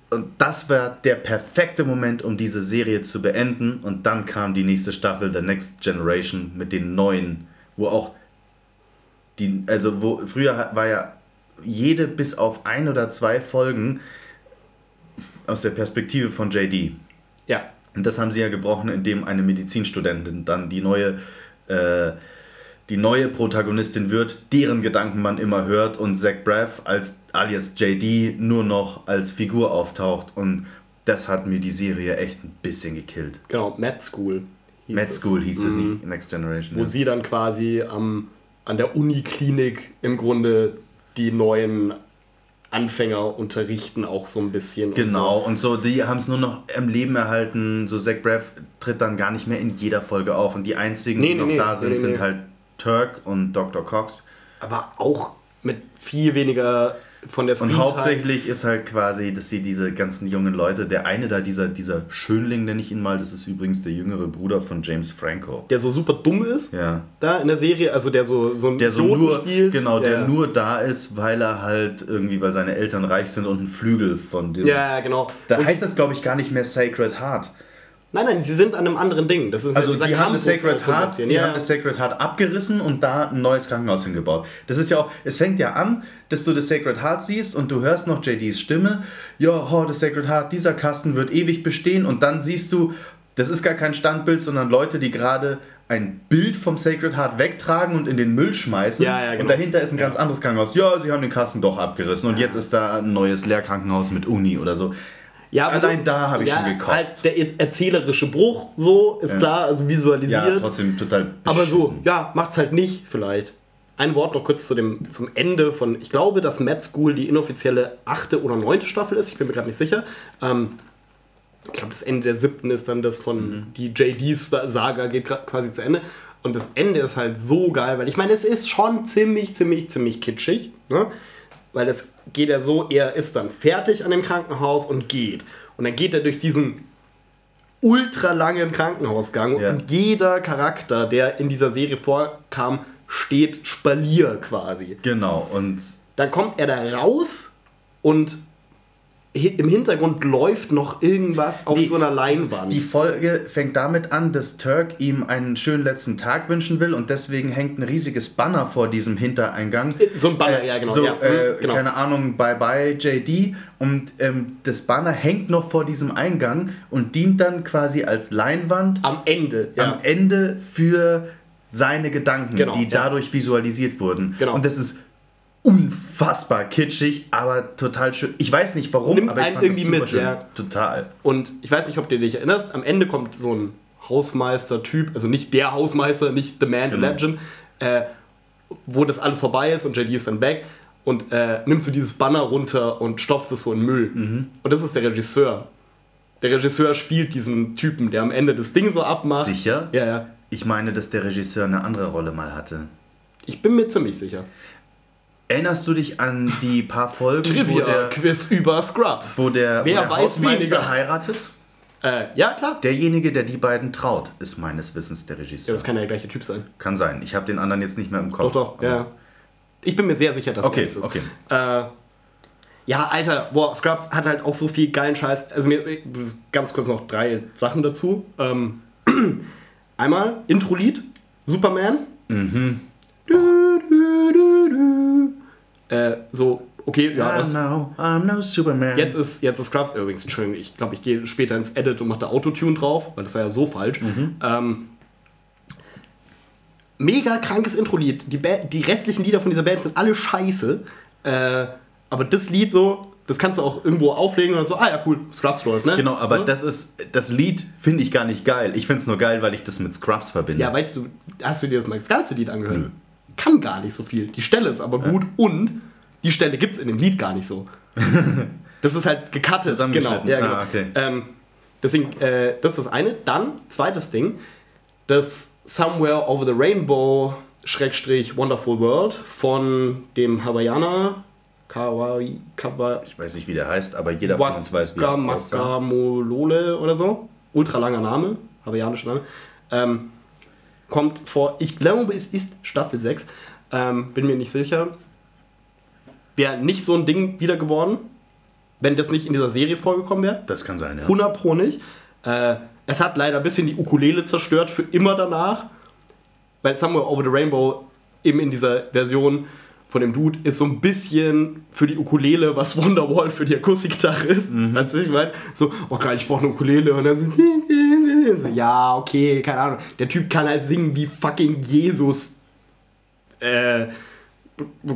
und das war der perfekte Moment, um diese Serie zu beenden. Und dann kam die nächste Staffel, The Next Generation, mit den neuen, wo auch die, also wo früher war ja jede bis auf ein oder zwei Folgen aus der Perspektive von JD. Ja, Und das haben sie ja gebrochen, indem eine Medizinstudentin dann die neue äh, die neue Protagonistin wird, deren Gedanken man immer hört und Zach Braff als alias JD nur noch als Figur auftaucht und das hat mir die Serie echt ein bisschen gekillt. Genau, Mad School. hieß Mad es. School hieß es Mhm. nicht, Next Generation. Wo ja. sie dann quasi am, an der Uniklinik im Grunde die neuen Anfänger unterrichten, auch so ein bisschen. und Genau, und so, die haben es nur noch im Leben erhalten. So, Zach Braff tritt dann gar nicht mehr in jeder Folge auf. Und die einzigen, Nee, die nee, noch nee, da sind, sind halt Turk und Dr. Cox. So. Aber auch mit viel weniger von der Und Screentime. hauptsächlich ist halt quasi, dass sie diese ganzen jungen Leute, der eine da, dieser, dieser Schönling, nenne ich ihn mal, das ist übrigens der jüngere Bruder von James Franco. Der so super dumm ist, Ja. da in der Serie, also der so, so einen Der so nur, spielt. genau, der ja. nur da ist, weil er halt irgendwie, weil seine Eltern reich sind und einen Flügel von dem. Ja, genau. Da Und heißt es, glaube ich, gar nicht mehr Sacred Heart. Nein, nein, sie sind an einem anderen Ding. Das ist Also ja die haben das Sacred Heart, die ja. haben das Sacred Heart abgerissen und da ein neues Krankenhaus hingebaut. Das ist ja auch, es fängt ja an, dass du das Sacred Heart siehst und du hörst noch JDs Stimme. Ja, oh, das Sacred Heart, dieser Kasten wird ewig bestehen und dann siehst du, das ist gar kein Standbild, sondern Leute, die gerade ein Bild vom Sacred Heart wegtragen und in den Müll schmeißen. Ja, ja, genau. Und dahinter ist ein ganz anderes Krankenhaus. Ja, sie haben den Kasten doch abgerissen und jetzt ist da ein neues Lehrkrankenhaus mit Uni oder so. Ja, Allein du- da habe ich ja, schon gekotzt. Halt der erzählerische Bruch, so ist Ja. klar, also visualisiert. Ja, trotzdem total aber so, beschissen. ja, macht's halt nicht, vielleicht. Ein Wort noch kurz zu dem, zum Ende von, ich glaube, dass Mad School die inoffizielle achte oder neunte Staffel ist, ich bin mir gerade nicht sicher. Ähm, ich glaube, das Ende der siebten ist dann das von Mhm. die JD-Saga geht quasi zu Ende. Und das Ende ist halt so geil, weil ich meine, es ist schon ziemlich, ziemlich, ziemlich kitschig. Ne? Weil es geht ja so, er ist dann fertig an dem Krankenhaus und geht. Und dann geht er durch diesen ultra langen Krankenhausgang Ja. und jeder Charakter, der in dieser Serie vorkam, steht Spalier quasi. Genau, und Dann kommt er da raus und im Hintergrund läuft noch irgendwas auf Nee, so einer Leinwand. Die Folge fängt damit an, dass Turk ihm einen schönen letzten Tag wünschen will und deswegen hängt ein riesiges Banner vor diesem Hintereingang. So ein Banner, ja, genau, So, ja, äh, mhm, genau. Keine Ahnung, bye bye JD. Und ähm, das Banner hängt noch vor diesem Eingang und dient dann quasi als Leinwand Am Ende, ja. am Ende für seine Gedanken, Genau, die ja. dadurch visualisiert wurden. Genau. Und das ist unfassbar kitschig, aber total schön. Ich weiß nicht warum, Nimmt aber ich fand irgendwie mit, schön. ja. Total. Und ich weiß nicht, ob du dich erinnerst, am Ende kommt so ein Hausmeister-Typ, also nicht der Hausmeister, nicht The Man, Genau. Legend, äh, wo das alles vorbei ist und JD ist dann weg und äh, nimmt so dieses Banner runter und stopft es so in Müll. Mhm. Und das ist der Regisseur. Der Regisseur spielt diesen Typen, der am Ende das Ding so abmacht. Sicher? Ja, ja. Ich meine, dass der Regisseur eine andere Rolle mal hatte. Ich bin mir ziemlich sicher. Erinnerst du dich an die paar Folgen, wo Trivia, der, Quiz über Scrubs. wo der, Wer wo der weiß Hausmeister weniger? heiratet? Äh, ja, klar. Derjenige, der die beiden traut, ist meines Wissens der Ja, Regisseur. das kann ja der gleiche Typ sein. kann sein. Ich habe den anderen jetzt nicht mehr im Kopf. Doch, doch, ja. Ich bin mir sehr sicher, dass Okay, es ist. okay. Äh, ja, Alter, boah, Scrubs hat halt auch so viel geilen Scheiß. Also mir ganz kurz noch drei Sachen dazu. Ähm, <clears throat> einmal Intro-Lied, Superman. Mhm. Du. Äh, so, okay, ja, I'm no, I'm no Superman. jetzt ist, jetzt ist Scrubs übrigens, Entschuldigung, ich glaube, ich gehe später ins Edit und mache da Autotune drauf, weil das war ja so falsch. Mhm. Ähm, mega krankes Intro-Lied. Die, Ba- die restlichen Lieder von dieser Band sind alle scheiße. Äh, aber das Lied so, das kannst du auch irgendwo auflegen und so, ah ja, cool, Scrubs läuft, ne? Genau, aber Ne? das ist das Lied finde ich gar nicht geil. Ich finde es nur geil, weil ich das mit Scrubs verbinde. Ja, weißt du, hast du dir das mal das ganze Lied angehört? Nö. Kann gar nicht so viel. Die Stelle ist aber gut und die Stelle gibt es in dem Lied gar nicht so. <laughs> das ist halt gecuttet. Genau, ja, genau. Ah, okay. ähm, deswegen, äh, das ist das eine. Dann, zweites Ding, das Somewhere Over the Rainbow Schrägstrich Wonderful World von dem Hawaiianer Kawaii, Kawaii, ich weiß nicht, wie der heißt, aber jeder von uns weiß, wie er Waka aussah. Makamolole oder so. Ultra langer Name, hawaiianischer Name. Ähm, kommt vor, ich glaube, es ist Staffel 6. Ähm, bin mir nicht sicher. Wäre nicht so ein Ding wieder geworden, wenn das nicht in dieser Serie vorgekommen wäre. Das kann sein, ja. 100 Pro nicht. Äh, es hat leider ein bisschen die Ukulele zerstört für immer danach. Weil Somewhere Over the Rainbow eben in dieser Version von dem Dude ist so ein bisschen für die Ukulele, was Wonderwall für die Akustikgitarre ist. Weißt du, ich meine? So, oh geil, ich brauche eine Ukulele. Und dann so, <laughs> so, ja, okay, keine Ahnung. Der Typ kann halt singen wie fucking Jesus äh,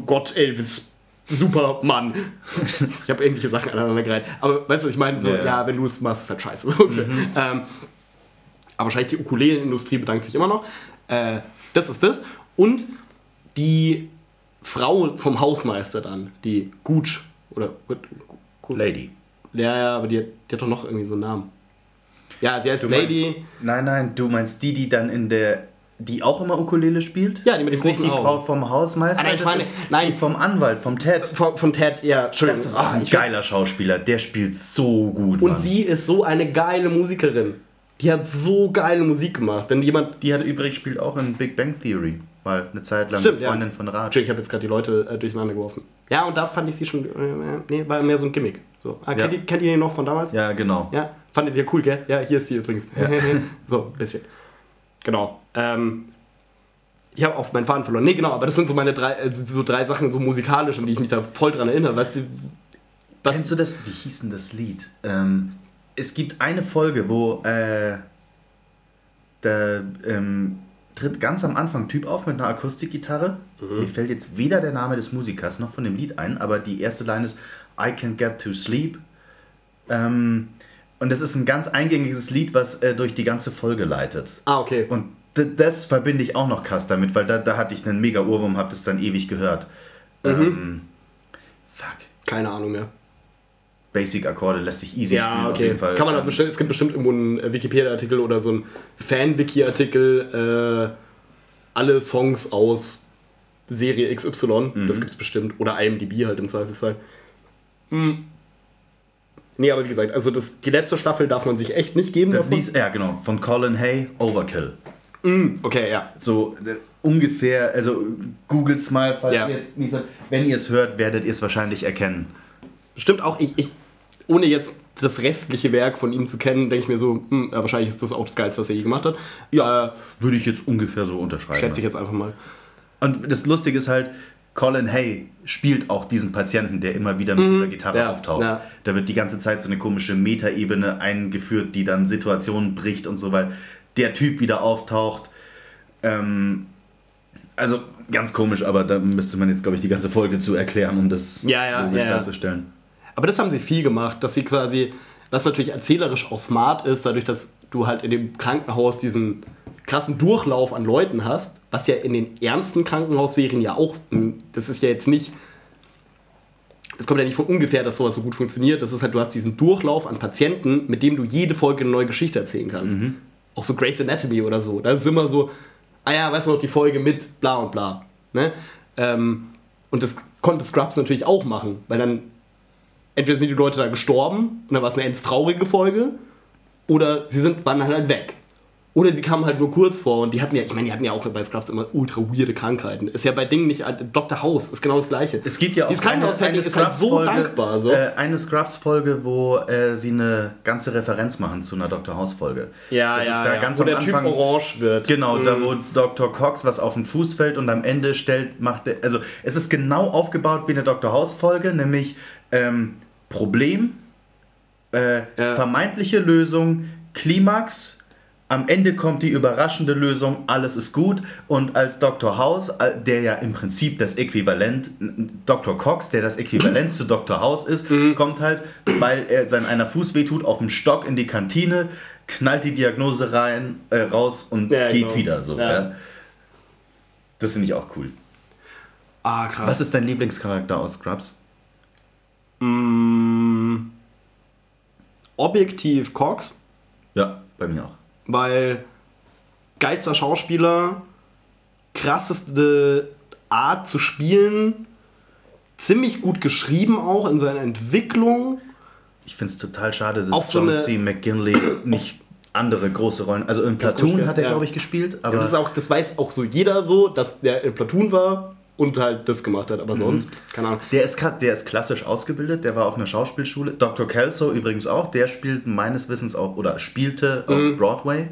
Gott, Elvis, Supermann. <laughs> ich habe ähnliche Sachen aneinander gereiht. Aber weißt du, ich meine? So, Ja, ja, wenn du es machst, ist halt scheiße. <laughs> So ungefähr. Ähm, aber wahrscheinlich die Ukulelenindustrie bedankt sich immer noch. Äh, das ist das. Und die Frau vom Hausmeister dann, die Gutsch oder Lady. ja, ja, aber die, die hat doch noch irgendwie so einen Namen. Ja, sie heißt Du Lady. Meinst, nein, nein, du meinst die, die dann in der. Die auch immer Ukulele spielt? Ja, die mit den Ist nicht die großen Frau Augen. vom Hausmeister? Ah, nein, das ist nein. Die vom Anwalt, vom Ted. Von, von Ted, ja, Entschuldigung. Das ist auch Ah, ein geiler Schauspieler. Der spielt so gut. Und Mann. sie ist so eine geile Musikerin. Die hat so geile Musik gemacht. Wenn jemand. Die hat übrigens spielt auch in Big Bang Theory. Mal eine Zeit lang Stimmt, eine Freundin ja. von Raj. Entschuldigung, ich habe jetzt gerade die Leute äh, durcheinander geworfen. Ja, und da fand ich sie schon. Äh, nee, war mehr so ein Gimmick. So. Ah, Ja. kennt, ihr, kennt ihr den noch von damals? Ja, genau. Ja, fandet ihr cool, gell? Ja, hier ist sie übrigens. <laughs> so, ein bisschen. Genau. Ähm, ich habe auf meinen Faden verloren. Nee, genau, aber das sind so meine drei, also so drei Sachen, so musikalisch, an die ich mich da voll dran erinnere. Weißt du, was, Kennst du das? Wie hieß denn das Lied? Ähm, es gibt eine Folge, wo äh, da ähm, tritt ganz am Anfang Typ auf mit einer Akustikgitarre. Mir fällt jetzt weder der Name des Musikers noch von dem Lied ein, aber die erste Line ist I can't get to sleep. Ähm, und das ist ein ganz eingängiges Lied, was äh, durch die ganze Folge leitet. Ah, okay. Und das verbinde ich auch noch krass damit, weil da, da hatte ich einen mega Urwurm, hab das dann ewig gehört. Ähm, fuck. Keine Ahnung mehr. Basic-Akkorde lässt sich easy spielen Ja, auf okay. jeden Fall. Kann man Ähm, bestimmt, es gibt bestimmt irgendwo einen äh, Wikipedia-Artikel oder so einen Fan-Wiki-Artikel, äh, alle Songs aus Serie XY, Mhm. das gibt es bestimmt. Oder IMDb halt im Zweifelsfall. Hm. Nee, aber wie gesagt, also das, die letzte Staffel darf man sich echt nicht geben. das davon. Lied, ja, genau. Von Colin Hay, Overkill. Okay, ja. So äh, ungefähr, also googelt's mal, falls Ja. ihr jetzt nicht so, wenn ihr es hört, werdet ihr es wahrscheinlich erkennen. Stimmt auch, ich, ich, ohne jetzt das restliche Werk von ihm zu kennen, denke ich mir so, hm, ja, wahrscheinlich ist das auch das Geilste, was er je gemacht hat. Ja. Würde ich jetzt ungefähr so unterschreiben. schätze ich jetzt einfach mal. Und das Lustige ist halt, Colin Hay spielt auch diesen Patienten, der immer wieder mit dieser Gitarre Mhm. Ja, auftaucht. ja. Da wird die ganze Zeit so eine komische Metaebene eingeführt, die dann Situationen bricht und so, weil der Typ wieder auftaucht. Ähm, also ganz komisch, aber da müsste man jetzt, glaube ich, die ganze Folge zu erklären, um das Ja, ja, logisch ja. darzustellen. Aber das haben sie viel gemacht, dass sie quasi, was natürlich erzählerisch auch smart ist, dadurch, dass du halt in dem Krankenhaus diesen krassen Durchlauf an Leuten hast, was ja in den ernsten Krankenhausserien ja auch, das ist ja jetzt nicht, das kommt ja nicht von ungefähr, dass sowas so gut funktioniert. Das ist halt, du hast diesen Durchlauf an Patienten, mit dem du jede Folge eine neue Geschichte erzählen kannst. Auch so Grey's Anatomy oder so. Da ist immer so, ah ja, weißt du noch, die Folge mit bla und bla. Ne? Ähm, und das konnte Scrubs natürlich auch machen, weil dann entweder sind die Leute da gestorben und dann war es eine ends traurige Folge oder sie sind, waren dann halt weg. Oder sie kamen halt nur kurz vor und die hatten ja, ich meine, die hatten ja auch bei Scrubs immer ultra weirde Krankheiten. Ist ja bei Dingen nicht, Dr. House ist genau das gleiche. Es gibt ja auch Dieses Krankenhaussetting ist halt so dankbar. So. Äh, eine Scrubs-Folge, wo äh, sie eine ganze Referenz machen zu einer Dr. House-Folge. ja, das ja, ist da ja. ganz Wo der Anfang, Typ orange wird. Genau, da Mhm. wo Dr. Cox was auf den Fuß fällt und am Ende stellt, macht er, also es ist genau aufgebaut wie eine Dr. House-Folge, nämlich ähm, Problem, äh, Ja. vermeintliche Lösung, Klimax, am Ende kommt die überraschende Lösung, alles ist gut und als Dr. House, der ja im Prinzip das Äquivalent, Dr. Cox, der das Äquivalent zu Dr. House ist, Mhm. kommt halt, weil er sein einer Fuß wehtut, auf dem Stock in die Kantine, knallt die Diagnose rein, äh, raus und Ja, geht genau. wieder. So, Ja. ja. Das finde ich auch cool. Ah, krass. Was ist dein Lieblingscharakter aus Scrubs? Mm, objektiv Cox, Ja, bei mir auch. Weil geilster Schauspieler, krasseste Art zu spielen, ziemlich gut geschrieben auch in seiner Entwicklung. Ich finde es total schade, dass Auch so John eine- C. McGinley nicht andere große Rollen. Also in Platoon hat er, ja. glaube ich, gespielt, Ja, aber das, ist auch, das weiß auch so jeder so, dass der in Platoon war und halt das gemacht hat, aber Mhm. sonst, keine Ahnung. der, ist, der ist klassisch ausgebildet, der war auf einer Schauspielschule. Dr. Kelso übrigens auch, der spielt meines Wissens auch oder spielte Mhm. auf Broadway.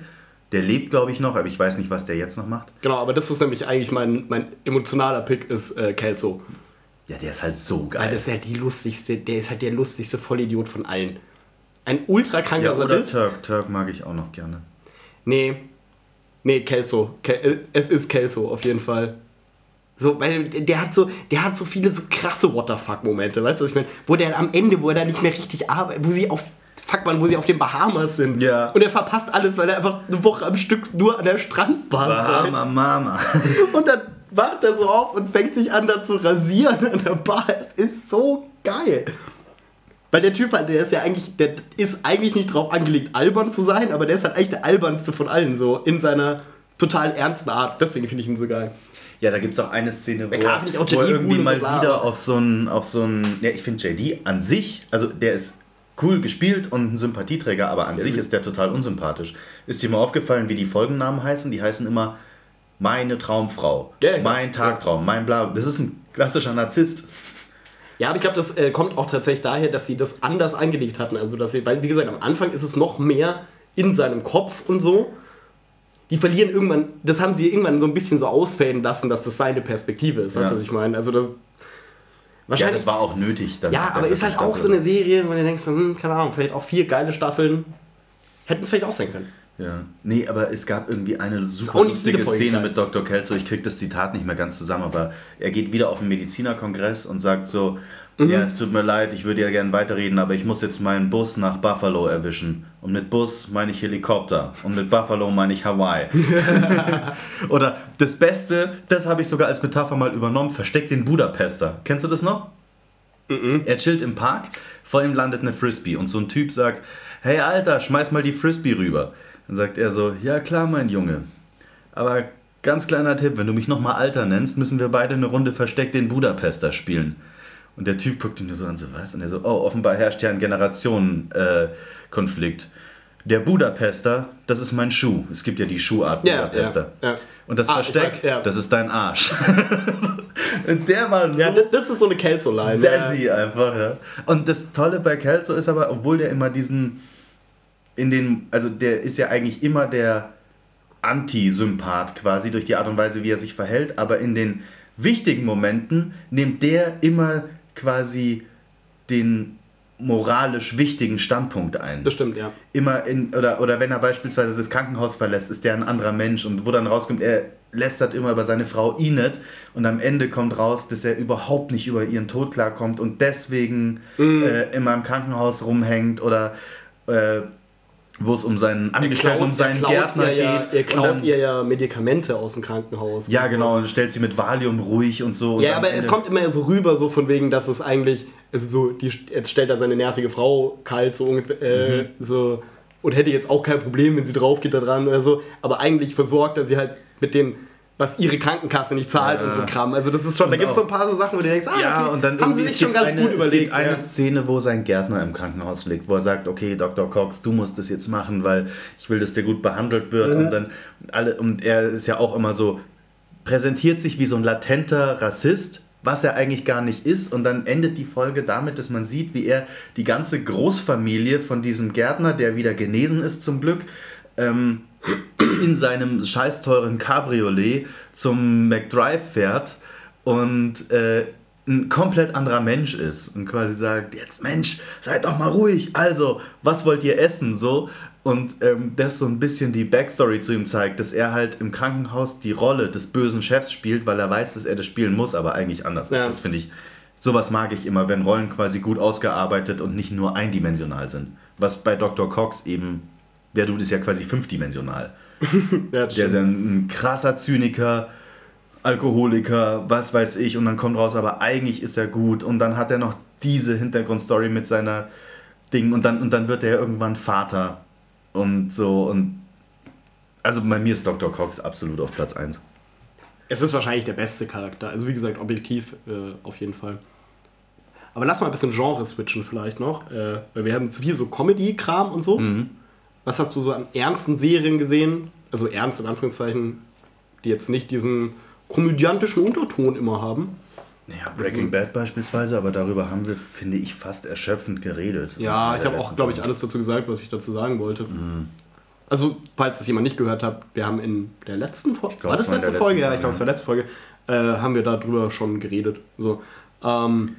Der lebt, glaube ich, noch, aber ich weiß nicht, was der jetzt noch macht. Genau, aber das ist nämlich eigentlich mein, mein emotionaler Pick, ist äh, Kelso. Ja, der ist halt so Weil geil. das ist halt die lustigste, der ist halt der lustigste Vollidiot von allen. Ein ultra kranker ja, oder Sadist. Turk. Turk mag ich auch noch gerne. Nee. Nee, Kelso. Kel äh, es ist Kelso, auf jeden Fall. So, weil der hat so, der hat so viele so krasse fuck-Momente, weißt du, was ich meine? Wo der am Ende, wo er da nicht mehr richtig arbeitet, wo sie auf, fuck man, wo sie auf den Bahamas sind. Ja. Und er verpasst alles, weil er einfach eine Woche am Stück nur an der Strandbar ist. Mama, Mama. <laughs> Und dann wacht er so auf und fängt sich an, da zu rasieren an der Bar. Es ist so geil. Weil der Typ halt, der ist ja eigentlich, der ist eigentlich nicht drauf angelegt, albern zu sein, aber der ist halt eigentlich der albernste von allen, so in seiner total ernsten Art. Deswegen finde ich ihn so geil. Ja, da gibt es auch eine Szene, wo, klar, finde ich auch wo JD irgendwie cool und mal so, wieder auf so einen, auf so einen, ja, ich finde JD an sich, also der ist cool gespielt und ein Sympathieträger, aber an sich ist der total unsympathisch. Ist dir mal aufgefallen, wie die Folgennamen heißen? Die heißen immer meine Traumfrau, Ja, ja. mein Tagtraum, mein Bla. Das ist ein klassischer Narzisst. Ja, aber ich glaube, das äh, kommt auch tatsächlich daher, dass sie das anders angelegt hatten. Also, dass sie, weil, wie gesagt, am Anfang ist es noch mehr in seinem Kopf und so. Die verlieren irgendwann, das haben sie irgendwann so ein bisschen so ausfäden lassen, dass das seine Perspektive ist. Weißt du, Ja. was ich meine? Also, das. Ja, Wahrscheinlich. das war auch nötig. Dann Ja, aber ist halt dritten auch so eine Staffel. Serie, wo du denkst, hm, keine Ahnung, vielleicht auch vier geile Staffeln. Hätten es vielleicht auch sein können. Ja. Nee, aber es gab irgendwie eine super lustige Szene mit Dr. Kelso. Ich krieg das Zitat nicht mehr ganz zusammen, aber er geht wieder auf einen Medizinerkongress und sagt so, Mhm. ja, es tut mir leid, ich würde ja gerne weiterreden, aber ich muss jetzt meinen Bus nach Buffalo erwischen. Und mit Bus meine ich Helikopter. Und mit Buffalo meine ich Hawaii. <laughs> <laughs> Oder das Beste, das habe ich sogar als Metapher mal übernommen, versteckt den Budapester. Kennst du das noch? Er chillt im Park, vor ihm landet eine Frisbee und so ein Typ sagt, hey Alter, schmeiß mal die Frisbee rüber. Dann sagt er so, ja klar, mein Junge. Aber ganz kleiner Tipp, wenn du mich nochmal Alter nennst, müssen wir beide eine Runde Versteck den Budapester spielen. Und der Typ guckt ihn nur so an, so was? Und er so, oh, offenbar herrscht ja ein Generationenkonflikt. der Budapester, das ist mein Schuh. Es gibt ja die Schuhart Ja, Budapester. ja, ja. Und das Ah, Versteck, weiß, ja. das ist dein Arsch. <laughs> Und der war so Ja, das, das ist so eine Kelso-Line. sassy einfach, ja. Und das Tolle bei Kelso ist aber, obwohl der immer diesen, in den, also der ist ja eigentlich immer der Anti-Sympath quasi durch die Art und Weise, wie er sich verhält, aber in den wichtigen Momenten nimmt der immer quasi den moralisch wichtigen Standpunkt ein Das stimmt, ja. immer in, oder, oder wenn er beispielsweise das Krankenhaus verlässt, ist der ein anderer Mensch und wo dann rauskommt, er lästert immer über seine Frau Inet und am Ende kommt raus, dass er überhaupt nicht über ihren Tod klarkommt und deswegen Mhm. äh, immer im Krankenhaus rumhängt oder äh, wo es um seinen Angestellten, um seinen Gärtner ihr ja, geht. Er und klaut dann, ihr ja Medikamente aus dem Krankenhaus. ja, genau, und stellt sie mit Valium ruhig und so. und Ja, aber es kommt immer so rüber, so von wegen, dass es eigentlich, also so, die, jetzt stellt er seine nervige Frau kalt, so ungefähr, äh, Mhm. so, und hätte jetzt auch kein Problem, wenn sie drauf geht da dran oder so, aber eigentlich versorgt er sie halt mit dem, was ihre Krankenkasse nicht zahlt Ja. und so Kram. Also das ist schon, da Und gibt es so ein paar so Sachen, wo du denkst, ah, Ja, okay, und dann haben sie sich es schon ganz eine, gut Es überlegt. gibt eine ja. Szene, wo sein Gärtner im Krankenhaus liegt, wo er sagt, okay, Dr. Cox, du musst das jetzt machen, weil ich will, dass der gut behandelt wird. Mhm. Und dann alle, und er ist ja auch immer so, präsentiert sich wie so ein latenter Rassist, was er eigentlich gar nicht ist. Und dann endet die Folge damit, dass man sieht, wie er die ganze Großfamilie von diesem Gärtner, der wieder genesen ist zum Glück, ähm, in seinem scheißteuren Cabriolet zum McDrive fährt und äh, ein komplett anderer Mensch ist und quasi sagt, jetzt Mensch, seid doch mal ruhig, also, was wollt ihr essen, so. Und ähm, das so ein bisschen die Backstory zu ihm zeigt, dass er halt im Krankenhaus die Rolle des bösen Chefs spielt, weil er weiß, dass er das spielen muss, aber eigentlich anders ist. Ja. Das finde ich, sowas mag ich immer, wenn Rollen quasi gut ausgearbeitet und nicht nur eindimensional sind. Was bei Dr. Cox eben, der Dude ist ja quasi fünfdimensional. <laughs> Ja, Der ist stimmt. ja ein krasser Zyniker, Alkoholiker, was weiß ich, und dann kommt raus, aber eigentlich ist er gut. Und dann hat er noch diese Hintergrundstory mit seiner Ding und dann, und dann wird er irgendwann Vater und so. Und also bei mir ist Dr. Cox absolut auf Platz 1. Es ist wahrscheinlich der beste Charakter. Also wie gesagt, objektiv äh, auf jeden Fall. Aber lass mal ein bisschen Genre switchen vielleicht noch. Äh, weil wir haben zu viel so Comedy-Kram und so. Was hast du so an ernsten Serien gesehen? Also ernst in Anführungszeichen, die jetzt nicht diesen komödiantischen Unterton immer haben. Ja, Breaking Bad beispielsweise, aber darüber haben wir, finde ich, fast erschöpfend geredet. Ja, ich habe auch, glaube ich, alles dazu gesagt, was ich dazu sagen wollte. Also, falls das jemand nicht gehört hat, wir haben in der letzten Folge, war das letzte Folge? Ja, ich glaube, es war letzte Folge. Äh, haben wir darüber schon geredet. So. Ähm,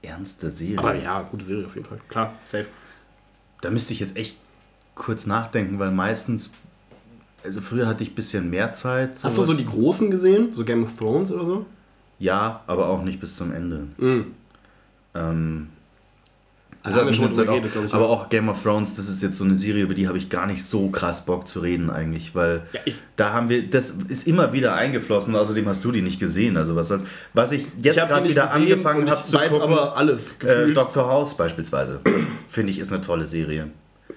Ernste Serie. aber ja, gute Serie auf jeden Fall. Klar, safe. Da müsste ich jetzt echt kurz nachdenken, weil meistens, also früher hatte ich ein bisschen mehr Zeit. Hast du so sowas- die großen gesehen? So Game of Thrones oder so? ja, aber auch nicht bis zum Ende. Mhm. Ähm, Da das haben wir schon drüber auch, geredet, ich, aber ja. auch Game of Thrones, das ist jetzt so eine Serie, über die habe ich gar nicht so krass Bock zu reden eigentlich, weil Ja, ich- da haben wir, das ist immer wieder eingeflossen, außerdem hast du die nicht gesehen, also was soll's. Was ich jetzt gerade wieder angefangen habe ich zu weiß gucken, aber alles äh. Dr. House beispielsweise, finde ich ist eine tolle Serie.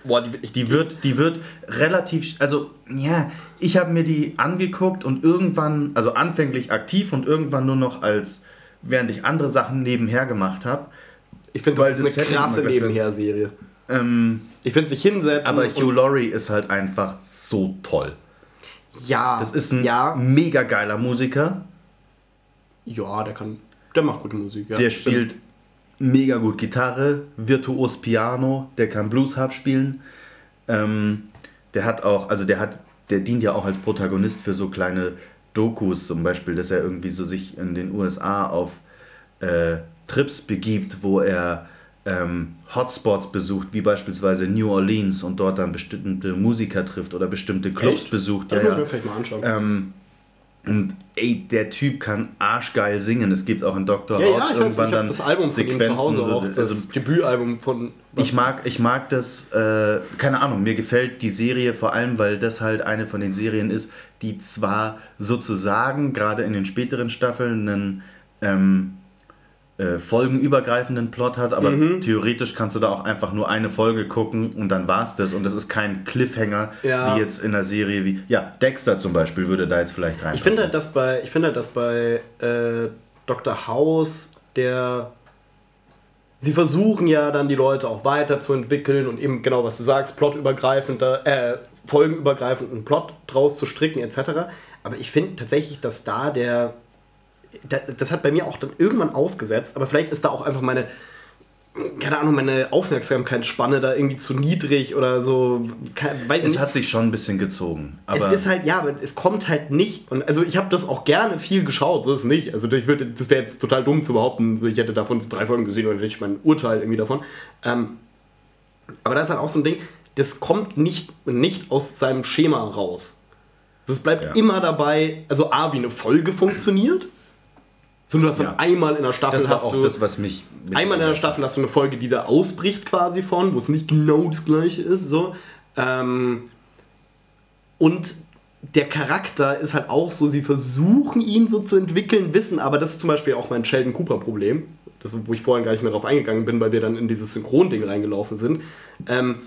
Boah, die, Die wird, die wird relativ, also ja, ich habe mir die angeguckt und irgendwann, also anfänglich aktiv und irgendwann nur noch als, während ich andere Sachen nebenher gemacht habe. ich finde, weil das ist eine krasse. Nebenher-Serie. Ähm, Ich finde sich hinsetzen. aber Hugh Laurie ist halt einfach so toll. ja, Das ist ein ja, mega geiler Musiker. ja, der kann, der macht gute Musik. Ja, Der spielt mega gut Gitarre, virtuos Piano, der kann Bluesharp spielen. Ähm, der hat auch, also der hat, der dient ja auch als Protagonist für so kleine Dokus, zum Beispiel, dass er irgendwie so sich in den USA auf äh, Trips begibt, wo er ähm, Hotspots besucht, wie beispielsweise New Orleans und dort dann bestimmte Musiker trifft oder bestimmte Clubs Echt? besucht. Das ja, muss ich mir vielleicht mal anschauen. Ähm, und ey, der Typ kann arschgeil singen. Es gibt auch in Dr. ja, ja, House weiß, irgendwann habe dann das Album von ihm zu Hause auch, das also Debütalbum von... ich mag, ich mag das, äh, keine Ahnung, mir gefällt die Serie vor allem, weil das halt eine von den Serien ist, die zwar sozusagen gerade in den späteren Staffeln einen ähm, äh, folgenübergreifenden Plot hat, aber Mhm. theoretisch kannst du da auch einfach nur eine Folge gucken und dann war's das und das ist kein Cliffhanger Ja. wie jetzt in einer Serie wie, ja, Dexter zum Beispiel würde da jetzt vielleicht rein. Ich finde halt, dass bei, ich finde halt, dass bei äh, Dr. House der. Sie versuchen ja dann die Leute auch weiterzuentwickeln und eben genau, was du sagst, plotübergreifender, äh, folgenübergreifenden Plot draus zu stricken, etc. Aber ich finde tatsächlich, dass da der. Da, das hat bei mir auch dann irgendwann ausgesetzt, aber vielleicht ist da auch einfach meine, keine Ahnung, meine Aufmerksamkeitsspanne da irgendwie zu niedrig oder so. Weiß es nicht. hat sich schon ein bisschen gezogen. Es ist halt, ja, aber es kommt halt nicht. Und also ich habe das auch gerne viel geschaut, so ist es nicht. Also ich würde, das wäre jetzt total dumm zu behaupten, so ich hätte davon drei Folgen gesehen oder hätte ich mein Urteil irgendwie davon. Ähm, aber da ist halt auch so ein Ding, das kommt nicht, nicht aus seinem Schema raus. Das bleibt Ja. immer dabei, also A, wie eine Folge funktioniert. So, du hast Ja. dann einmal in der Staffel das war hast auch du, das, was mich. Einmal in einer Staffel hast du eine Folge, die da ausbricht quasi von, wo es nicht genau das gleiche ist. So. Ähm, und der Charakter ist halt auch so, sie versuchen ihn so zu entwickeln, wissen, aber das ist zum Beispiel auch mein Sheldon Cooper-Problem, wo ich vorhin gar nicht mehr drauf eingegangen bin, weil wir dann in dieses Synchron-Ding reingelaufen sind. Ähm,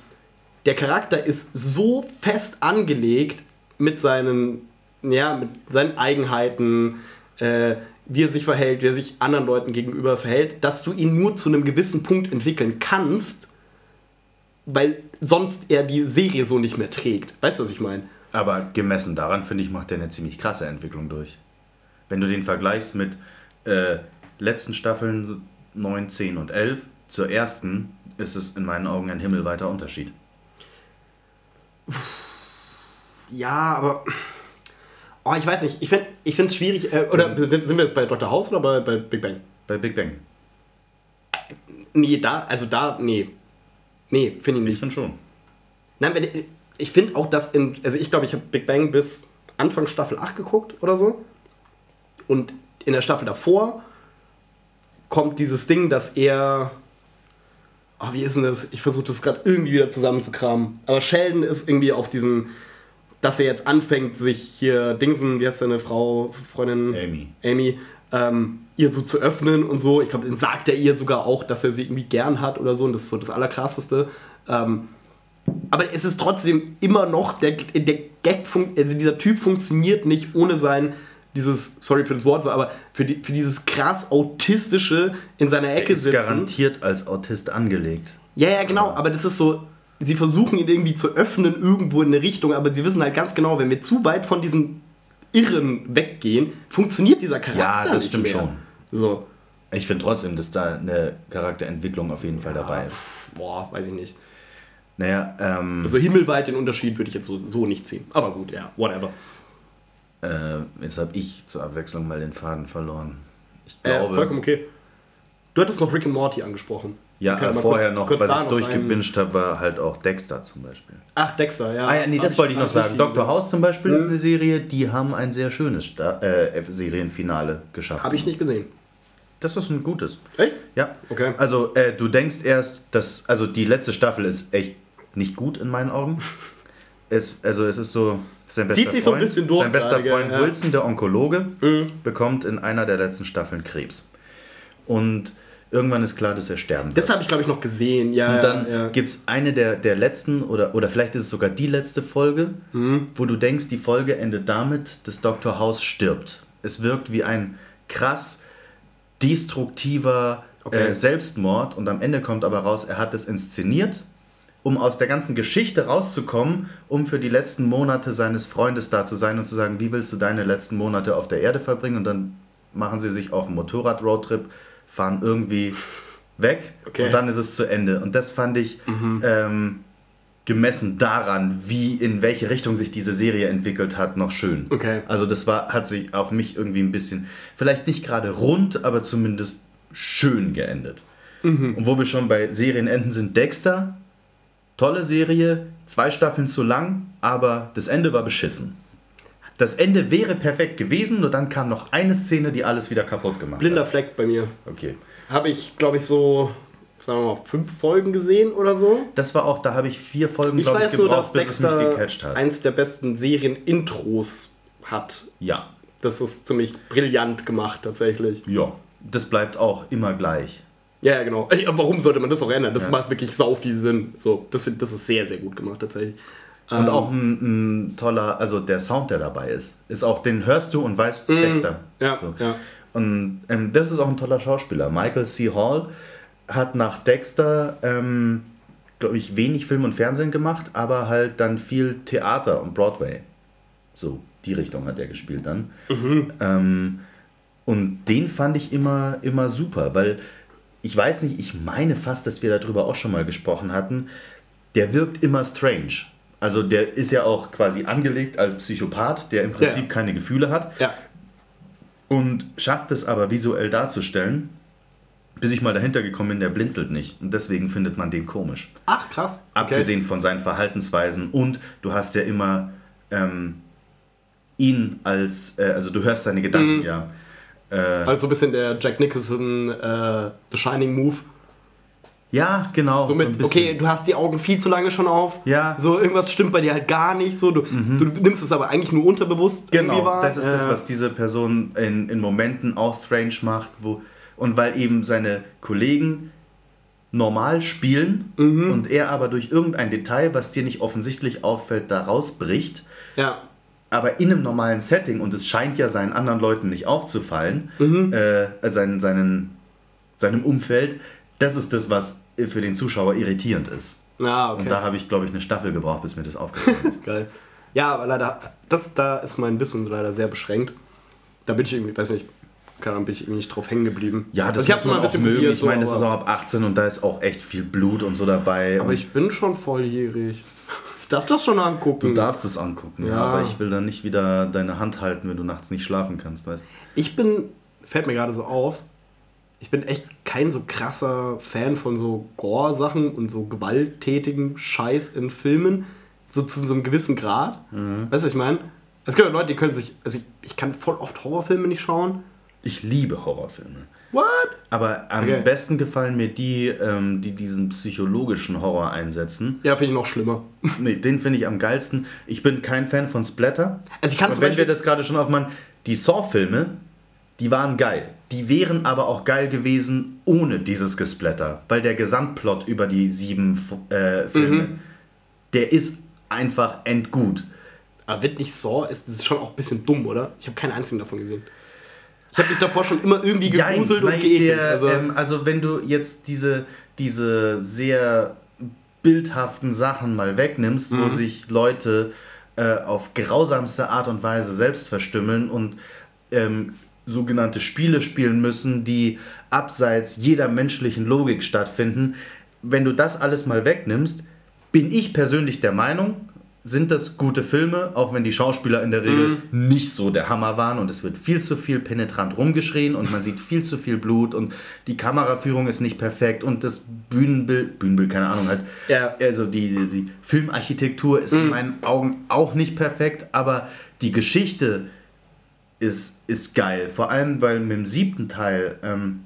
der Charakter ist so fest angelegt mit seinen, ja, mit seinen Eigenheiten, äh, wie er sich verhält, wie er sich anderen Leuten gegenüber verhält, dass du ihn nur zu einem gewissen Punkt entwickeln kannst, weil sonst er die Serie so nicht mehr trägt. Weißt du, was ich meine? Aber gemessen daran, finde ich, macht er eine ziemlich krasse Entwicklung durch. Wenn du den vergleichst mit äh, letzten Staffeln 9, 10 und 11 zur ersten, ist es in meinen Augen ein himmelweiter Unterschied. Ja, aber. Oh, ich weiß nicht. Ich finde es ich schwierig. Äh, oder sind wir jetzt bei Dr. House oder bei, bei Big Bang? Bei Big Bang. Nee, da, also da, nee. Nee, finde ich Ich nicht. finde schon. Nein, wenn, ich finde auch, dass in. Also ich glaube, ich habe Big Bang bis Anfang Staffel 8 geguckt oder so. Und in der Staffel davor kommt dieses Ding, dass er. Oh, wie ist denn das? Ich versuche das gerade irgendwie wieder zusammenzukramen. Aber Sheldon ist irgendwie auf diesem, dass er jetzt anfängt, sich hier Dingsen, wie heißt seine Frau, Freundin? Amy. Amy, ähm, ihr so zu öffnen und so. Ich glaube, dann sagt er ihr sogar auch, dass er sie irgendwie gern hat oder so. Und das ist so das Allerkrasseste. Ähm, aber es ist trotzdem immer noch, der, der Gag, also dieser Typ funktioniert nicht ohne sein, dieses, sorry für das Wort so, aber für, die, für dieses krass autistische in seiner Ecke ist sitzen. garantiert als Autist angelegt. Ja, ja, genau, aber das ist so, sie versuchen ihn irgendwie zu öffnen irgendwo in eine Richtung, aber sie wissen halt ganz genau, wenn wir zu weit von diesem Irren weggehen, funktioniert dieser Charakter Ja, das nicht stimmt mehr. schon. So. Ich finde trotzdem, dass da eine Charakterentwicklung auf jeden Fall dabei ist. Boah, weiß ich nicht. Naja, ähm, Also himmelweit den Unterschied würde ich jetzt so, so nicht ziehen. Aber gut, ja, whatever. äh, jetzt habe ich zur Abwechslung mal den Faden verloren. Ich Äh, glaube, vollkommen okay. Du hattest noch Rick and Morty angesprochen. Ja, äh, vorher kurz- noch, kurz was ich noch durchgebinged habe, war halt auch Dexter zum Beispiel. Ach, Dexter, ja. Ah ja, nee, Hab das wollte ich noch sagen. Dr. House zum Beispiel ist eine Serie, die haben ein sehr schönes Sta äh, Serienfinale geschafft. Habe ich nicht gesehen. Das ist ein gutes. Echt? Ja. Okay. Also, äh, du denkst erst, dass. Also, die letzte Staffel ist echt nicht gut in meinen Augen. <laughs> es, also, es ist so. Sein bester Zieht sich so ein Freund, bisschen durch Sein bester gerade? Freund Ja. Mhm. Wilson, der Onkologe, bekommt in einer der letzten Staffeln Krebs. Und irgendwann ist klar, dass er sterben wird. Das habe ich, glaube ich, noch gesehen. Ja, Und dann ja, gibt es eine der, der letzten, oder, oder vielleicht ist es sogar die letzte Folge, Mhm. wo du denkst, die Folge endet damit, dass Dr. House stirbt. Es wirkt wie ein krass destruktiver Okay. äh, Selbstmord und am Ende kommt aber raus, er hat es inszeniert, um aus der ganzen Geschichte rauszukommen, um für die letzten Monate seines Freundes da zu sein und zu sagen, wie willst du deine letzten Monate auf der Erde verbringen? Und dann machen sie sich auf einen Motorrad-Roadtrip, fahren irgendwie weg Okay. und dann ist es zu Ende. Und das fand ich ähm, gemessen daran, wie in welche Richtung sich diese Serie entwickelt hat, noch schön. Okay. Also das war, hat sich auf mich irgendwie ein bisschen, vielleicht nicht gerade rund, aber zumindest schön geendet. Und wo wir schon bei Serienenden sind, Dexter, tolle Serie, zwei Staffeln zu lang, aber das Ende war beschissen. Das Ende wäre perfekt gewesen, nur dann kam noch eine Szene, die alles wieder kaputt gemacht Blinder hat. Fleck bei mir. Okay. Habe ich, glaube ich, so, sagen wir mal, fünf Folgen gesehen oder so. Das war auch, da habe ich vier Folgen, Ich glaube ich, weiß nur, dass gebraucht, bis es mich Dexter gecatcht hat. eins der besten Serien-Intros hat. Ja. Das ist ziemlich brillant gemacht, tatsächlich. Ja. Das bleibt auch immer gleich. Ja, ja, genau. Warum sollte man das auch ändern? Das Ja. macht wirklich sau viel Sinn. So, das, das ist sehr, sehr gut gemacht, tatsächlich. Und Ähm, auch ein, ein toller, also der Sound, der dabei ist, ist auch, den hörst du und weißt, Dexter. Mm, Ja, So. ja. Und ähm, das ist auch ein toller Schauspieler. Michael C. Hall hat nach Dexter, ähm, glaube ich, wenig Film und Fernsehen gemacht, aber halt dann viel Theater und Broadway. So, die Richtung hat er gespielt dann. Ähm, und den fand ich immer, immer super, weil ich weiß nicht, ich meine fast, dass wir darüber auch schon mal gesprochen hatten. Der wirkt immer strange. Also der ist ja auch quasi angelegt als Psychopath, der im Prinzip Ja. keine Gefühle hat Ja. und schafft es aber visuell darzustellen, bis ich mal dahinter gekommen bin, der blinzelt nicht. Und deswegen findet man den komisch. Ach, krass. Abgesehen von seinen Verhaltensweisen und du hast ja immer ähm, ihn als, äh, also du hörst seine Gedanken, Mhm. ja. Äh, Also so ein bisschen der Jack Nicholson äh, The Shining Move. Ja, genau. So so mit, ein bisschen. okay, du hast die Augen viel zu lange schon auf. Ja. Mhm. So, irgendwas stimmt bei dir halt gar nicht. So, du, du nimmst es aber eigentlich nur unterbewusst irgendwie Genau, wahr. das ist das, Äh, was diese Person in, in Momenten auch strange macht. Wo, und weil eben seine Kollegen normal spielen Mhm. und er aber durch irgendein Detail, was dir nicht offensichtlich auffällt, da rausbricht, Ja. aber in einem normalen Setting, und es scheint ja seinen anderen Leuten nicht aufzufallen, Mhm. äh, seinen, seinen, seinem Umfeld, das ist das, was für den Zuschauer irritierend ist. Ah, okay. Und da habe ich, glaube ich, eine Staffel gebraucht, bis mir das aufgefallen ist. <laughs> Geil. Ja, aber leider, das, da ist mein Wissen leider sehr beschränkt. Da bin ich irgendwie, weiß nicht, keine Ahnung, bin ich irgendwie nicht drauf hängen geblieben. Ja, das also ich muss man mal ein auch bisschen mögen. Ich meine, das ist auch ab 18 und da ist auch echt viel Blut und so dabei. aber ich bin schon volljährig. Ich darf das schon angucken. du darfst es angucken, ja. Ja. aber ich will dann nicht wieder deine Hand halten, wenn du nachts nicht schlafen kannst, weißt Ich bin, fällt mir gerade so auf, ich bin echt kein so krasser Fan von so Gore-Sachen und so gewalttätigen Scheiß in Filmen. So zu so einem gewissen Grad. Mhm. Weißt du, ich meine? Es gibt ja Leute, die können sich, also ich, ich kann voll oft Horrorfilme nicht schauen. Ich liebe Horrorfilme. What? Aber am Okay. besten gefallen mir die, ähm, die diesen psychologischen Horror einsetzen. Ja, finde ich noch schlimmer. <laughs> Nee, den finde ich am geilsten. Ich bin kein Fan von Splatter. Also ich kann Und wenn Beispiel- wir das gerade schon aufmachen, die Saw-Filme, die waren geil. Die wären aber auch geil gewesen ohne dieses Gesplatter. Weil der Gesamtplot über die sieben äh, Filme, Mhm. der ist einfach endgut. Aber wird nicht Saw, ist, das ist schon auch ein bisschen dumm, oder? Ich habe keinen einzigen davon gesehen. Ich habe mich davor schon immer irgendwie gegruselt und weil geekelt. Also, ähm, also wenn du jetzt diese, diese sehr bildhaften Sachen mal wegnimmst, Mhm. wo sich Leute äh, auf grausamste Art und Weise selbst verstümmeln und ähm, sogenannte Spiele spielen müssen, die abseits jeder menschlichen Logik stattfinden. Wenn du das alles mal wegnimmst, bin ich persönlich der Meinung, sind das gute Filme, auch wenn die Schauspieler in der Regel nicht so der Hammer waren und es wird viel zu viel penetrant rumgeschrien und man sieht viel zu viel Blut und die Kameraführung ist nicht perfekt und das Bühnenbild, Bühnenbild, keine Ahnung halt, Ja. also die, die, die Filmarchitektur ist in meinen Augen auch nicht perfekt, aber die Geschichte ist, ist geil. Vor allem, weil mit dem siebten Teil, ähm,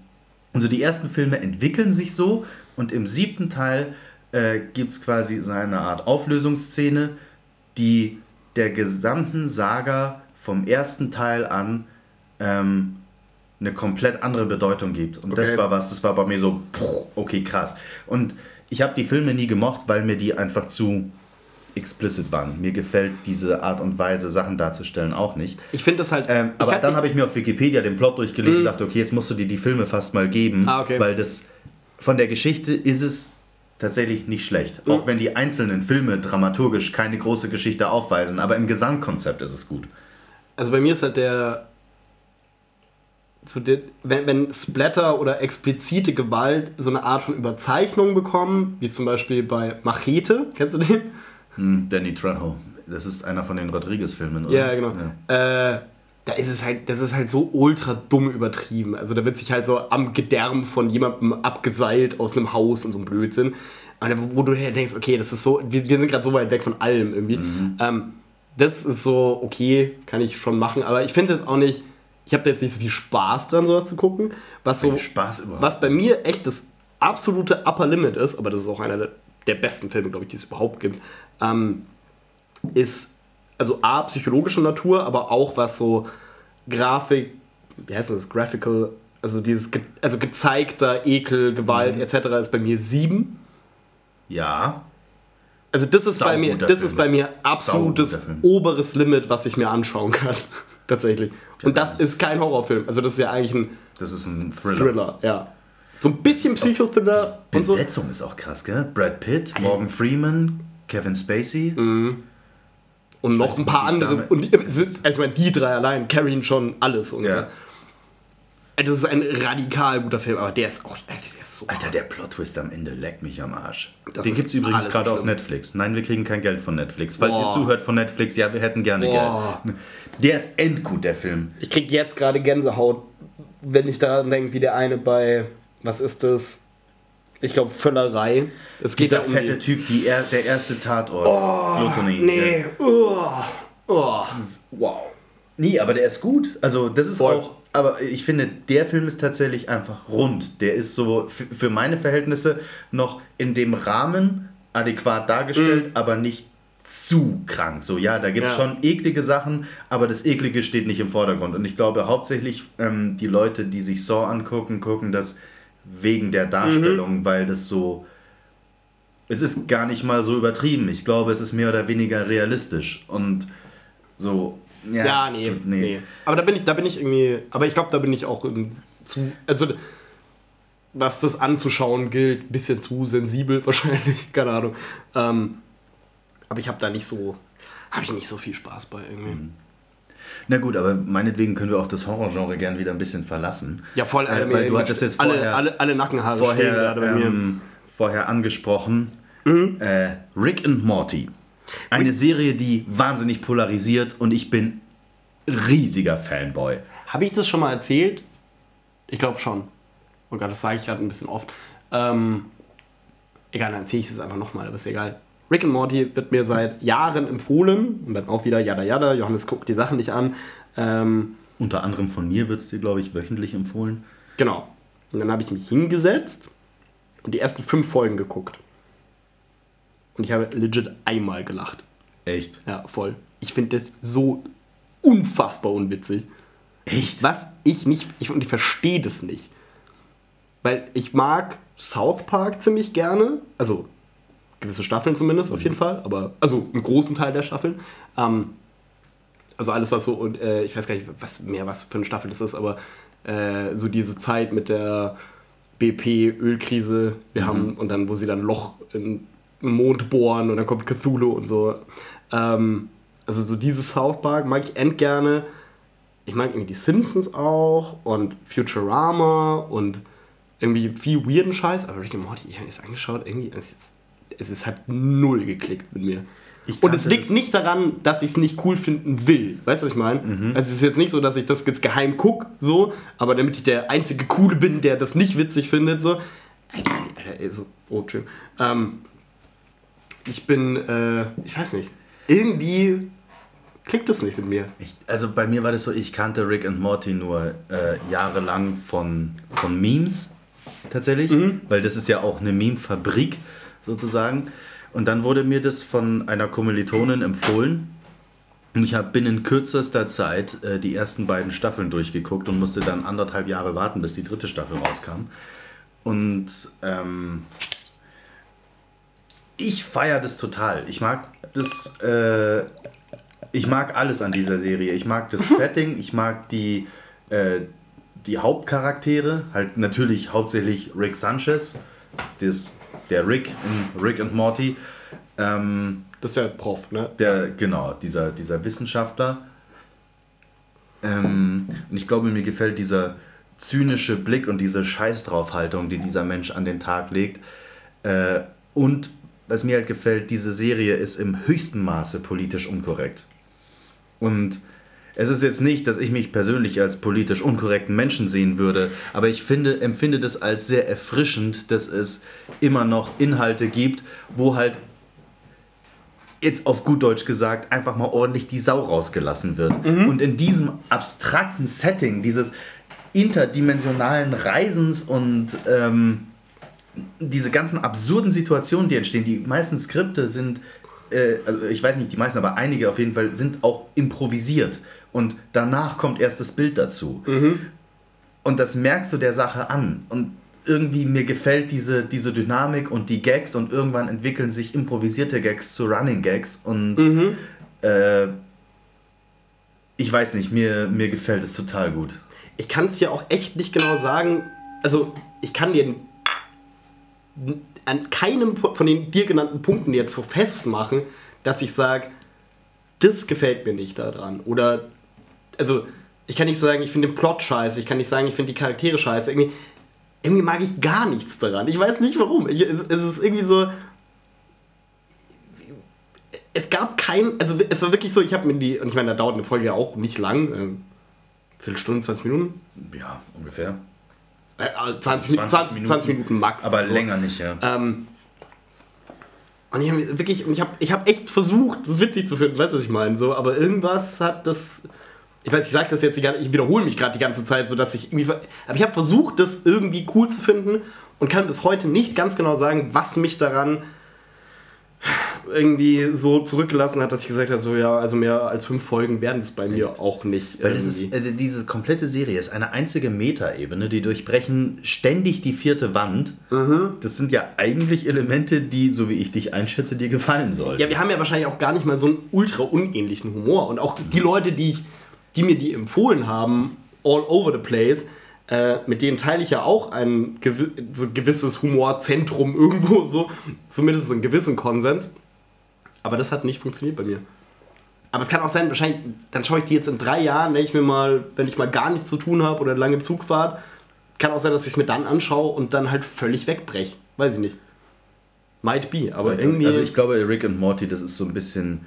also die ersten Filme entwickeln sich so und im siebten Teil äh, gibt es quasi so eine Art Auflösungsszene, die der gesamten Saga vom ersten Teil an ähm, eine komplett andere Bedeutung gibt. Und das Okay. war was, das war bei mir so, okay, krass. Und ich habe die Filme nie gemocht, weil mir die einfach zu explicit waren. Mir gefällt diese Art und Weise, Sachen darzustellen, auch nicht. Ich finde das halt. Ähm, aber dann habe ich mir auf Wikipedia den Plot durchgelesen und dachte, okay, jetzt musst du dir die Filme fast mal geben, Ah, okay. weil das von der Geschichte ist es tatsächlich nicht schlecht. Auch wenn die einzelnen Filme dramaturgisch keine große Geschichte aufweisen, aber im Gesamtkonzept ist es gut. Also bei mir ist halt der. Wenn, wenn Splatter oder explizite Gewalt so eine Art von Überzeichnung bekommen, wie zum Beispiel bei Machete, kennst du den? Hm, Danny Trejo, das ist einer von den Rodriguez-Filmen, oder? Ja, genau. Äh, da ist es halt, das ist halt so ultra dumm übertrieben. Also da wird sich halt so am Gedärm von jemandem abgeseilt aus einem Haus und so ein Blödsinn. Und wo du denkst, okay, das ist so, wir, wir sind gerade so weit weg von allem irgendwie. Ähm, das ist so, okay, kann ich schon machen, aber ich finde jetzt auch nicht, ich habe da jetzt nicht so viel Spaß dran, sowas zu gucken. Was so, Spaß überhaupt. was bei mir echt das absolute Upper Limit ist, aber das ist auch einer der, der besten Filme, glaube ich, die es überhaupt gibt, ähm, ist also A, psychologischer Natur, aber auch was so Grafik, wie heißt das, Graphical, also dieses, ge also gezeigter Ekel, Gewalt etc. ist bei mir sieben. Ja, Also das ist bei mir, das Film. ist bei mir absolutes oberes Limit, was ich mir anschauen kann. <laughs> Tatsächlich. Und das das ist- ist kein Horrorfilm. Also das ist ja eigentlich ein das ist ein Thriller. Thriller, ja. So ein bisschen Psychothriller so. Besetzung ist auch krass, gell? Brad Pitt, Morgan Freeman, Kevin Spacey. Mhm. Und noch weiß ein paar andere. Dame- Und es ist, also ich meine, die drei allein carryen schon alles ungefähr. Ja. Das ist ein radikal guter Film, aber der ist auch, Alter, der ist so. Alter, der Plot-Twist am Ende leckt mich am Arsch. Das Den gibt es übrigens gerade auf. Netflix. Nein, wir kriegen kein Geld von Netflix. Falls ihr Boah. zuhört von Netflix, ja, wir hätten gerne Boah. Geld. Der ist endgut, der Film. Ich krieg jetzt gerade Gänsehaut, wenn ich daran denke, wie der eine bei, was ist das? Ich glaube, Völlerei. Es geht Dieser ja um fette Typ, die er, der erste Tatort. Oh, Gluttony. Nee. Oh. Oh. Wow. Nee, aber der ist gut. Also, das ist Voll. auch. Aber ich finde, der Film ist tatsächlich einfach rund. Der ist so für meine Verhältnisse noch in dem Rahmen adäquat dargestellt, aber nicht zu krank. So, ja, da gibt es Mhm. Ja. schon eklige Sachen, aber das Eklige steht nicht im Vordergrund. Und ich glaube hauptsächlich ähm, die Leute, die sich Saw angucken, gucken das wegen der Darstellung, Mhm. weil das so. Es ist gar nicht mal so übertrieben. Ich glaube, es ist mehr oder weniger realistisch. Und so. Ja, nee, nee, Aber da bin ich, da bin ich irgendwie, aber ich glaube, da bin ich auch zu, also was das anzuschauen gilt, ein bisschen zu sensibel <laughs> wahrscheinlich, keine Ahnung. Ähm, aber ich habe da nicht so, habe ich nicht so viel Spaß bei irgendwie. Mhm. Na gut, aber meinetwegen können wir auch das Horrorgenre gern wieder ein bisschen verlassen. Ja, voll, Äh, weil du hattest jetzt alle, vorher, alle, alle Nackenhaare stehen vorher, gerade bei mir. Mhm. ähm, vorher angesprochen. Äh, Rick and Morty. Eine Serie, die wahnsinnig polarisiert und ich bin riesiger Fanboy. Habe ich das schon mal erzählt? Ich glaube schon. Oh Gott, das sage ich gerade ein bisschen oft. Ähm, egal, dann erzähle ich es einfach nochmal, aber ist egal. Rick and Morty wird mir seit Jahren empfohlen und dann auch wieder yada yada. Johannes guckt die Sachen nicht an. Ähm, Unter anderem von mir wird es dir, glaube ich, wöchentlich empfohlen. genau. Und dann habe ich mich hingesetzt und die ersten fünf Folgen geguckt. Und ich habe legit einmal gelacht. Echt? Ja, voll. Ich finde das so unfassbar unwitzig. Echt? Was ich nicht, ich, und ich verstehe das nicht. Weil ich mag South Park ziemlich gerne, also gewisse Staffeln zumindest auf jeden Fall, aber also einen großen Teil der Staffeln. Ähm, also alles, was so, und äh, ich weiß gar nicht, was mehr was für eine Staffel das ist, aber äh, so diese Zeit mit der BP-Ölkrise, wir haben, und dann, wo sie dann Loch in, im Mond bohren und dann kommt Cthulhu und so. Ähm, also so dieses South Park mag ich endgerne. Ich mag irgendwie die Simpsons auch und Futurama und irgendwie viel weirden Scheiß, aber Rick and Morty, ich habe es angeschaut, irgendwie, es ist, es ist halt null geklickt mit mir. Und es liegt nicht daran, dass ich es nicht cool finden will. Weißt du, was ich meine? Mhm. Also es ist jetzt nicht so, dass ich das jetzt geheim gucke, so, aber damit ich der einzige Coole bin, der das nicht witzig findet, so. Alter, Alter, ey, so, oh, Entschuldigung. Ähm, ich bin, äh, ich weiß nicht, irgendwie klickt das nicht mit mir. Ich, also bei mir war das so, ich kannte Rick and Morty nur äh, jahrelang von, von Memes tatsächlich, weil das ist ja auch eine Meme-Fabrik sozusagen. Und dann wurde mir das von einer Kommilitonin empfohlen. Und ich hab binnen kürzester Zeit äh, die ersten beiden Staffeln durchgeguckt und musste dann anderthalb Jahre warten, bis die dritte Staffel rauskam. Und ähm, ich feiere das total. Ich mag das, äh, ich mag alles an dieser Serie. Ich mag das <laughs> Setting, ich mag die, äh, die Hauptcharaktere, halt natürlich hauptsächlich Rick Sanchez, das, der Rick in Rick and Morty. Ähm, Das ist der Prof, ne? der, genau, dieser, dieser Wissenschaftler. Ähm, und ich glaube, mir gefällt dieser zynische Blick und diese Scheißdraufhaltung, die dieser Mensch an den Tag legt. Äh, und was mir halt gefällt, diese Serie ist im höchsten Maße politisch unkorrekt. Und es ist jetzt nicht, dass ich mich persönlich als politisch unkorrekten Menschen sehen würde, aber ich finde, empfinde das als sehr erfrischend, dass es immer noch Inhalte gibt, wo halt jetzt auf gut Deutsch gesagt, einfach mal ordentlich die Sau rausgelassen wird. Und in diesem abstrakten Setting, dieses interdimensionalen Reisens und ähm, diese ganzen absurden Situationen, die entstehen, die meisten Skripte sind, äh, also ich weiß nicht die meisten, aber einige auf jeden Fall sind auch improvisiert. Und danach kommt erst das Bild dazu. Und das merkst du der Sache an. Und irgendwie mir gefällt diese, diese Dynamik und die Gags und irgendwann entwickeln sich improvisierte Gags zu Running Gags und äh, ich weiß nicht, mir, mir gefällt es total gut. Ich kann es dir auch echt nicht genau sagen. Also, ich kann dir an keinem von den dir genannten Punkten jetzt so festmachen, dass ich sage, das gefällt mir nicht daran. Oder, also, ich kann nicht sagen, ich finde den Plot scheiße. Ich kann nicht sagen, ich finde die Charaktere scheiße. Irgendwie, irgendwie mag ich gar nichts daran. Ich weiß nicht warum. Ich, es, es ist irgendwie so. Es gab kein. Also, es war wirklich so, ich habe mir die. Und ich meine, da dauert eine Folge ja auch nicht lang. Ähm, Viertelstunde, 20 Minuten? Ja, ungefähr. Äh, äh, 20, 20, 20, 20 Minuten max. Aber So. länger nicht, ja. Ähm, und ich habe wirklich, und ich habe ich hab echt versucht, das witzig zu finden, weißt du, was ich meine? So, aber irgendwas hat das. Ich weiß, ich sage das jetzt, die ganze, ich wiederhole mich gerade die ganze Zeit, so dass ich irgendwie. Aber ich habe versucht, das irgendwie cool zu finden und kann bis heute nicht ganz genau sagen, was mich daran irgendwie so zurückgelassen hat, dass ich gesagt habe, so ja, also mehr als fünf Folgen werden es bei mir auch nicht. Weil das ist, äh, diese komplette Serie ist eine einzige Metaebene, die durchbrechen ständig die vierte Wand. Das sind ja eigentlich Elemente, die, so wie ich dich einschätze, dir gefallen sollen. Ja, wir haben ja wahrscheinlich auch gar nicht mal so einen ultra unähnlichen Humor. Und auch die Leute, die, die mir die empfohlen haben, all over the place, äh, mit denen teile ich ja auch ein gewi so gewisses Humorzentrum <laughs> irgendwo, so zumindest einen gewissen Konsens. Aber das hat nicht funktioniert bei mir. Aber es kann auch sein, wahrscheinlich, dann schaue ich die jetzt in drei Jahren, wenn ich mir mal, wenn ich mal gar nichts zu tun habe oder eine lange Zugfahrt, kann auch sein, dass ich es mir dann anschaue und dann halt völlig wegbreche. Weiß ich nicht. Might be, aber irgendwie. Also ich glaube, Rick and Morty, das ist so ein bisschen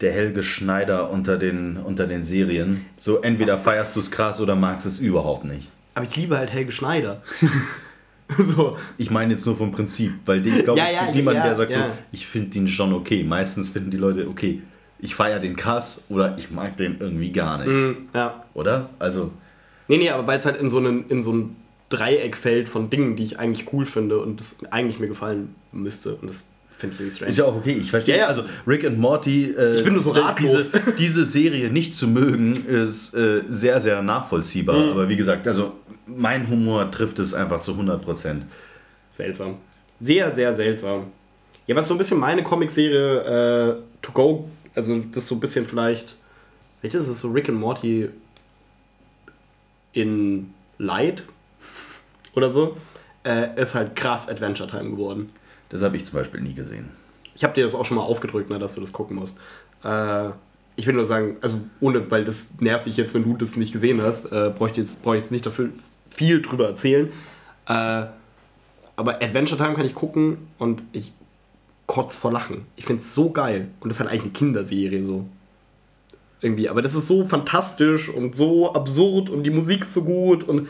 der Helge Schneider unter den, unter den Serien. So entweder feierst du es krass oder magst es überhaupt nicht. Aber ich liebe halt Helge Schneider. <laughs> so. Ich meine jetzt nur vom Prinzip, weil die- ich glaube, Ja, es ja, gibt niemanden, ja, der sagt so, ich finde den schon okay. Meistens finden die Leute, okay, ich feiere den krass oder ich mag den irgendwie gar nicht. Ja. Oder? Also, Nee, nee, aber weil es halt in so, einen, in so ein Dreieck fällt von Dingen, die ich eigentlich cool finde und das eigentlich mir gefallen müsste. Und das finde ich irgendwie strange. ist ja auch okay. Ich verstehe. Ja, ja. Also, Rick and Morty, äh, Ich bin nur so ratlos. Diese, diese Serie nicht zu mögen, ist äh, sehr, sehr nachvollziehbar. Mhm. Aber wie gesagt, also mein Humor trifft es einfach zu 100 Prozent. Seltsam. Sehr, sehr seltsam. Ja, was so ein bisschen meine Comicserie äh, To Go, also das so ein bisschen vielleicht, welches ist es so Rick and Morty in Light oder so, äh, ist halt krass Adventure Time geworden. Das habe ich zum Beispiel nie gesehen. Ich habe dir das auch schon mal aufgedrückt, ne, dass du das gucken musst. Äh, ich will nur sagen, also ohne, weil das nervt dich jetzt, wenn du das nicht gesehen hast, äh, brauche ich jetzt, brauch ich jetzt nicht dafür viel drüber erzählen. Äh, aber Adventure Time kann ich gucken und ich kotz vor Lachen. Ich finde es so geil. Und das ist halt eigentlich eine Kinderserie so. Irgendwie. Aber das ist so fantastisch und so absurd und die Musik so gut und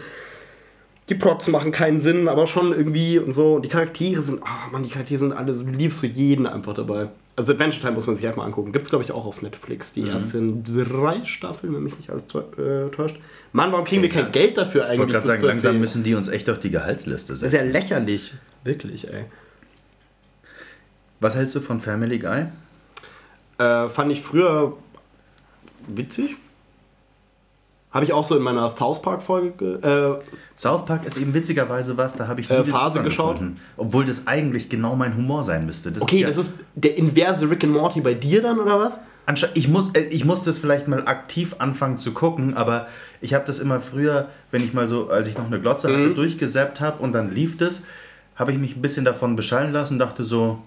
die Plots machen keinen Sinn, aber schon irgendwie und so. Und die Charaktere sind, ah man, die Charaktere sind alle so, du liebst du jeden einfach dabei. Also Adventure Time muss man sich halt mal angucken. Gibt es, glaube ich, auch auf Netflix. Die ersten drei Staffeln, wenn mich nicht alles äh, täuscht. Mann, warum kriegen wir kein Geld dafür Ich eigentlich? wollte gerade sagen, langsam erzählen? müssen die uns echt auf die Gehaltsliste Das ist ja setzen. lächerlich. Wirklich, ey. Was hältst du von Family Guy? Äh, fand ich früher witzig. Habe ich auch so in meiner South Park-Folge. ge- Äh, South Park ist eben witzigerweise was, da habe ich nie Äh, Phase geschaut? gefunden. Obwohl das eigentlich genau mein Humor sein müsste. Das okay, ja- das ist der inverse Rick and Morty bei dir dann, oder was? Ich muss, äh, ich muss das vielleicht mal aktiv anfangen zu gucken, aber ich habe das immer früher, wenn ich mal so, als ich noch eine Glotze hatte, durchgesäppt habe und dann lief das, habe ich mich ein bisschen davon beschallen lassen und dachte so,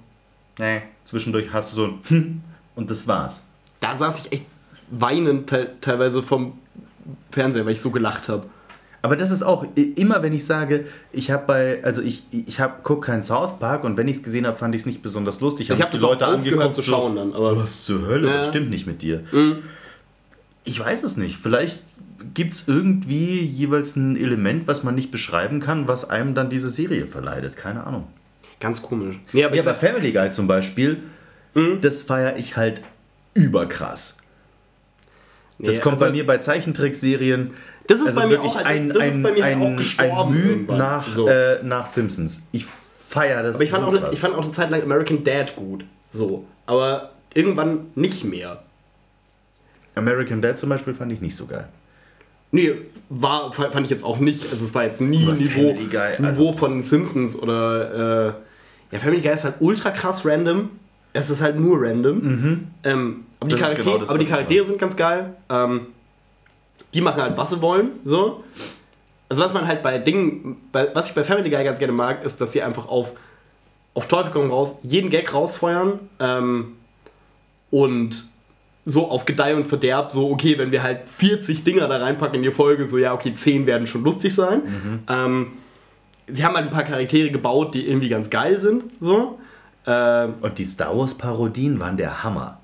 nee, zwischendurch hast du so ein hm <laughs> und das war's. Da saß ich echt weinend te teilweise vom Fernseher, weil ich so gelacht habe. Aber das ist auch immer, wenn ich sage, ich habe bei, also ich, ich habe guck keinen South Park und wenn ich es gesehen habe, fand ich es nicht besonders lustig. Ich habe das auch aufgehört zu schauen dann, aber Was zur Hölle? Ja. Das stimmt nicht mit dir. Mhm. Ich weiß es nicht. Vielleicht gibt es irgendwie jeweils ein Element, was man nicht beschreiben kann, was einem dann diese Serie verleidet. Keine Ahnung. ganz komisch. Nee, aber Ja, bei Family Guy zum Beispiel, Mhm. das feiere ich halt überkrass. Das nee, kommt also- bei mir bei Zeichentrickserien. Das ist also bei mir auch ein, das ist ein, bei mir halt ein, auch gestorben ein Mühe nach, So. äh, nach Simpsons. Ich feiere das Aber ich fand, so auch, krass. ich fand auch eine Zeit lang American Dad gut. So. Aber irgendwann nicht mehr. American Dad zum Beispiel fand ich nicht so geil. Nee, war, fand ich jetzt auch nicht. Also es war jetzt nie Aber Niveau, Guy, also- Niveau von Simpsons oder äh, ja, Family Guy ist halt ultra krass random. Es ist halt nur random. Ähm, aber die, Charaktere, genau das, aber die Charaktere sind ganz geil. Ähm, die machen halt, was sie wollen. So. Also was man halt bei Dingen, bei, was ich bei Family Guy ganz gerne mag, ist, dass sie einfach auf, auf Teufel komm raus, jeden Gag rausfeuern. Ähm, und so auf Gedeih und Verderb, so, okay, wenn wir halt 40 Dinger da reinpacken in die Folge, so, ja, okay, 10 werden schon lustig sein. Ähm, sie haben halt ein paar Charaktere gebaut, die irgendwie ganz geil sind, so. Ähm, Und die Star Wars Parodien waren der Hammer.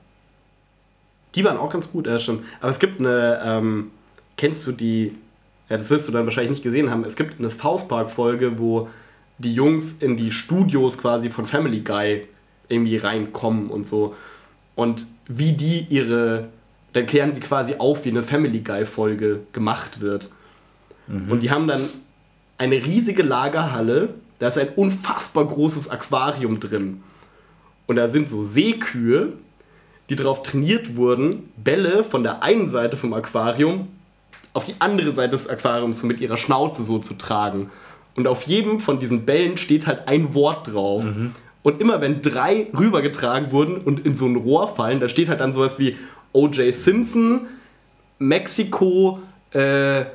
Die waren auch ganz gut, ja, stimmt. Aber es gibt eine, ähm, kennst du die, ja, das wirst du dann wahrscheinlich nicht gesehen haben, es gibt eine South Park-Folge, wo die Jungs in die Studios quasi von Family Guy irgendwie reinkommen und so. Und wie die ihre, dann klären sie quasi auf, wie eine Family Guy-Folge gemacht wird. Und die haben dann eine riesige Lagerhalle, da ist ein unfassbar großes Aquarium drin. Und da sind so Seekühe, die darauf trainiert wurden, Bälle von der einen Seite vom Aquarium auf die andere Seite des Aquariums mit ihrer Schnauze so zu tragen. Und auf jedem von diesen Bällen steht halt ein Wort drauf. Und immer wenn drei rübergetragen wurden und in so ein Rohr fallen, da steht halt dann sowas wie O.J. Simpson, Mexiko, äh,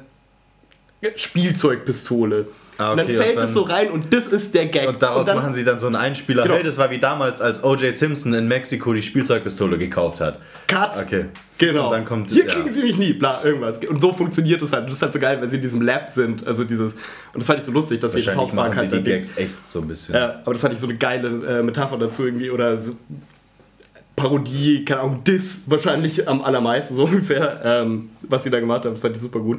Spielzeugpistole. Ah, und dann okay, fällt und es so rein und das ist der Gag. Und daraus dann, machen sie dann so einen Einspieler. Genau. Hey, das war wie damals, als O.J. Simpson in Mexiko die Spielzeugpistole gekauft hat. Cut. Okay. Genau. Und dann kommt Hier ja. kriegen sie mich nie, bla, irgendwas. Und so funktioniert es halt. Das ist halt so geil, wenn sie in diesem Lab sind. Also dieses. Und das fand ich so lustig, dass sie das sie halt die Gags echt so ein bisschen. Ja, aber das fand ich so eine geile äh, Metapher dazu irgendwie. Oder so Parodie, keine Ahnung, Diss wahrscheinlich am allermeisten, so <laughs> ungefähr, ähm, was sie da gemacht haben. Das fand ich super gut.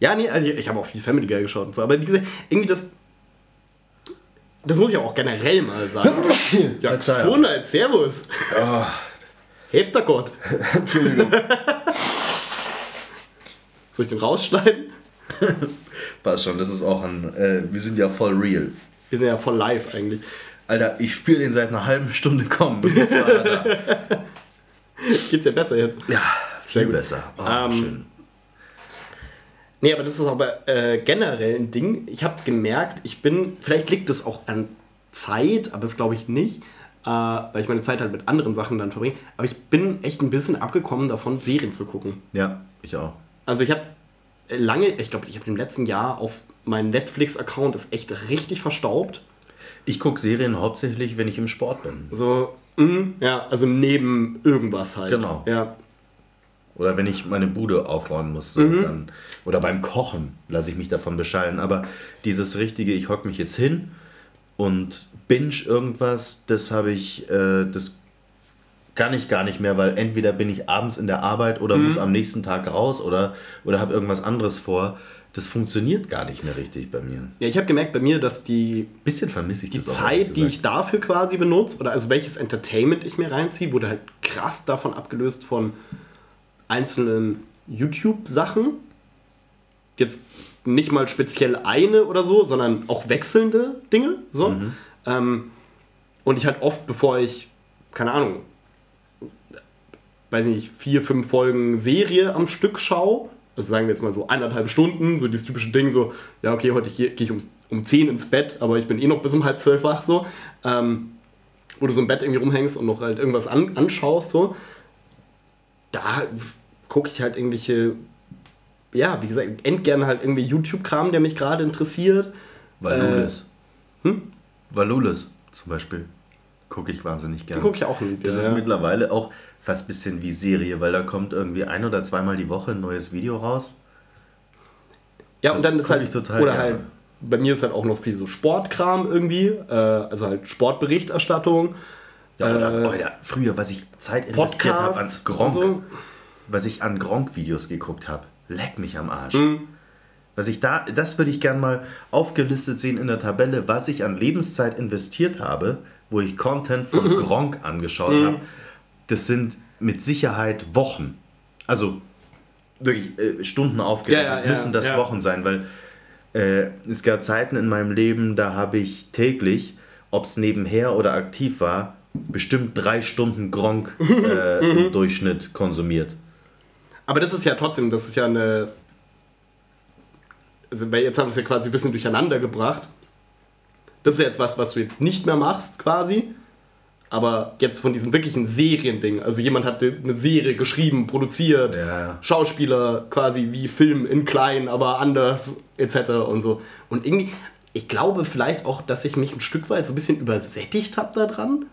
Ja, nee, also ich, ich habe auch viel Family Guy geschaut und so. Aber wie gesagt, irgendwie das. Das muss ich auch generell mal sagen. <laughs> ja, Verzeihung. Gesundheit, Servus. Oh, der Gott. <laughs> Entschuldigung. <laughs> Soll ich den rausschneiden? Passt schon, das ist auch ein. Äh, wir sind ja voll real. Wir sind ja voll live eigentlich. Alter, ich spüre den seit einer halben Stunde kommen. Jetzt war er da. Geht's ja besser jetzt. Ja, viel gut. besser. Oh, Ähm, schön. Nee, aber das ist aber äh, generell ein Ding. Ich habe gemerkt, ich bin, vielleicht liegt es auch an Zeit, aber das glaube ich nicht, äh, weil ich meine Zeit halt mit anderen Sachen dann verbringe. Aber ich bin echt ein bisschen abgekommen davon, Serien zu gucken. Ja, ich auch. Also ich habe lange, ich glaube, ich habe im letzten Jahr auf meinen Netflix-Account ist echt richtig verstaubt. Ich gucke Serien hauptsächlich, wenn ich im Sport bin. So, mm, ja, also neben irgendwas halt. Genau. Ja, Oder wenn ich meine Bude aufräumen muss. So, Mhm. dann, oder beim Kochen lasse ich mich davon beschallen. Aber dieses richtige, ich hocke mich jetzt hin und binge irgendwas, das habe ich, äh, das kann ich gar nicht mehr, weil entweder bin ich abends in der Arbeit oder Mhm. muss am nächsten Tag raus oder, oder habe irgendwas anderes vor. Das funktioniert gar nicht mehr richtig bei mir. Ja, ich habe gemerkt bei mir, dass die, Bisschen vermisse ich die das auch, Zeit, die ich dafür quasi benutze, oder also welches Entertainment ich mir reinziehe, wurde halt krass davon abgelöst von einzelnen YouTube-Sachen. Jetzt nicht mal speziell eine oder so, sondern auch wechselnde Dinge. So. Mhm. Ähm, und ich halt oft, bevor ich, keine Ahnung, weiß nicht, vier, fünf Folgen Serie am Stück schaue, also sagen wir jetzt mal so eineinhalb Stunden, so dieses typische Ding, so, ja, okay, heute gehe geh ich um, um 10 ins Bett, aber ich bin eh noch bis um halb zwölf wach, so. Ähm, wo du so im Bett irgendwie rumhängst und noch halt irgendwas an, anschaust, so. Da gucke ich halt irgendwelche, ja, wie gesagt, end gerne halt irgendwie YouTube-Kram, der mich gerade interessiert. Valulis. hm? Valulis zum Beispiel. Gucke ich wahnsinnig gerne. Gucke ich auch nie. Das ja. ist mittlerweile auch fast ein bisschen wie Serie, weil da kommt irgendwie ein oder zweimal die Woche ein neues Video raus. Ja, Das und dann ist halt, ich total oder gerne. halt, bei mir ist halt auch noch viel so Sportkram irgendwie, äh, also halt Sportberichterstattung, Ja, oder, Äh, Alter, früher, was ich Zeit investiert habe an Podcasts Gronk, so. was ich an Gronk-Videos geguckt habe. Leck mich am Arsch. Mhm. Was ich da, das würde ich gern mal aufgelistet sehen in der Tabelle, was ich an Lebenszeit investiert habe, wo ich Content von Mhm. Gronk angeschaut habe. Das sind mit Sicherheit Wochen. Also wirklich äh, Stunden aufgerechnet. Ja, ja, ja, müssen das. Wochen sein, weil äh, es gab Zeiten in meinem Leben, da habe ich täglich, ob es nebenher oder aktiv war, bestimmt drei Stunden Gronk <laughs> äh, Mhm. im Durchschnitt konsumiert. Aber das ist ja trotzdem, das ist ja eine. Also, weil jetzt haben wir es ja quasi ein bisschen durcheinander gebracht. Das ist ja jetzt was, was du jetzt nicht mehr machst, quasi. Aber jetzt von diesem wirklichen Seriending. Also, jemand hat eine Serie geschrieben, produziert, Ja. Schauspieler quasi wie Film in klein, aber anders, etc. und so. Und irgendwie, ich glaube vielleicht auch, dass ich mich ein Stück weit so ein bisschen übersättigt habe daran.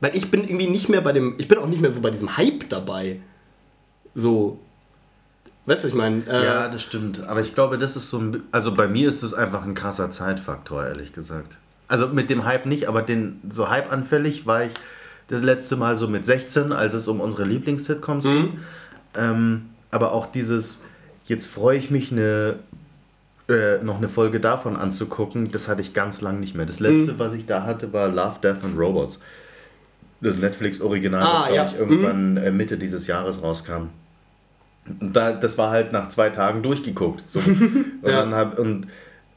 Weil ich bin irgendwie nicht mehr bei dem. Ich bin auch nicht mehr so bei diesem Hype dabei. So. Weißt du, was ich meine? Äh, Ja, das stimmt. Aber ich glaube, das ist so ein. Also bei mir ist es einfach ein krasser Zeitfaktor, ehrlich gesagt. Also mit dem Hype nicht, aber den so Hype-anfällig war ich das letzte Mal so mit 16, als es um unsere Lieblings-Sitcoms ging. Ähm, aber auch dieses, jetzt freue ich mich, eine, äh, noch eine Folge davon anzugucken, das hatte ich ganz lang nicht mehr. Das letzte, was ich da hatte, war Love, Death and Robots. Das Netflix-Original, Ah, das, glaube ja. ich, irgendwann äh, Mitte dieses Jahres rauskam. Und da, das war halt nach zwei Tagen durchgeguckt. So. <laughs> Und, Ja. hab, und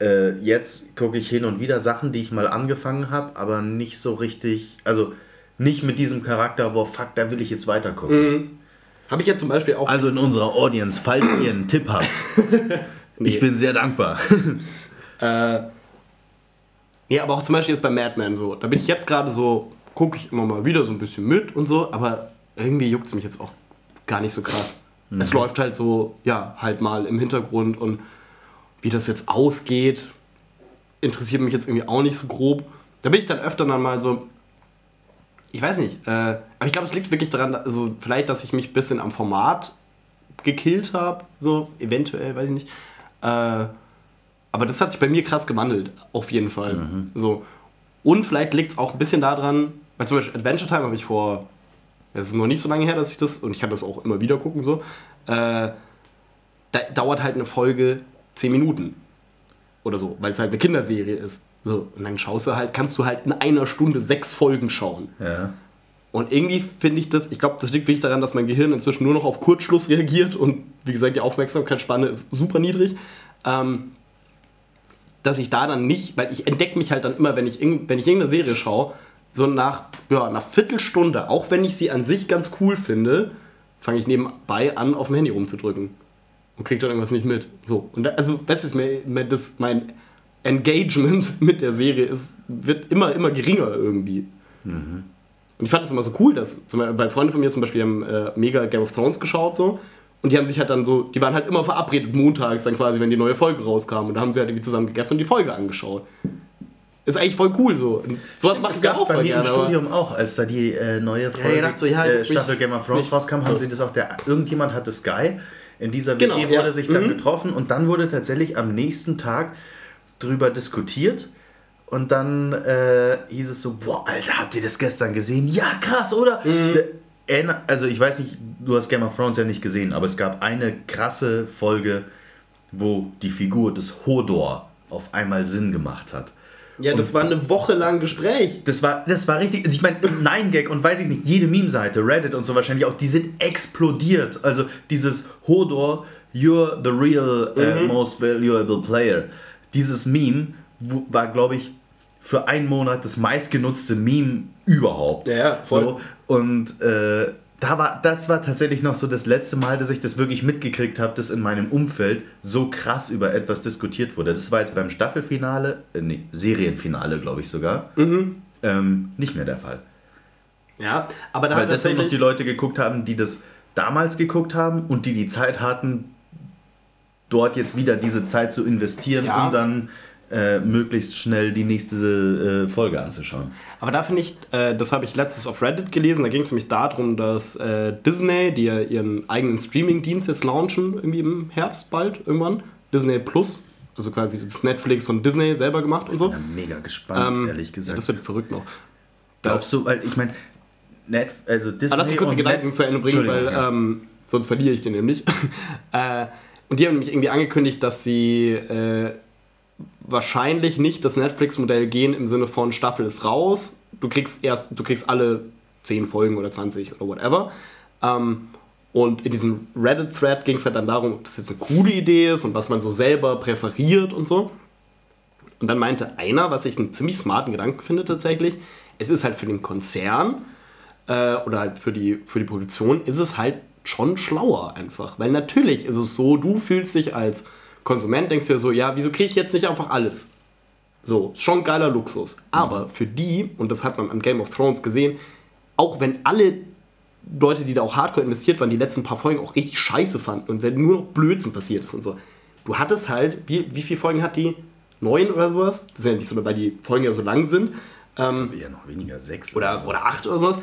äh, jetzt gucke ich hin und wieder Sachen, die ich mal angefangen habe, aber nicht so richtig, also nicht mit diesem Charakter, wo fuck, da will ich jetzt weiter gucken. Habe ich jetzt zum Beispiel auch. Also in unserer Audience, falls ihr einen Tipp habt, <laughs> ich bin sehr dankbar. Äh, nee, aber auch zum Beispiel jetzt bei Mad Men so. Da bin ich jetzt gerade so, gucke ich immer mal wieder so ein bisschen mit und so, aber irgendwie juckt es mich jetzt auch gar nicht so krass. Es läuft halt so, ja, halt mal im Hintergrund und wie das jetzt ausgeht, interessiert mich jetzt irgendwie auch nicht so grob. Da bin ich dann öfter dann mal so, ich weiß nicht, äh, aber ich glaube, es liegt wirklich daran, also vielleicht, dass ich mich ein bisschen am Format gekillt habe, so eventuell, weiß ich nicht. Äh, aber das hat sich bei mir krass gewandelt, auf jeden Fall. So. Und vielleicht liegt es auch ein bisschen daran, weil zum Beispiel Adventure Time habe ich vor, es ist noch nicht so lange her, dass ich das, und ich kann das auch immer wieder gucken, so. Äh, da dauert halt eine Folge 10 Minuten. Oder so, weil es halt eine Kinderserie ist. So, und dann schaust du halt, kannst du halt in einer Stunde sechs Folgen schauen. Ja. Und irgendwie finde ich das, ich glaube, das liegt wirklich daran, dass mein Gehirn inzwischen nur noch auf Kurzschluss reagiert und wie gesagt, die Aufmerksamkeitsspanne ist super niedrig. Ähm, dass ich da dann nicht, weil ich entdecke mich halt dann immer, wenn ich, wenn ich irgendeine Serie schaue, so nach ja, einer Viertelstunde, auch wenn ich sie an sich ganz cool finde, fange ich nebenbei an, auf dem Handy rumzudrücken. Und krieg dann irgendwas nicht mit. So. Und da, also, das ist mir, das, mein Engagement <laughs> mit der Serie ist, wird immer, immer geringer irgendwie. Und ich fand es immer so cool, dass, zum Beispiel, weil Freunde von mir zum Beispiel haben äh, mega Game of Thrones geschaut so. Und die haben sich halt dann so, die waren halt immer verabredet montags dann quasi, wenn die neue Folge rauskam. Und da haben sie halt irgendwie zusammen gegessen und die Folge angeschaut. Ist eigentlich voll cool so. Sowas macht es auch bei mir im gerne. aber- Studium auch, als da die äh, neue Folge, dacht so, ja, äh, Staffel Game of Thrones rauskam, haben sie das auch, der, irgendjemand hatte Sky, in dieser Genau, WG wurde ja. sich dann Mhm. getroffen und dann wurde tatsächlich am nächsten Tag drüber diskutiert Und dann äh, hieß es so, boah, Alter, habt ihr das gestern gesehen? Ja, krass, oder? Äh, Also ich weiß nicht, du hast Game of Thrones ja nicht gesehen, aber es gab eine krasse Folge, wo die Figur des Hodor auf einmal Sinn gemacht hat. Ja, das war eine Woche lang Gespräch. Das war, das war richtig. Ich meine, Nein Gag und weiß ich nicht, jede Meme-Seite, Reddit und so wahrscheinlich auch, die sind explodiert. Also dieses Hodor, you're the real uh, most valuable player. Dieses Meme war, glaube ich, für einen Monat das meistgenutzte Meme überhaupt. Ja, ja, voll. So, und äh, da war, das war tatsächlich noch so das letzte Mal, dass ich das wirklich mitgekriegt habe, dass in meinem Umfeld so krass über etwas diskutiert wurde. Das war jetzt beim Staffelfinale, äh, nee, Serienfinale, glaube ich sogar, Mhm. ähm, nicht mehr der Fall. Ja, aber da Weil sind noch die. Leute geguckt haben, die das damals geguckt haben und die die Zeit hatten, dort jetzt wieder diese Zeit zu investieren, Ja. um dann äh, möglichst schnell die nächste äh, Folge anzuschauen. Aber da finde ich, äh, das habe ich letztens auf Reddit gelesen, da ging es nämlich darum, dass äh, Disney, die ja ihren eigenen Streaming-Dienst jetzt launchen, irgendwie im Herbst bald irgendwann, Disney Plus, also quasi das Netflix von Disney selber gemacht und so. Ich bin mega gespannt, Ähm, ehrlich gesagt. Das wird verrückt noch. Glaubst du, weil ich meine, Net, also Disney Aber lass mich kurz die Gedanken Net- zu Ende bringen, weil ja. ähm, sonst verliere ich den nämlich. <laughs> äh, und die haben nämlich irgendwie angekündigt, dass sie äh, wahrscheinlich nicht das Netflix-Modell gehen im Sinne von Staffel ist raus. Du kriegst erst, du kriegst alle 10 Folgen oder 20 oder whatever. Ähm, und in diesem Reddit-Thread ging es halt dann darum, ob das jetzt eine coole Idee ist und was man so selber präferiert und so. Und dann meinte einer, was ich einen ziemlich smarten Gedanken finde tatsächlich, es ist halt für den Konzern äh, oder halt für die, für die Produktion, ist es halt schon schlauer einfach. Weil natürlich ist es so, du fühlst dich als Konsument, denkst dir so, ja, wieso kriege ich jetzt nicht einfach alles? So, schon geiler Luxus. Aber für die, und das hat man an Game of Thrones gesehen, auch wenn alle Leute, die da auch hardcore investiert waren, die letzten paar Folgen auch richtig scheiße fanden und nur noch Blödsinn passiert ist und so. Du hattest halt, wie, wie viele Folgen hat die? Neun oder sowas? Das ist ja nicht so, weil die Folgen ja so lang sind. Ähm, Ja, noch weniger, sechs oder, so. oder acht oder sowas.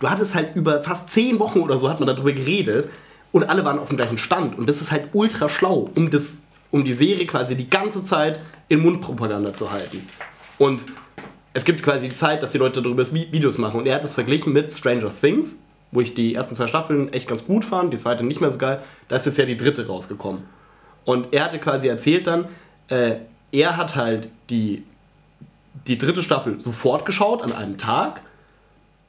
Du hattest halt über fast zehn Wochen oder so hat man darüber geredet und alle waren auf dem gleichen Stand. Und das ist halt ultra schlau, um, das, um die Serie quasi die ganze Zeit in Mundpropaganda zu halten. Und es gibt quasi die Zeit, dass die Leute darüber Vi- Videos machen. Und er hat das verglichen mit Stranger Things, wo ich die ersten zwei Staffeln echt ganz gut fand, die zweite nicht mehr so geil. Da ist jetzt ja die dritte rausgekommen. Und er hatte quasi erzählt dann, äh, er hat halt die, die dritte Staffel sofort geschaut an einem Tag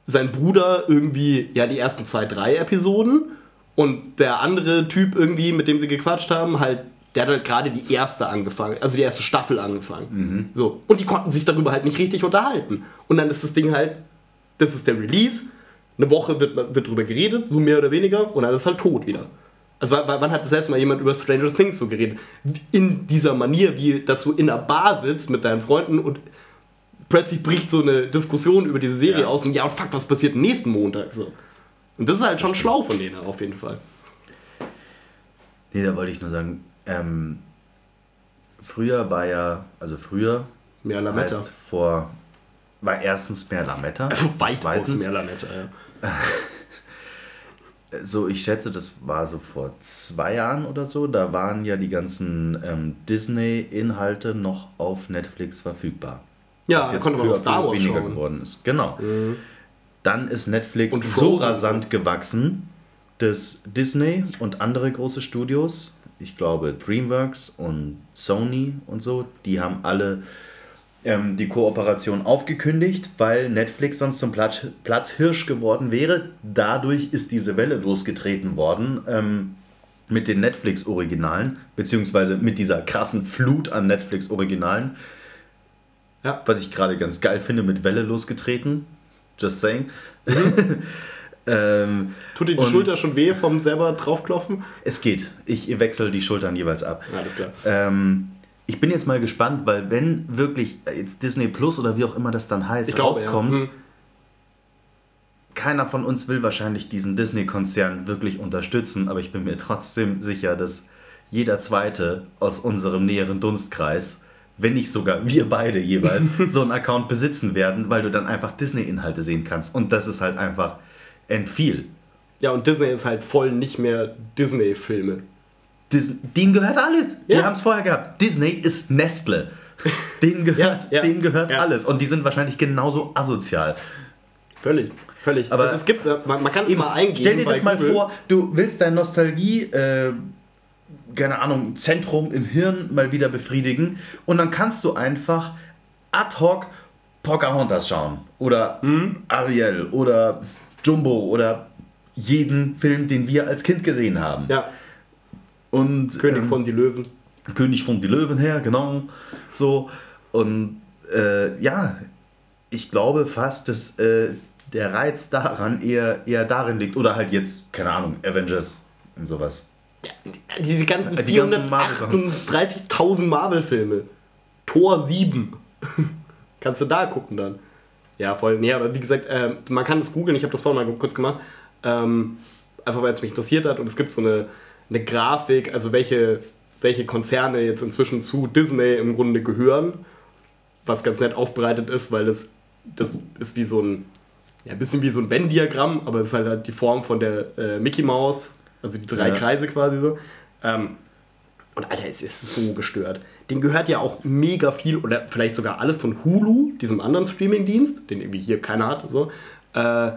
sein Bruder irgendwie, ja, die ersten zwei, drei Episoden und der andere Typ irgendwie, mit dem sie gequatscht haben, halt, der hat halt gerade die erste angefangen, also die erste Staffel angefangen. So. Und die konnten sich darüber halt nicht richtig unterhalten. Und dann ist das Ding halt, das ist der Release, eine Woche wird, wird drüber geredet, so mehr oder weniger, und dann ist halt tot wieder. Also wann, wann hat das letzte Mal jemand über Stranger Things so geredet? In dieser Manier, wie dass du in einer Bar sitzt mit deinen Freunden und plötzlich bricht so eine Diskussion über diese Serie Ja. aus und ja, fuck, was passiert nächsten Montag? So. Und das ist halt schon schlau von denen auf jeden Fall. Nee, da wollte ich nur sagen, ähm, früher war ja, also früher Mehr Lametta. heißt vor, war erstens mehr Lametta. <laughs> Weitaus Zweitens, mehr Lametta, ja. <laughs> So, ich schätze, das war so vor zwei Jahren oder so. Da waren ja die ganzen ähm, Disney-Inhalte noch auf Netflix verfügbar. Ja, jetzt konnte man auch Star Wars weniger schauen. Mhm. geworden ist. Genau. Dann ist Netflix Und so rasant gewachsen, dass Disney und andere große Studios, ich glaube DreamWorks und Sony und so, die haben alle ähm, die Kooperation aufgekündigt, weil Netflix sonst zum Platz, Platzhirsch geworden wäre. Dadurch ist diese Welle losgetreten worden ähm, mit den Netflix-Originalen, beziehungsweise mit dieser krassen Flut an Netflix-Originalen. Ja. Was ich gerade ganz geil finde, mit Welle losgetreten. Just saying. Mhm. <laughs> ähm, Tut dir die Schulter schon weh vom selber draufklopfen? es geht. Ich wechsle die Schultern jeweils ab. Alles klar. Ähm, ich bin jetzt mal gespannt, weil wenn wirklich jetzt Disney Plus oder wie auch immer das dann heißt, Ich glaube, rauskommt, ja. Hm. keiner von uns will wahrscheinlich diesen Disney-Konzern wirklich unterstützen, aber ich bin mir trotzdem sicher, dass jeder Zweite aus unserem näheren Dunstkreis, wenn nicht sogar wir beide jeweils, <laughs> so einen Account besitzen werden, weil du dann einfach Disney-Inhalte sehen kannst. Und das ist halt einfach entfiel. Ja, und Disney ist halt voll nicht mehr Disney-Filme. Dis denen gehört alles. Die Ja. haben es vorher gehabt. Disney ist Nestle. <laughs> Denen gehört, Ja, ja, denen gehört alles. Und die sind wahrscheinlich genauso asozial. Völlig, völlig. Aber- also es gibt, äh, man, man kann es mal eingeben. Stell dir das mal Google. vor, du willst dein Nostalgie, äh, keine Ahnung, Zentrum im Hirn mal wieder befriedigen und dann kannst du einfach ad hoc Pocahontas schauen oder Mhm. Ariel oder Jumbo oder jeden Film, den wir als Kind gesehen haben. Ja, Und, König ähm, von die Löwen. König von die Löwen her, genau. So. Und äh, ja, ich glaube fast, dass äh, der Reiz daran eher, eher darin liegt. Oder halt jetzt, keine Ahnung, Avengers und sowas. Diese ganzen Die ganzen Marvel- 438.000 Marvel-Filme. Tor 7. <laughs> Kannst du da gucken dann. Ja, voll. Nee, aber wie gesagt, äh, man kann es googeln. Ich habe das vorhin mal kurz gemacht. Ähm, einfach weil es mich interessiert hat. Und es gibt so eine, eine Grafik, also welche, welche Konzerne jetzt inzwischen zu Disney im Grunde gehören. Was ganz nett aufbereitet ist, weil das, das ist wie so ein, ja, ein bisschen wie so ein Venn-Diagramm, aber es ist halt, halt die Form von der äh, Mickey Mouse, also die drei Ja. Kreise quasi so. Ähm, und Alter, es ist so gestört. Den gehört ja auch mega viel oder vielleicht sogar alles von Hulu, diesem anderen Streamingdienst, den irgendwie hier keiner hat. So. Äh,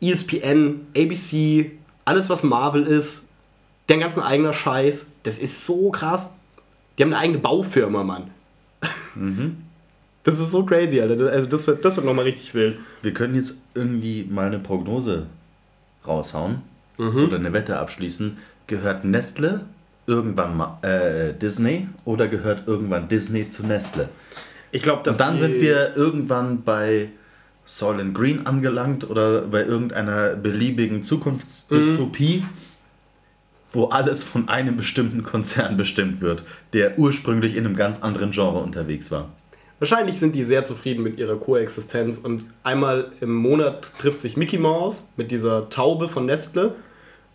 ESPN, ABC, alles was Marvel ist, deren ganzen eigener Scheiß. Das ist so krass. Die haben eine eigene Baufirma, Mann. <laughs> Das ist so crazy, Alter. Also das wird, das wird nochmal richtig wild. Wir können jetzt irgendwie mal eine Prognose raushauen oder eine Wette abschließen. Gehört Nestle irgendwann mal äh, Disney oder gehört irgendwann Disney zu Nestle? Ich glaube, dass Und dann sind wir irgendwann bei Soylent Green angelangt oder bei irgendeiner beliebigen Zukunftsdystopie, wo alles von einem bestimmten Konzern bestimmt wird, der ursprünglich in einem ganz anderen Genre unterwegs war. Wahrscheinlich sind die sehr zufrieden mit ihrer Koexistenz und einmal im Monat trifft sich Mickey Mouse mit dieser Taube von Nestle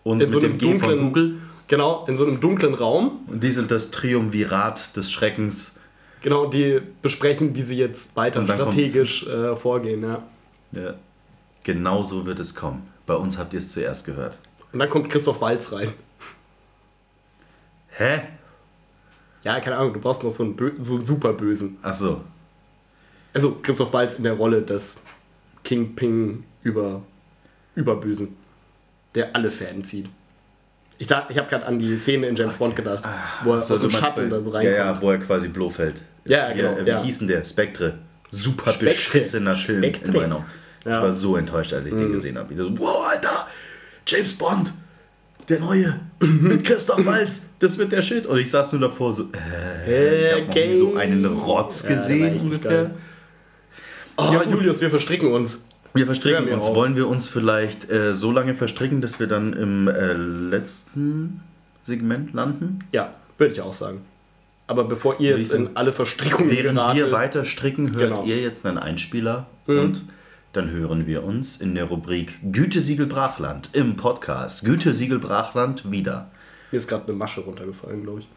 Und in so mit einem dem G von dunklen Google. Genau, in so einem dunklen Raum. Und die sind das Triumvirat des Schreckens. Genau, die besprechen, wie sie jetzt weiter strategisch äh, vorgehen. Ja. Ja. Genau so wird es kommen. Bei uns habt ihr es zuerst gehört. Und dann kommt Christoph Walz rein. Hä? Ja, keine Ahnung, du brauchst noch so einen, Bö so einen Superbösen. Achso. Also Christoph Walz in der Rolle des Kingpin über Überbösen, der alle Fäden zieht. Ich, dacht- ich habe gerade an die Szene in James Bond gedacht, wo er So, aus dem Schatten bei- da so Ja, reinkommt. ja, wo er quasi Blofeld. Ja, Hier, genau, äh, Wie ja. hieß denn der? Spectre. Super Spectre. beschissener Film Spectre. in meiner Ja. Mhm. Ich war so enttäuscht, als ich den gesehen habe. Ich so, wow, Alter, James Bond, der Neue, mit Christoph <laughs> Waltz, das wird der Shit. Und ich saß nur davor so, äh, ich habe noch nie so einen Rotz Ja, gesehen ungefähr. Oh, Ja. Julius, wir verstricken uns. Wir verstricken mir uns. auf. Wollen wir uns vielleicht äh, so lange verstricken, dass wir dann im äh, letzten Segment landen? Ja, würde ich auch sagen. Aber bevor ihr jetzt in alle Verstrickungen Während geratet, wir weiter stricken, hört Genau. ihr jetzt einen Einspieler Mhm. und dann hören wir uns in der Rubrik Gütesiegel Brachland im Podcast Gütesiegel Brachland wieder. mir ist gerade eine Masche runtergefallen, glaube ich.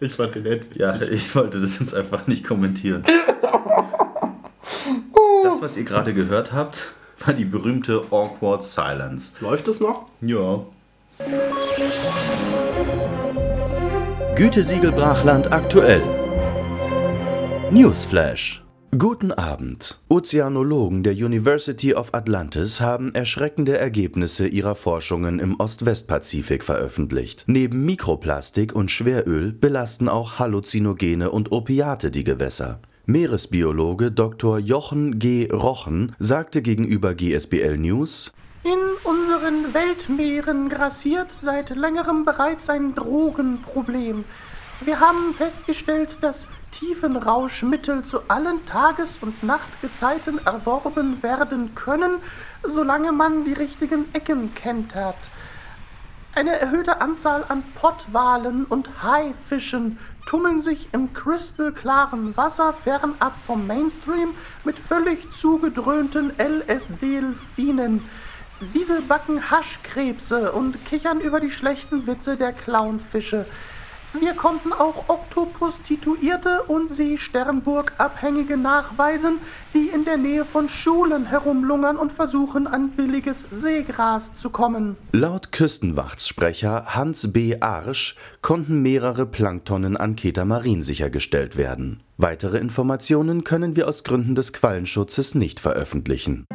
Ich fand den nett. witzig. Ja, ich wollte das jetzt einfach nicht kommentieren. Das, was ihr gerade gehört habt, war die berühmte Awkward Silence. Läuft es noch? Ja. Gütesiegel Brachland aktuell. Newsflash. Guten Abend. Ozeanologen der University of Atlantis haben erschreckende Ergebnisse ihrer Forschungen im Ost-West-Pazifik veröffentlicht. Neben Mikroplastik und Schweröl belasten auch Halluzinogene und Opiate die Gewässer. Meeresbiologe Dr. Jochen G. Rochen sagte gegenüber GSBL News, In unseren Weltmeeren grassiert seit längerem bereits ein Drogenproblem. Wir haben festgestellt, dass Tiefenrauschmittel zu allen Tages- und Nachtgezeiten erworben werden können, solange man die richtigen Ecken kentert. Eine erhöhte Anzahl an Pottwalen und Haifischen tummeln sich im kristallklaren Wasser fernab vom Mainstream mit völlig zugedröhnten LSD-Delfinen. Diese backen Haschkrebse und kichern über die schlechten Witze der Clownfische. Wir konnten auch Oktopustituierte und Seesternburg-Abhängige nachweisen, die in der Nähe von Schulen herumlungern und versuchen, an billiges Seegras zu kommen. Laut Küstenwachtssprecher Hans B. Arsch konnten mehrere Planktonnen an Ketamarin sichergestellt werden. Weitere Informationen können wir aus Gründen des Quallenschutzes nicht veröffentlichen.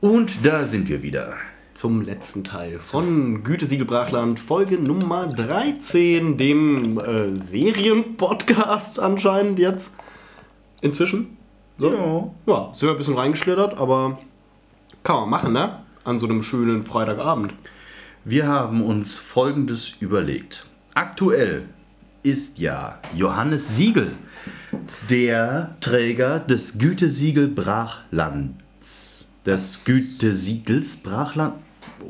Und da sind wir wieder. Zum letzten Teil von Gütesiegel Brachland, Folge Nummer 13, dem äh, Serienpodcast anscheinend jetzt. Inzwischen. So. Ja. sind wir ein bisschen reingeschlittert, aber kann man machen, ne? An so einem schönen Freitagabend. Wir haben uns Folgendes überlegt. Aktuell ist ja Johannes Siegel der Träger des Gütesiegel Brachlands. Des Gütesiegels Brachland.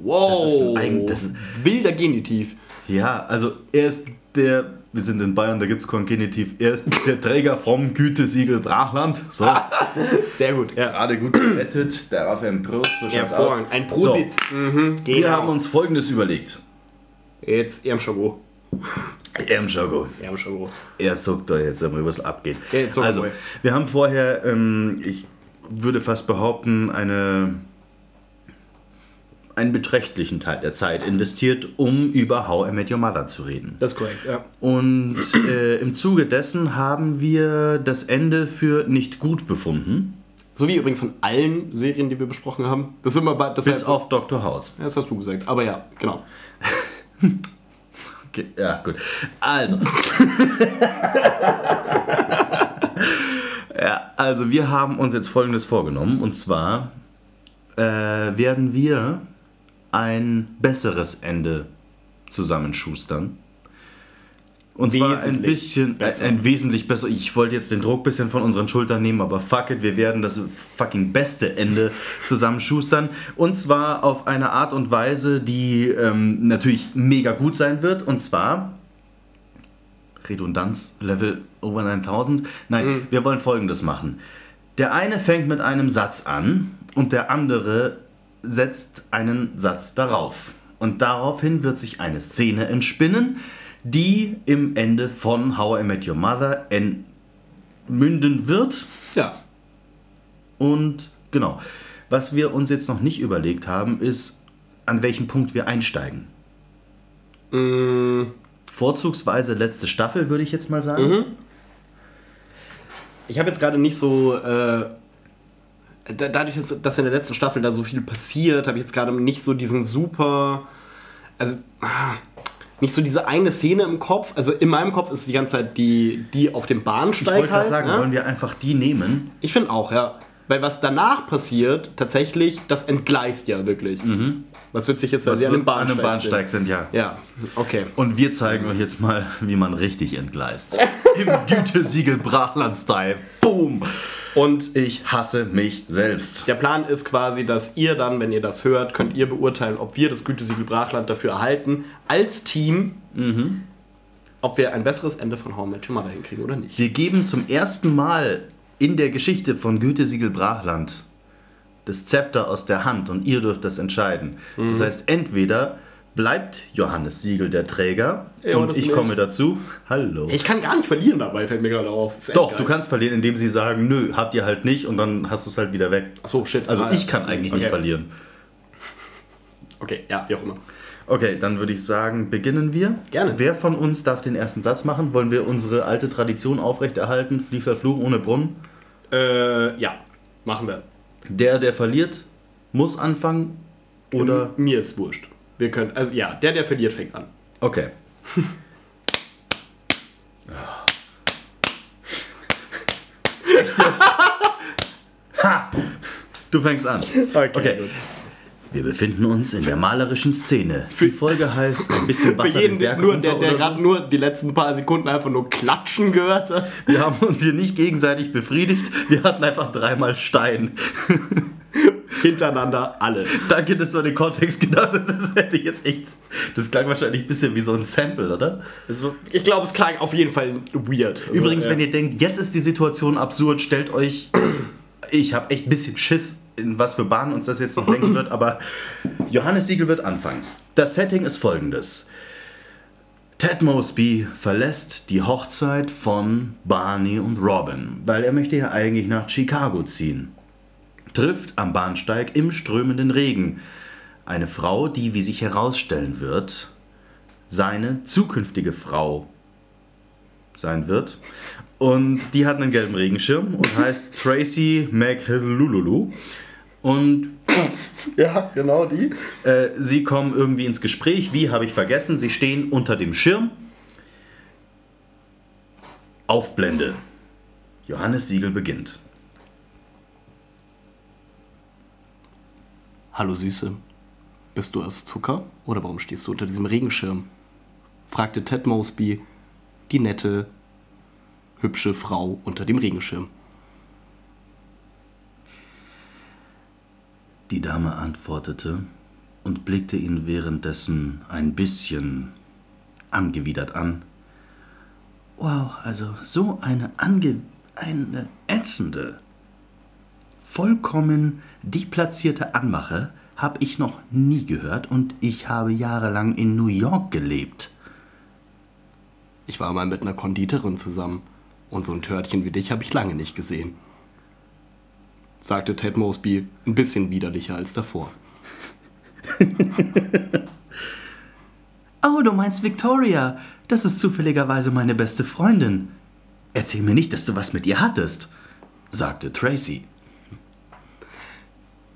Wow, Das ist ein- das ist- wilder Genitiv. Ja, also er ist der, wir sind in Bayern, da gibt es kein Genitiv, er ist der Träger vom Gütesiegel Brachland. So, <laughs> Sehr gut, ja. gerade gut gerettet, darauf ein Prost, so schaut's aus. Ein Prosit. Mhm, So, wir haben uns folgendes überlegt. Jetzt Ermschago. Ermschago. Ermschago. Er sagt da jetzt einmal, was abgeht. Ja, also, mal. wir haben vorher, ähm, ich würde fast behaupten, eine, einen beträchtlichen Teil der Zeit investiert, um über How I Met Your Mother zu reden. Das ist korrekt, ja. Und äh, im Zuge dessen haben wir das Ende für nicht gut befunden, So wie übrigens von allen Serien, die wir besprochen haben. Das ist immer bei, das bis jetzt- auf Dr. House. Ja, das hast du gesagt. Aber ja, genau. <laughs> Okay, ja, gut. Also. <laughs> ja, also wir haben uns jetzt Folgendes vorgenommen. Und zwar äh, werden wir ein besseres Ende zusammenschustern. Und zwar ein bisschen, besser. ein wesentlich besser. Ich wollte jetzt den Druck ein bisschen von unseren Schultern nehmen, aber fuck it, wir werden das fucking beste Ende zusammenschustern. Und zwar auf eine Art und Weise, die ähm, natürlich mega gut sein wird. Und zwar Redundanz Level over 9000. Nein, wir wollen folgendes machen. Der eine fängt mit einem Satz an und der andere setzt einen Satz darauf. Und daraufhin wird sich eine Szene entspinnen, die im Ende von How I Met Your Mother entmünden wird. Ja. Und genau, was wir uns jetzt noch nicht überlegt haben, ist, an welchem Punkt wir einsteigen. Mm, Vorzugsweise letzte Staffel, würde ich jetzt mal sagen. Ich habe jetzt gerade nicht so. Äh, da- dadurch, dass in der letzten Staffel da so viel passiert, habe ich jetzt gerade nicht so diesen super. Also. ah, Nicht so diese eine Szene im Kopf. Also in meinem Kopf ist die ganze Zeit die, die auf dem Ich Bahnsteig wollte gerade halt. sagen, ne? wollen wir einfach die nehmen? Ich finde auch, ja. Weil was danach passiert, tatsächlich, das entgleist ja wirklich. Was wird sich jetzt, weil Was sie an einem Bahnsteig, an einem Bahnsteig sind, ja. Sind. Ja, okay. Und wir zeigen euch jetzt mal, wie man richtig entgleist. <laughs> Im Gütesiegel Brachland-Style. Boom! Und Ich hasse mich selbst. der Plan ist quasi, dass ihr dann, wenn ihr das hört, könnt ihr beurteilen, ob wir das Gütesiegel Brachland dafür erhalten, als Team, ob wir ein besseres Ende von How I Met Your Mother hinkriegen oder nicht. Wir geben zum ersten Mal in der Geschichte von Gütesiegel Brachland das Zepter aus der Hand und ihr dürft das entscheiden. Das heißt, entweder bleibt Johannes Siegel der Träger Ja, und ich komme ich. dazu. Hallo. Ich kann gar nicht verlieren dabei, fällt mir gerade auf. Doch, du kannst verlieren, indem sie sagen, nö, habt ihr halt nicht und dann hast du es halt wieder weg. Achso, shit. Also Ah, ich kann eigentlich nicht Okay. verlieren. Okay, ja, wie auch immer. Okay, dann würde ich sagen, beginnen wir. Gerne. Wer von uns darf den ersten Satz machen? Wollen wir unsere alte Tradition aufrechterhalten? Fliefler Flug ohne Brunnen? Äh, ja, machen wir. Der, der verliert, muss anfangen? Oder? Mir ist wurscht. Wir können, also ja, der, der verliert, fängt an. Okay. <laughs> ha! Du fängst an. Okay. gut. Wir befinden uns in der malerischen Szene. Die Folge heißt ein bisschen <laughs> Für Wasser jeden, den Berg nur, runter der, der oder so. gerade nur die letzten paar Sekunden einfach nur klatschen gehört hat. Wir haben uns hier nicht gegenseitig befriedigt. Wir hatten einfach dreimal Stein. <laughs> Hintereinander alle. Danke, dass du an den Kontext gedacht hast. Das hätte ich jetzt echt. Das klang wahrscheinlich ein bisschen wie so ein Sample, oder? Also, ich glaube, es klang auf jeden Fall weird. Übrigens, also, wenn ihr denkt, jetzt ist die Situation absurd, stellt euch. Ich habe echt ein bisschen Schiss. In was für Bahnen uns das jetzt noch lenken wird, aber Johannes Siegel wird anfangen. Das Setting ist folgendes. Ted Mosby verlässt die Hochzeit von Barney und Robin, weil er möchte ja eigentlich nach Chicago ziehen. Trifft am Bahnsteig im strömenden Regen eine Frau, die, wie sich herausstellen wird, seine zukünftige Frau sein wird. Und die hat einen gelben Regenschirm und heißt Tracy McLululu. Und Ja, genau die. äh, sie kommen irgendwie ins Gespräch. Wie habe ich vergessen? Sie stehen unter dem Schirm. Aufblende. Johannes Siegel beginnt. Hallo Süße, bist du aus Zucker oder warum stehst du unter diesem Regenschirm? fragte Ted Mosby, die nette, hübsche Frau unter dem Regenschirm. Die Dame antwortete und blickte ihn währenddessen ein bisschen angewidert an. Wow, also so eine ange eine ätzende, vollkommen deplatzierte Anmache habe ich noch nie gehört und ich habe jahrelang in New York gelebt. Ich war mal mit einer Konditorin zusammen und so ein Törtchen wie dich habe ich lange nicht gesehen. Sagte Ted Mosby ein bisschen widerlicher als davor. <laughs> Oh, du meinst Victoria. Das ist zufälligerweise meine beste Freundin. Erzähl mir nicht, dass du was mit ihr hattest, sagte Tracy.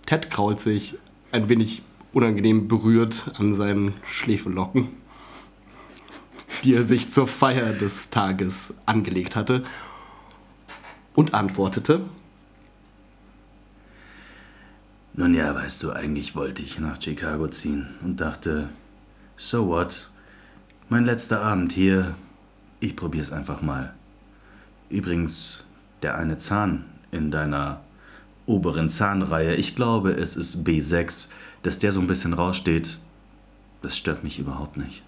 Ted krault sich ein wenig unangenehm berührt an seinen Schläfelocken, die er sich zur Feier des Tages angelegt hatte, und antwortete, Nun ja, weißt du, eigentlich wollte ich nach Chicago ziehen und dachte, so what? Mein letzter Abend hier, ich probier's einfach mal. Übrigens, der eine Zahn in deiner oberen Zahnreihe, ich glaube, es ist B6, dass der so ein bisschen raussteht, das stört mich überhaupt nicht.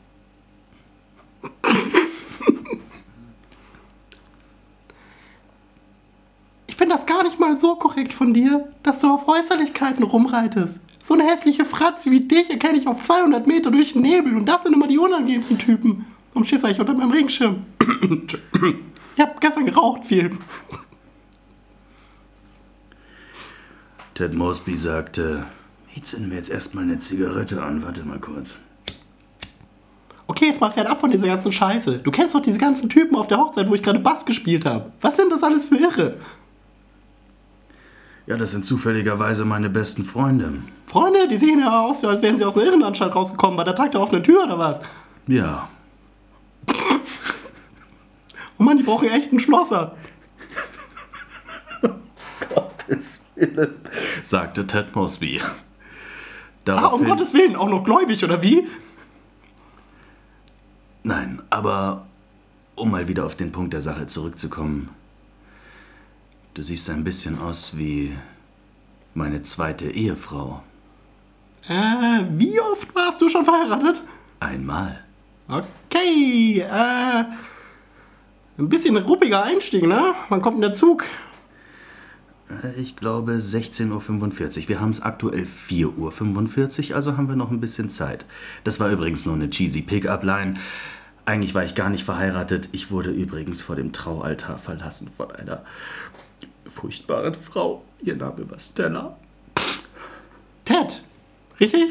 Finde das gar nicht mal so korrekt von dir, dass du auf Äußerlichkeiten rumreitest. So eine hässliche Fratze wie dich erkenne ich auf 200 Meter durch den Nebel und das sind immer die unangenehmsten Typen. Warum stehst du eigentlich unter meinem Regenschirm? <coughs> ich hab gestern geraucht viel. Ted Mosby sagte, ich zünde mir jetzt erstmal eine Zigarette an, warte mal kurz. Okay, jetzt mal fernab von dieser ganzen Scheiße. Du kennst doch diese ganzen Typen auf der Hochzeit, wo ich gerade Bass gespielt habe. Was sind das alles für Irre? Ja, das sind zufälligerweise meine besten Freunde. Freunde, die sehen ja aus, als wären sie aus einer Irrenanstalt rausgekommen bei der Tag der offenen Tür oder was? Ja, Oh Mann, die brauchen echt einen Schlosser. Gottes Willen, sagte Ted Mosby. Ah, um Gottes Willen, auch noch gläubig, oder wie? Nein, aber um mal wieder auf den Punkt der Sache zurückzukommen. Du siehst ein bisschen aus wie meine zweite Ehefrau. Äh, wie oft warst du schon verheiratet? Einmal. Okay, äh, ein bisschen ruppiger Einstieg, ne? Wann kommt denn der Zug? Äh, Ich glaube 16.45 Uhr. Wir haben es aktuell 4.45 Uhr, also haben wir noch ein bisschen Zeit. Das war übrigens nur eine cheesy Pickup-Line. Eigentlich war ich gar nicht verheiratet. Ich wurde übrigens vor dem Traualtar verlassen von einer furchtbaren Frau. Ihr Name war Stella. Ted, richtig?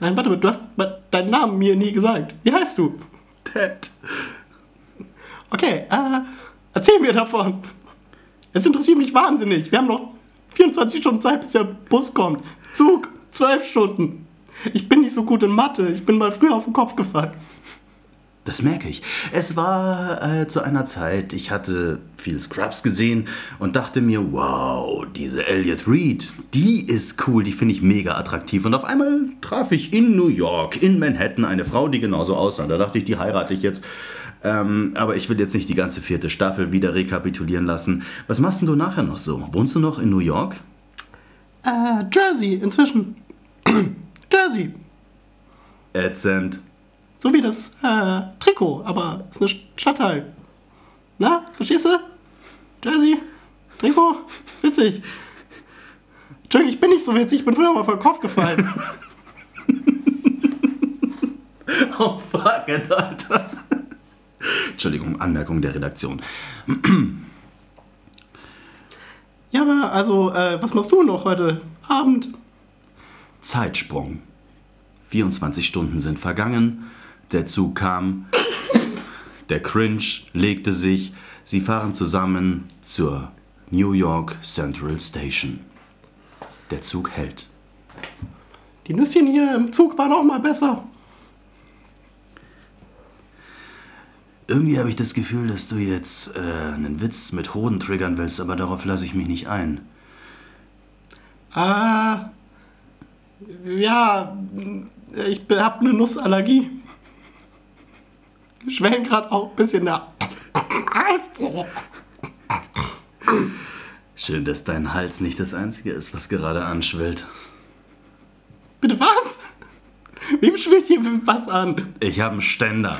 Nein, warte mal, du hast deinen Namen mir nie gesagt. Wie heißt du? Ted. Okay, äh, erzähl mir davon. Es interessiert mich wahnsinnig. Wir haben noch 24 Stunden Zeit, bis der Bus kommt. Zug, 12 Stunden. Ich bin nicht so gut in Mathe. Ich bin mal früher auf den Kopf gefallen. Das merke ich. Es war äh, zu einer Zeit, ich hatte viel Scrubs gesehen und dachte mir, wow, diese Elliot Reed, die ist cool, die finde ich mega attraktiv. Und auf einmal traf ich in New York, in Manhattan, eine Frau, die genauso aussah. Da dachte ich, die heirate ich jetzt. Ähm, aber ich will jetzt nicht die ganze vierte Staffel wieder rekapitulieren lassen. Was machst denn du nachher noch so? Wohnst du noch in New York? Äh, Jersey inzwischen. <clears throat> Jersey. Ätzend. So wie das äh, Trikot, aber ist eine Stadtteil. Na, verstehst du? Jersey, Trikot, ist witzig. Entschuldigung, ich bin nicht so witzig, ich bin früher mal vor den Kopf gefallen. <laughs> Oh fuck it, Alter. Entschuldigung, Anmerkung der Redaktion. <clears throat> ja, aber also, äh, was machst du noch heute Abend? Zeitsprung. 24 Stunden sind vergangen. Der Zug kam. Der Cringe legte sich. Sie fahren zusammen zur New York Central Station. Der Zug hält. Die Nüsschen hier im Zug waren auch mal besser. Irgendwie habe ich das Gefühl, dass du jetzt äh, einen Witz mit Hoden triggern willst, aber darauf lasse ich mich nicht ein. Ah. Ja, ich bin- hab eine Nussallergie. Schwellen gerade auch ein bisschen der Hals. Schön, dass dein Hals nicht das Einzige ist, was gerade anschwillt. Bitte was? Wem schwillt hier was an? Ich habe einen Ständer.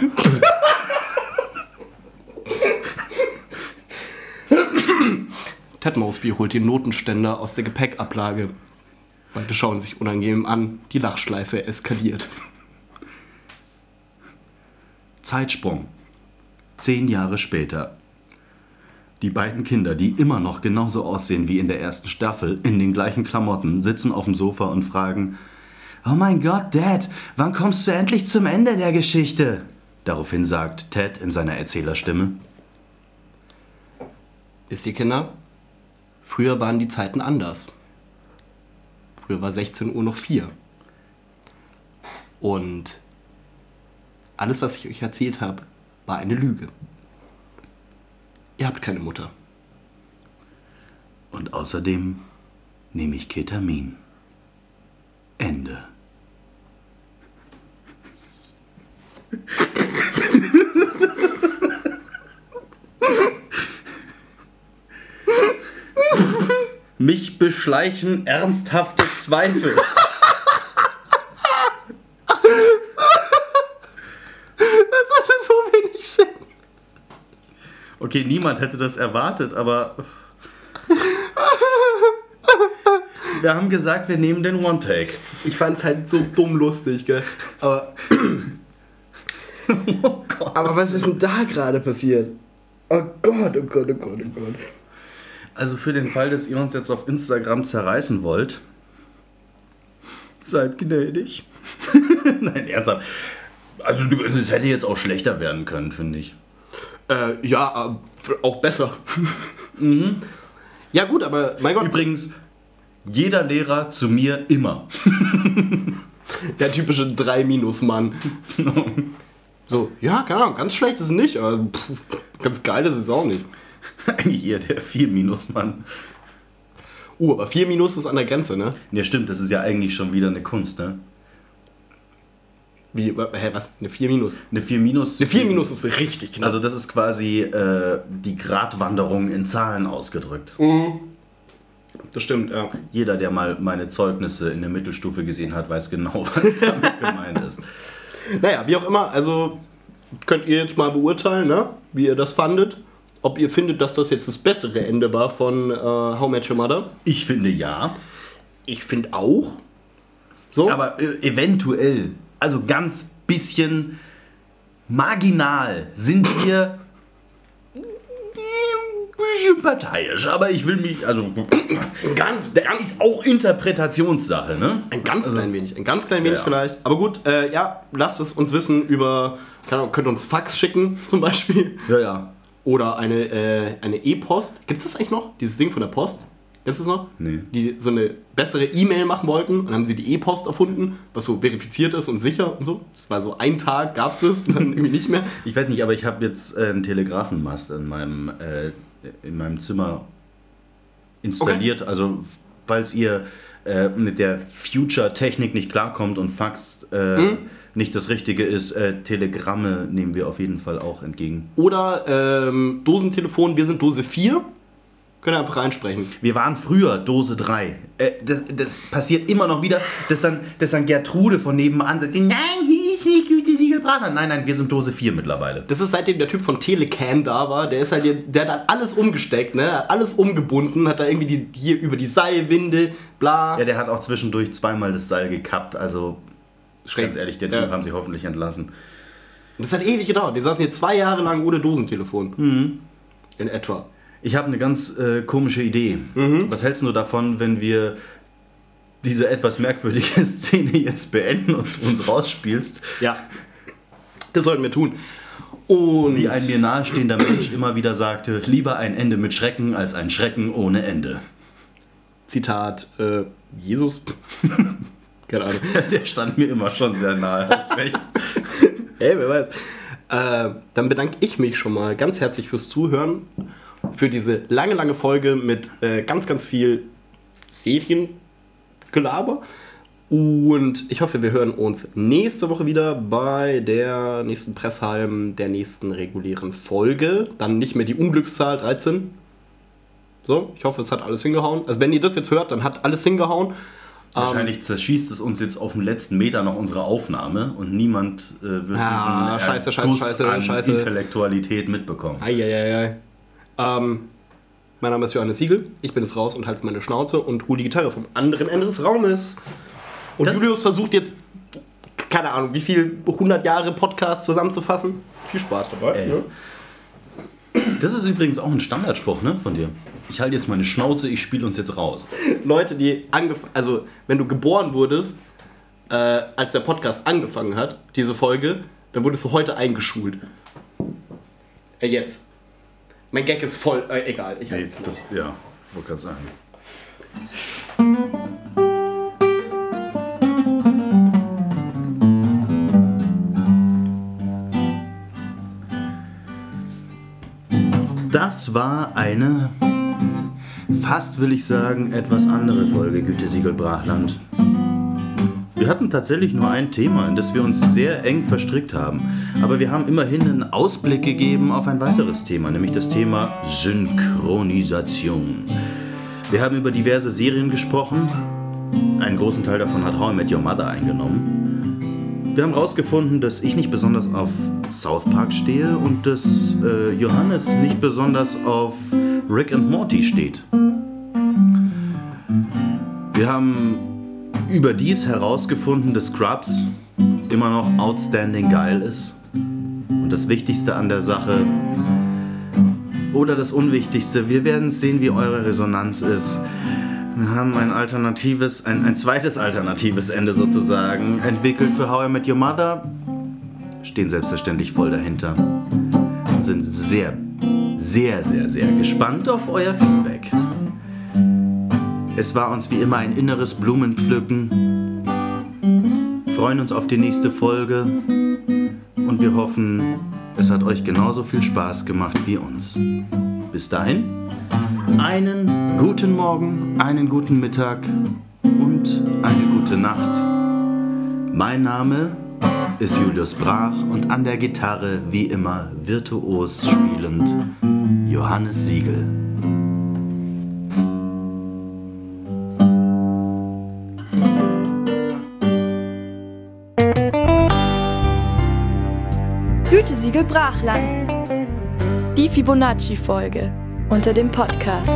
Ted Mosby holt den Notenständer aus der Gepäckablage. Beide schauen sich unangenehm an. Die Lachschleife eskaliert. Zeitsprung. Zehn Jahre später. Die beiden Kinder, die immer noch genauso aussehen wie in der ersten Staffel, in den gleichen Klamotten, sitzen auf dem Sofa und fragen: Oh mein Gott, Dad, wann kommst du endlich zum Ende der Geschichte? Daraufhin sagt Ted in seiner Erzählerstimme: Wisst ihr, Kinder? Früher waren die Zeiten anders. Früher war 16 Uhr noch 4. Und alles, was ich euch erzählt habe, war eine Lüge. Ihr habt keine Mutter. Und außerdem nehme ich Ketamin. Ende. Mich beschleichen ernsthafte Zweifel. Das hatte so wenig Sinn. Okay, niemand hätte das erwartet, aber. Wir haben gesagt, wir nehmen den One-Take. Ich fand's halt so dumm lustig, gell? Aber, <laughs> Oh Gott. aber was ist denn da gerade passiert? Oh Gott, oh Gott, oh Gott, oh Gott. Also für den Fall, dass ihr uns jetzt auf Instagram zerreißen wollt, seid gnädig. <laughs> Nein, ernsthaft. Also es hätte jetzt auch schlechter werden können, finde ich. Äh, ja, äh, auch besser. <laughs> Ja gut, aber mein Gott, Übrigens, jeder Lehrer zu mir immer. <laughs> der typische 3-Minus-Mann. <laughs> So, ja, keine Ahnung, ganz schlecht ist es nicht, aber pff, ganz geil ist es auch nicht. Eigentlich eher der 4-Minus-Mann. Uh, aber 4 Minus ist an der Grenze, ne? Ja, stimmt, das ist ja eigentlich schon wieder eine Kunst, ne? Wie, hä, was? Eine 4 Minus? Eine 4 Minus. Eine 4 Minus ist richtig knapp. Also das ist quasi äh, die Gratwanderung in Zahlen ausgedrückt. das stimmt, ja. Jeder, der mal meine Zeugnisse in der Mittelstufe gesehen hat, weiß genau, <laughs> was damit gemeint ist. Naja, wie auch immer, also könnt ihr jetzt mal beurteilen, ne? wie ihr das fandet. Ob ihr findet, dass das jetzt das bessere Ende war von äh, How Met Your Mother. Ich finde ja, Ich finde auch. So. aber äh, eventuell, also ganz bisschen marginal sind wir ein bisschen parteiisch, aber ich will mich, also ganz, das ist auch Interpretationssache, ne? Ein ganz klein wenig, ein ganz klein wenig Ja. vielleicht. Aber gut, äh, ja, lasst es uns wissen über, keine Ahnung, könnt uns Fax schicken <laughs> zum Beispiel. Ja, ja. Oder eine äh, eine E-Post. Gibt es das eigentlich noch? Dieses Ding von der Post? Kennst du es noch? Nee. Die so eine bessere E-Mail machen wollten und haben sie die E-Post erfunden, was so verifiziert ist und sicher und so. Das war so ein Tag, gab es das und dann irgendwie nicht mehr. Ich weiß nicht, aber ich habe jetzt äh, einen Telegrafenmast in meinem, äh, in meinem Zimmer installiert. Also, falls ihr äh, mit der Future-Technik nicht klarkommt und Fax äh, nicht das Richtige ist, äh, Telegramme nehmen wir auf jeden Fall auch entgegen. Oder ähm, Dosentelefon, wir sind Dose 4. Könnt ihr einfach reinsprechen. Wir waren früher Dose 3. Äh, das, das passiert immer noch wieder, dass dann, dass dann Gertrude von nebenan sagt, nein, hier ist nicht Gütesiegel Brachland. Nein, nein, wir sind Dose 4 mittlerweile. Das ist seitdem der Typ von Telecan da war, der ist halt, hier- der hat alles umgesteckt, ne? Hat alles umgebunden, hat da irgendwie die, hier über die Seilwinde, bla. Ja, der hat auch zwischendurch zweimal das Seil gekappt. Also, Schräg. ganz ehrlich, den Ja. Typ haben sie hoffentlich entlassen. Das hat ewig gedauert. Die saßen hier zwei Jahre lang ohne Dosentelefon. Mhm. In etwa. Ich habe eine ganz äh, komische Idee. Mhm. Was hältst du davon, wenn wir diese etwas merkwürdige <laughs> Szene jetzt beenden und uns rausspielst? Ja. Das sollten wir tun. Und Wie ein mir nahestehender Mensch immer wieder sagte, lieber ein Ende mit Schrecken als ein Schrecken ohne Ende. Zitat, äh, Jesus? <laughs> Keine Ahnung. Der stand mir immer schon sehr nahe, hast recht. <laughs> Hey, wer weiß. Äh, dann bedanke ich mich schon mal ganz herzlich fürs Zuhören. Für diese lange, lange Folge mit äh, ganz, ganz viel Seriengelaber. Und ich hoffe, wir hören uns nächste Woche wieder bei der nächsten Presshalm, der nächsten regulären Folge. Dann nicht mehr die Unglückszahl 13. So, ich hoffe, es hat alles hingehauen. Also, wenn ihr das jetzt hört, dann hat alles hingehauen. Wahrscheinlich zerschießt es uns jetzt auf dem letzten Meter noch unsere Aufnahme und niemand äh, wird Ah, diesen scheiße, scheiße, scheiße, an scheiße. Intellektualität mitbekommen. Eieiei. Ähm, mein Name ist Johannes Siegel. Ich bin jetzt raus und halte meine Schnauze und hole die Gitarre vom anderen Ende des Raumes. Und Das- Julius versucht jetzt, keine Ahnung, wie viel 100 Jahre Podcast zusammenzufassen. Viel Spaß dabei. Elf. Ne? Das ist übrigens auch ein Standardspruch ne, von dir. Ich halte jetzt meine Schnauze, ich spiele uns jetzt raus. Leute, die angefangen, also wenn du geboren wurdest, äh, als der Podcast angefangen hat, diese Folge, dann wurdest du heute eingeschult. Äh, jetzt. Mein Gag ist voll, äh, egal. Ich Nee, hab's das, ja, wollte gerade sagen. Das war eine, fast will ich sagen, etwas andere Folge Gütesiegel Brachland. Wir hatten tatsächlich nur ein Thema, in das wir uns sehr eng verstrickt haben. Aber wir haben immerhin einen Ausblick gegeben auf ein weiteres Thema, nämlich das Thema Synchronisation. Wir haben über diverse Serien gesprochen. Einen großen Teil davon hat How I Met Your Mother eingenommen. Wir haben herausgefunden, dass ich nicht besonders auf South Park stehe und dass äh, Johannes nicht besonders auf Rick and Morty steht. Wir haben überdies herausgefunden, dass Scrubs immer noch outstanding geil ist. Und das Wichtigste an der Sache, oder das Unwichtigste, wir werden sehen, wie eure Resonanz ist. Wir haben ein alternatives, ein, ein zweites alternatives Ende sozusagen entwickelt für How I Met Your Mother. Stehen selbstverständlich voll dahinter. Und sind sehr, sehr, sehr, sehr gespannt auf euer Feedback. Es war uns wie immer ein inneres Blumenpflücken. Freuen uns auf die nächste Folge und wir hoffen, es hat euch genauso viel Spaß gemacht wie uns. Bis dahin, einen guten Morgen, einen guten Mittag und eine gute Nacht. Mein Name ist Julius Brach und an der Gitarre wie immer virtuos spielend Johannes Siegel. Gütesiegel Brachland. Die Fibonacci-Folge unter dem Podcast.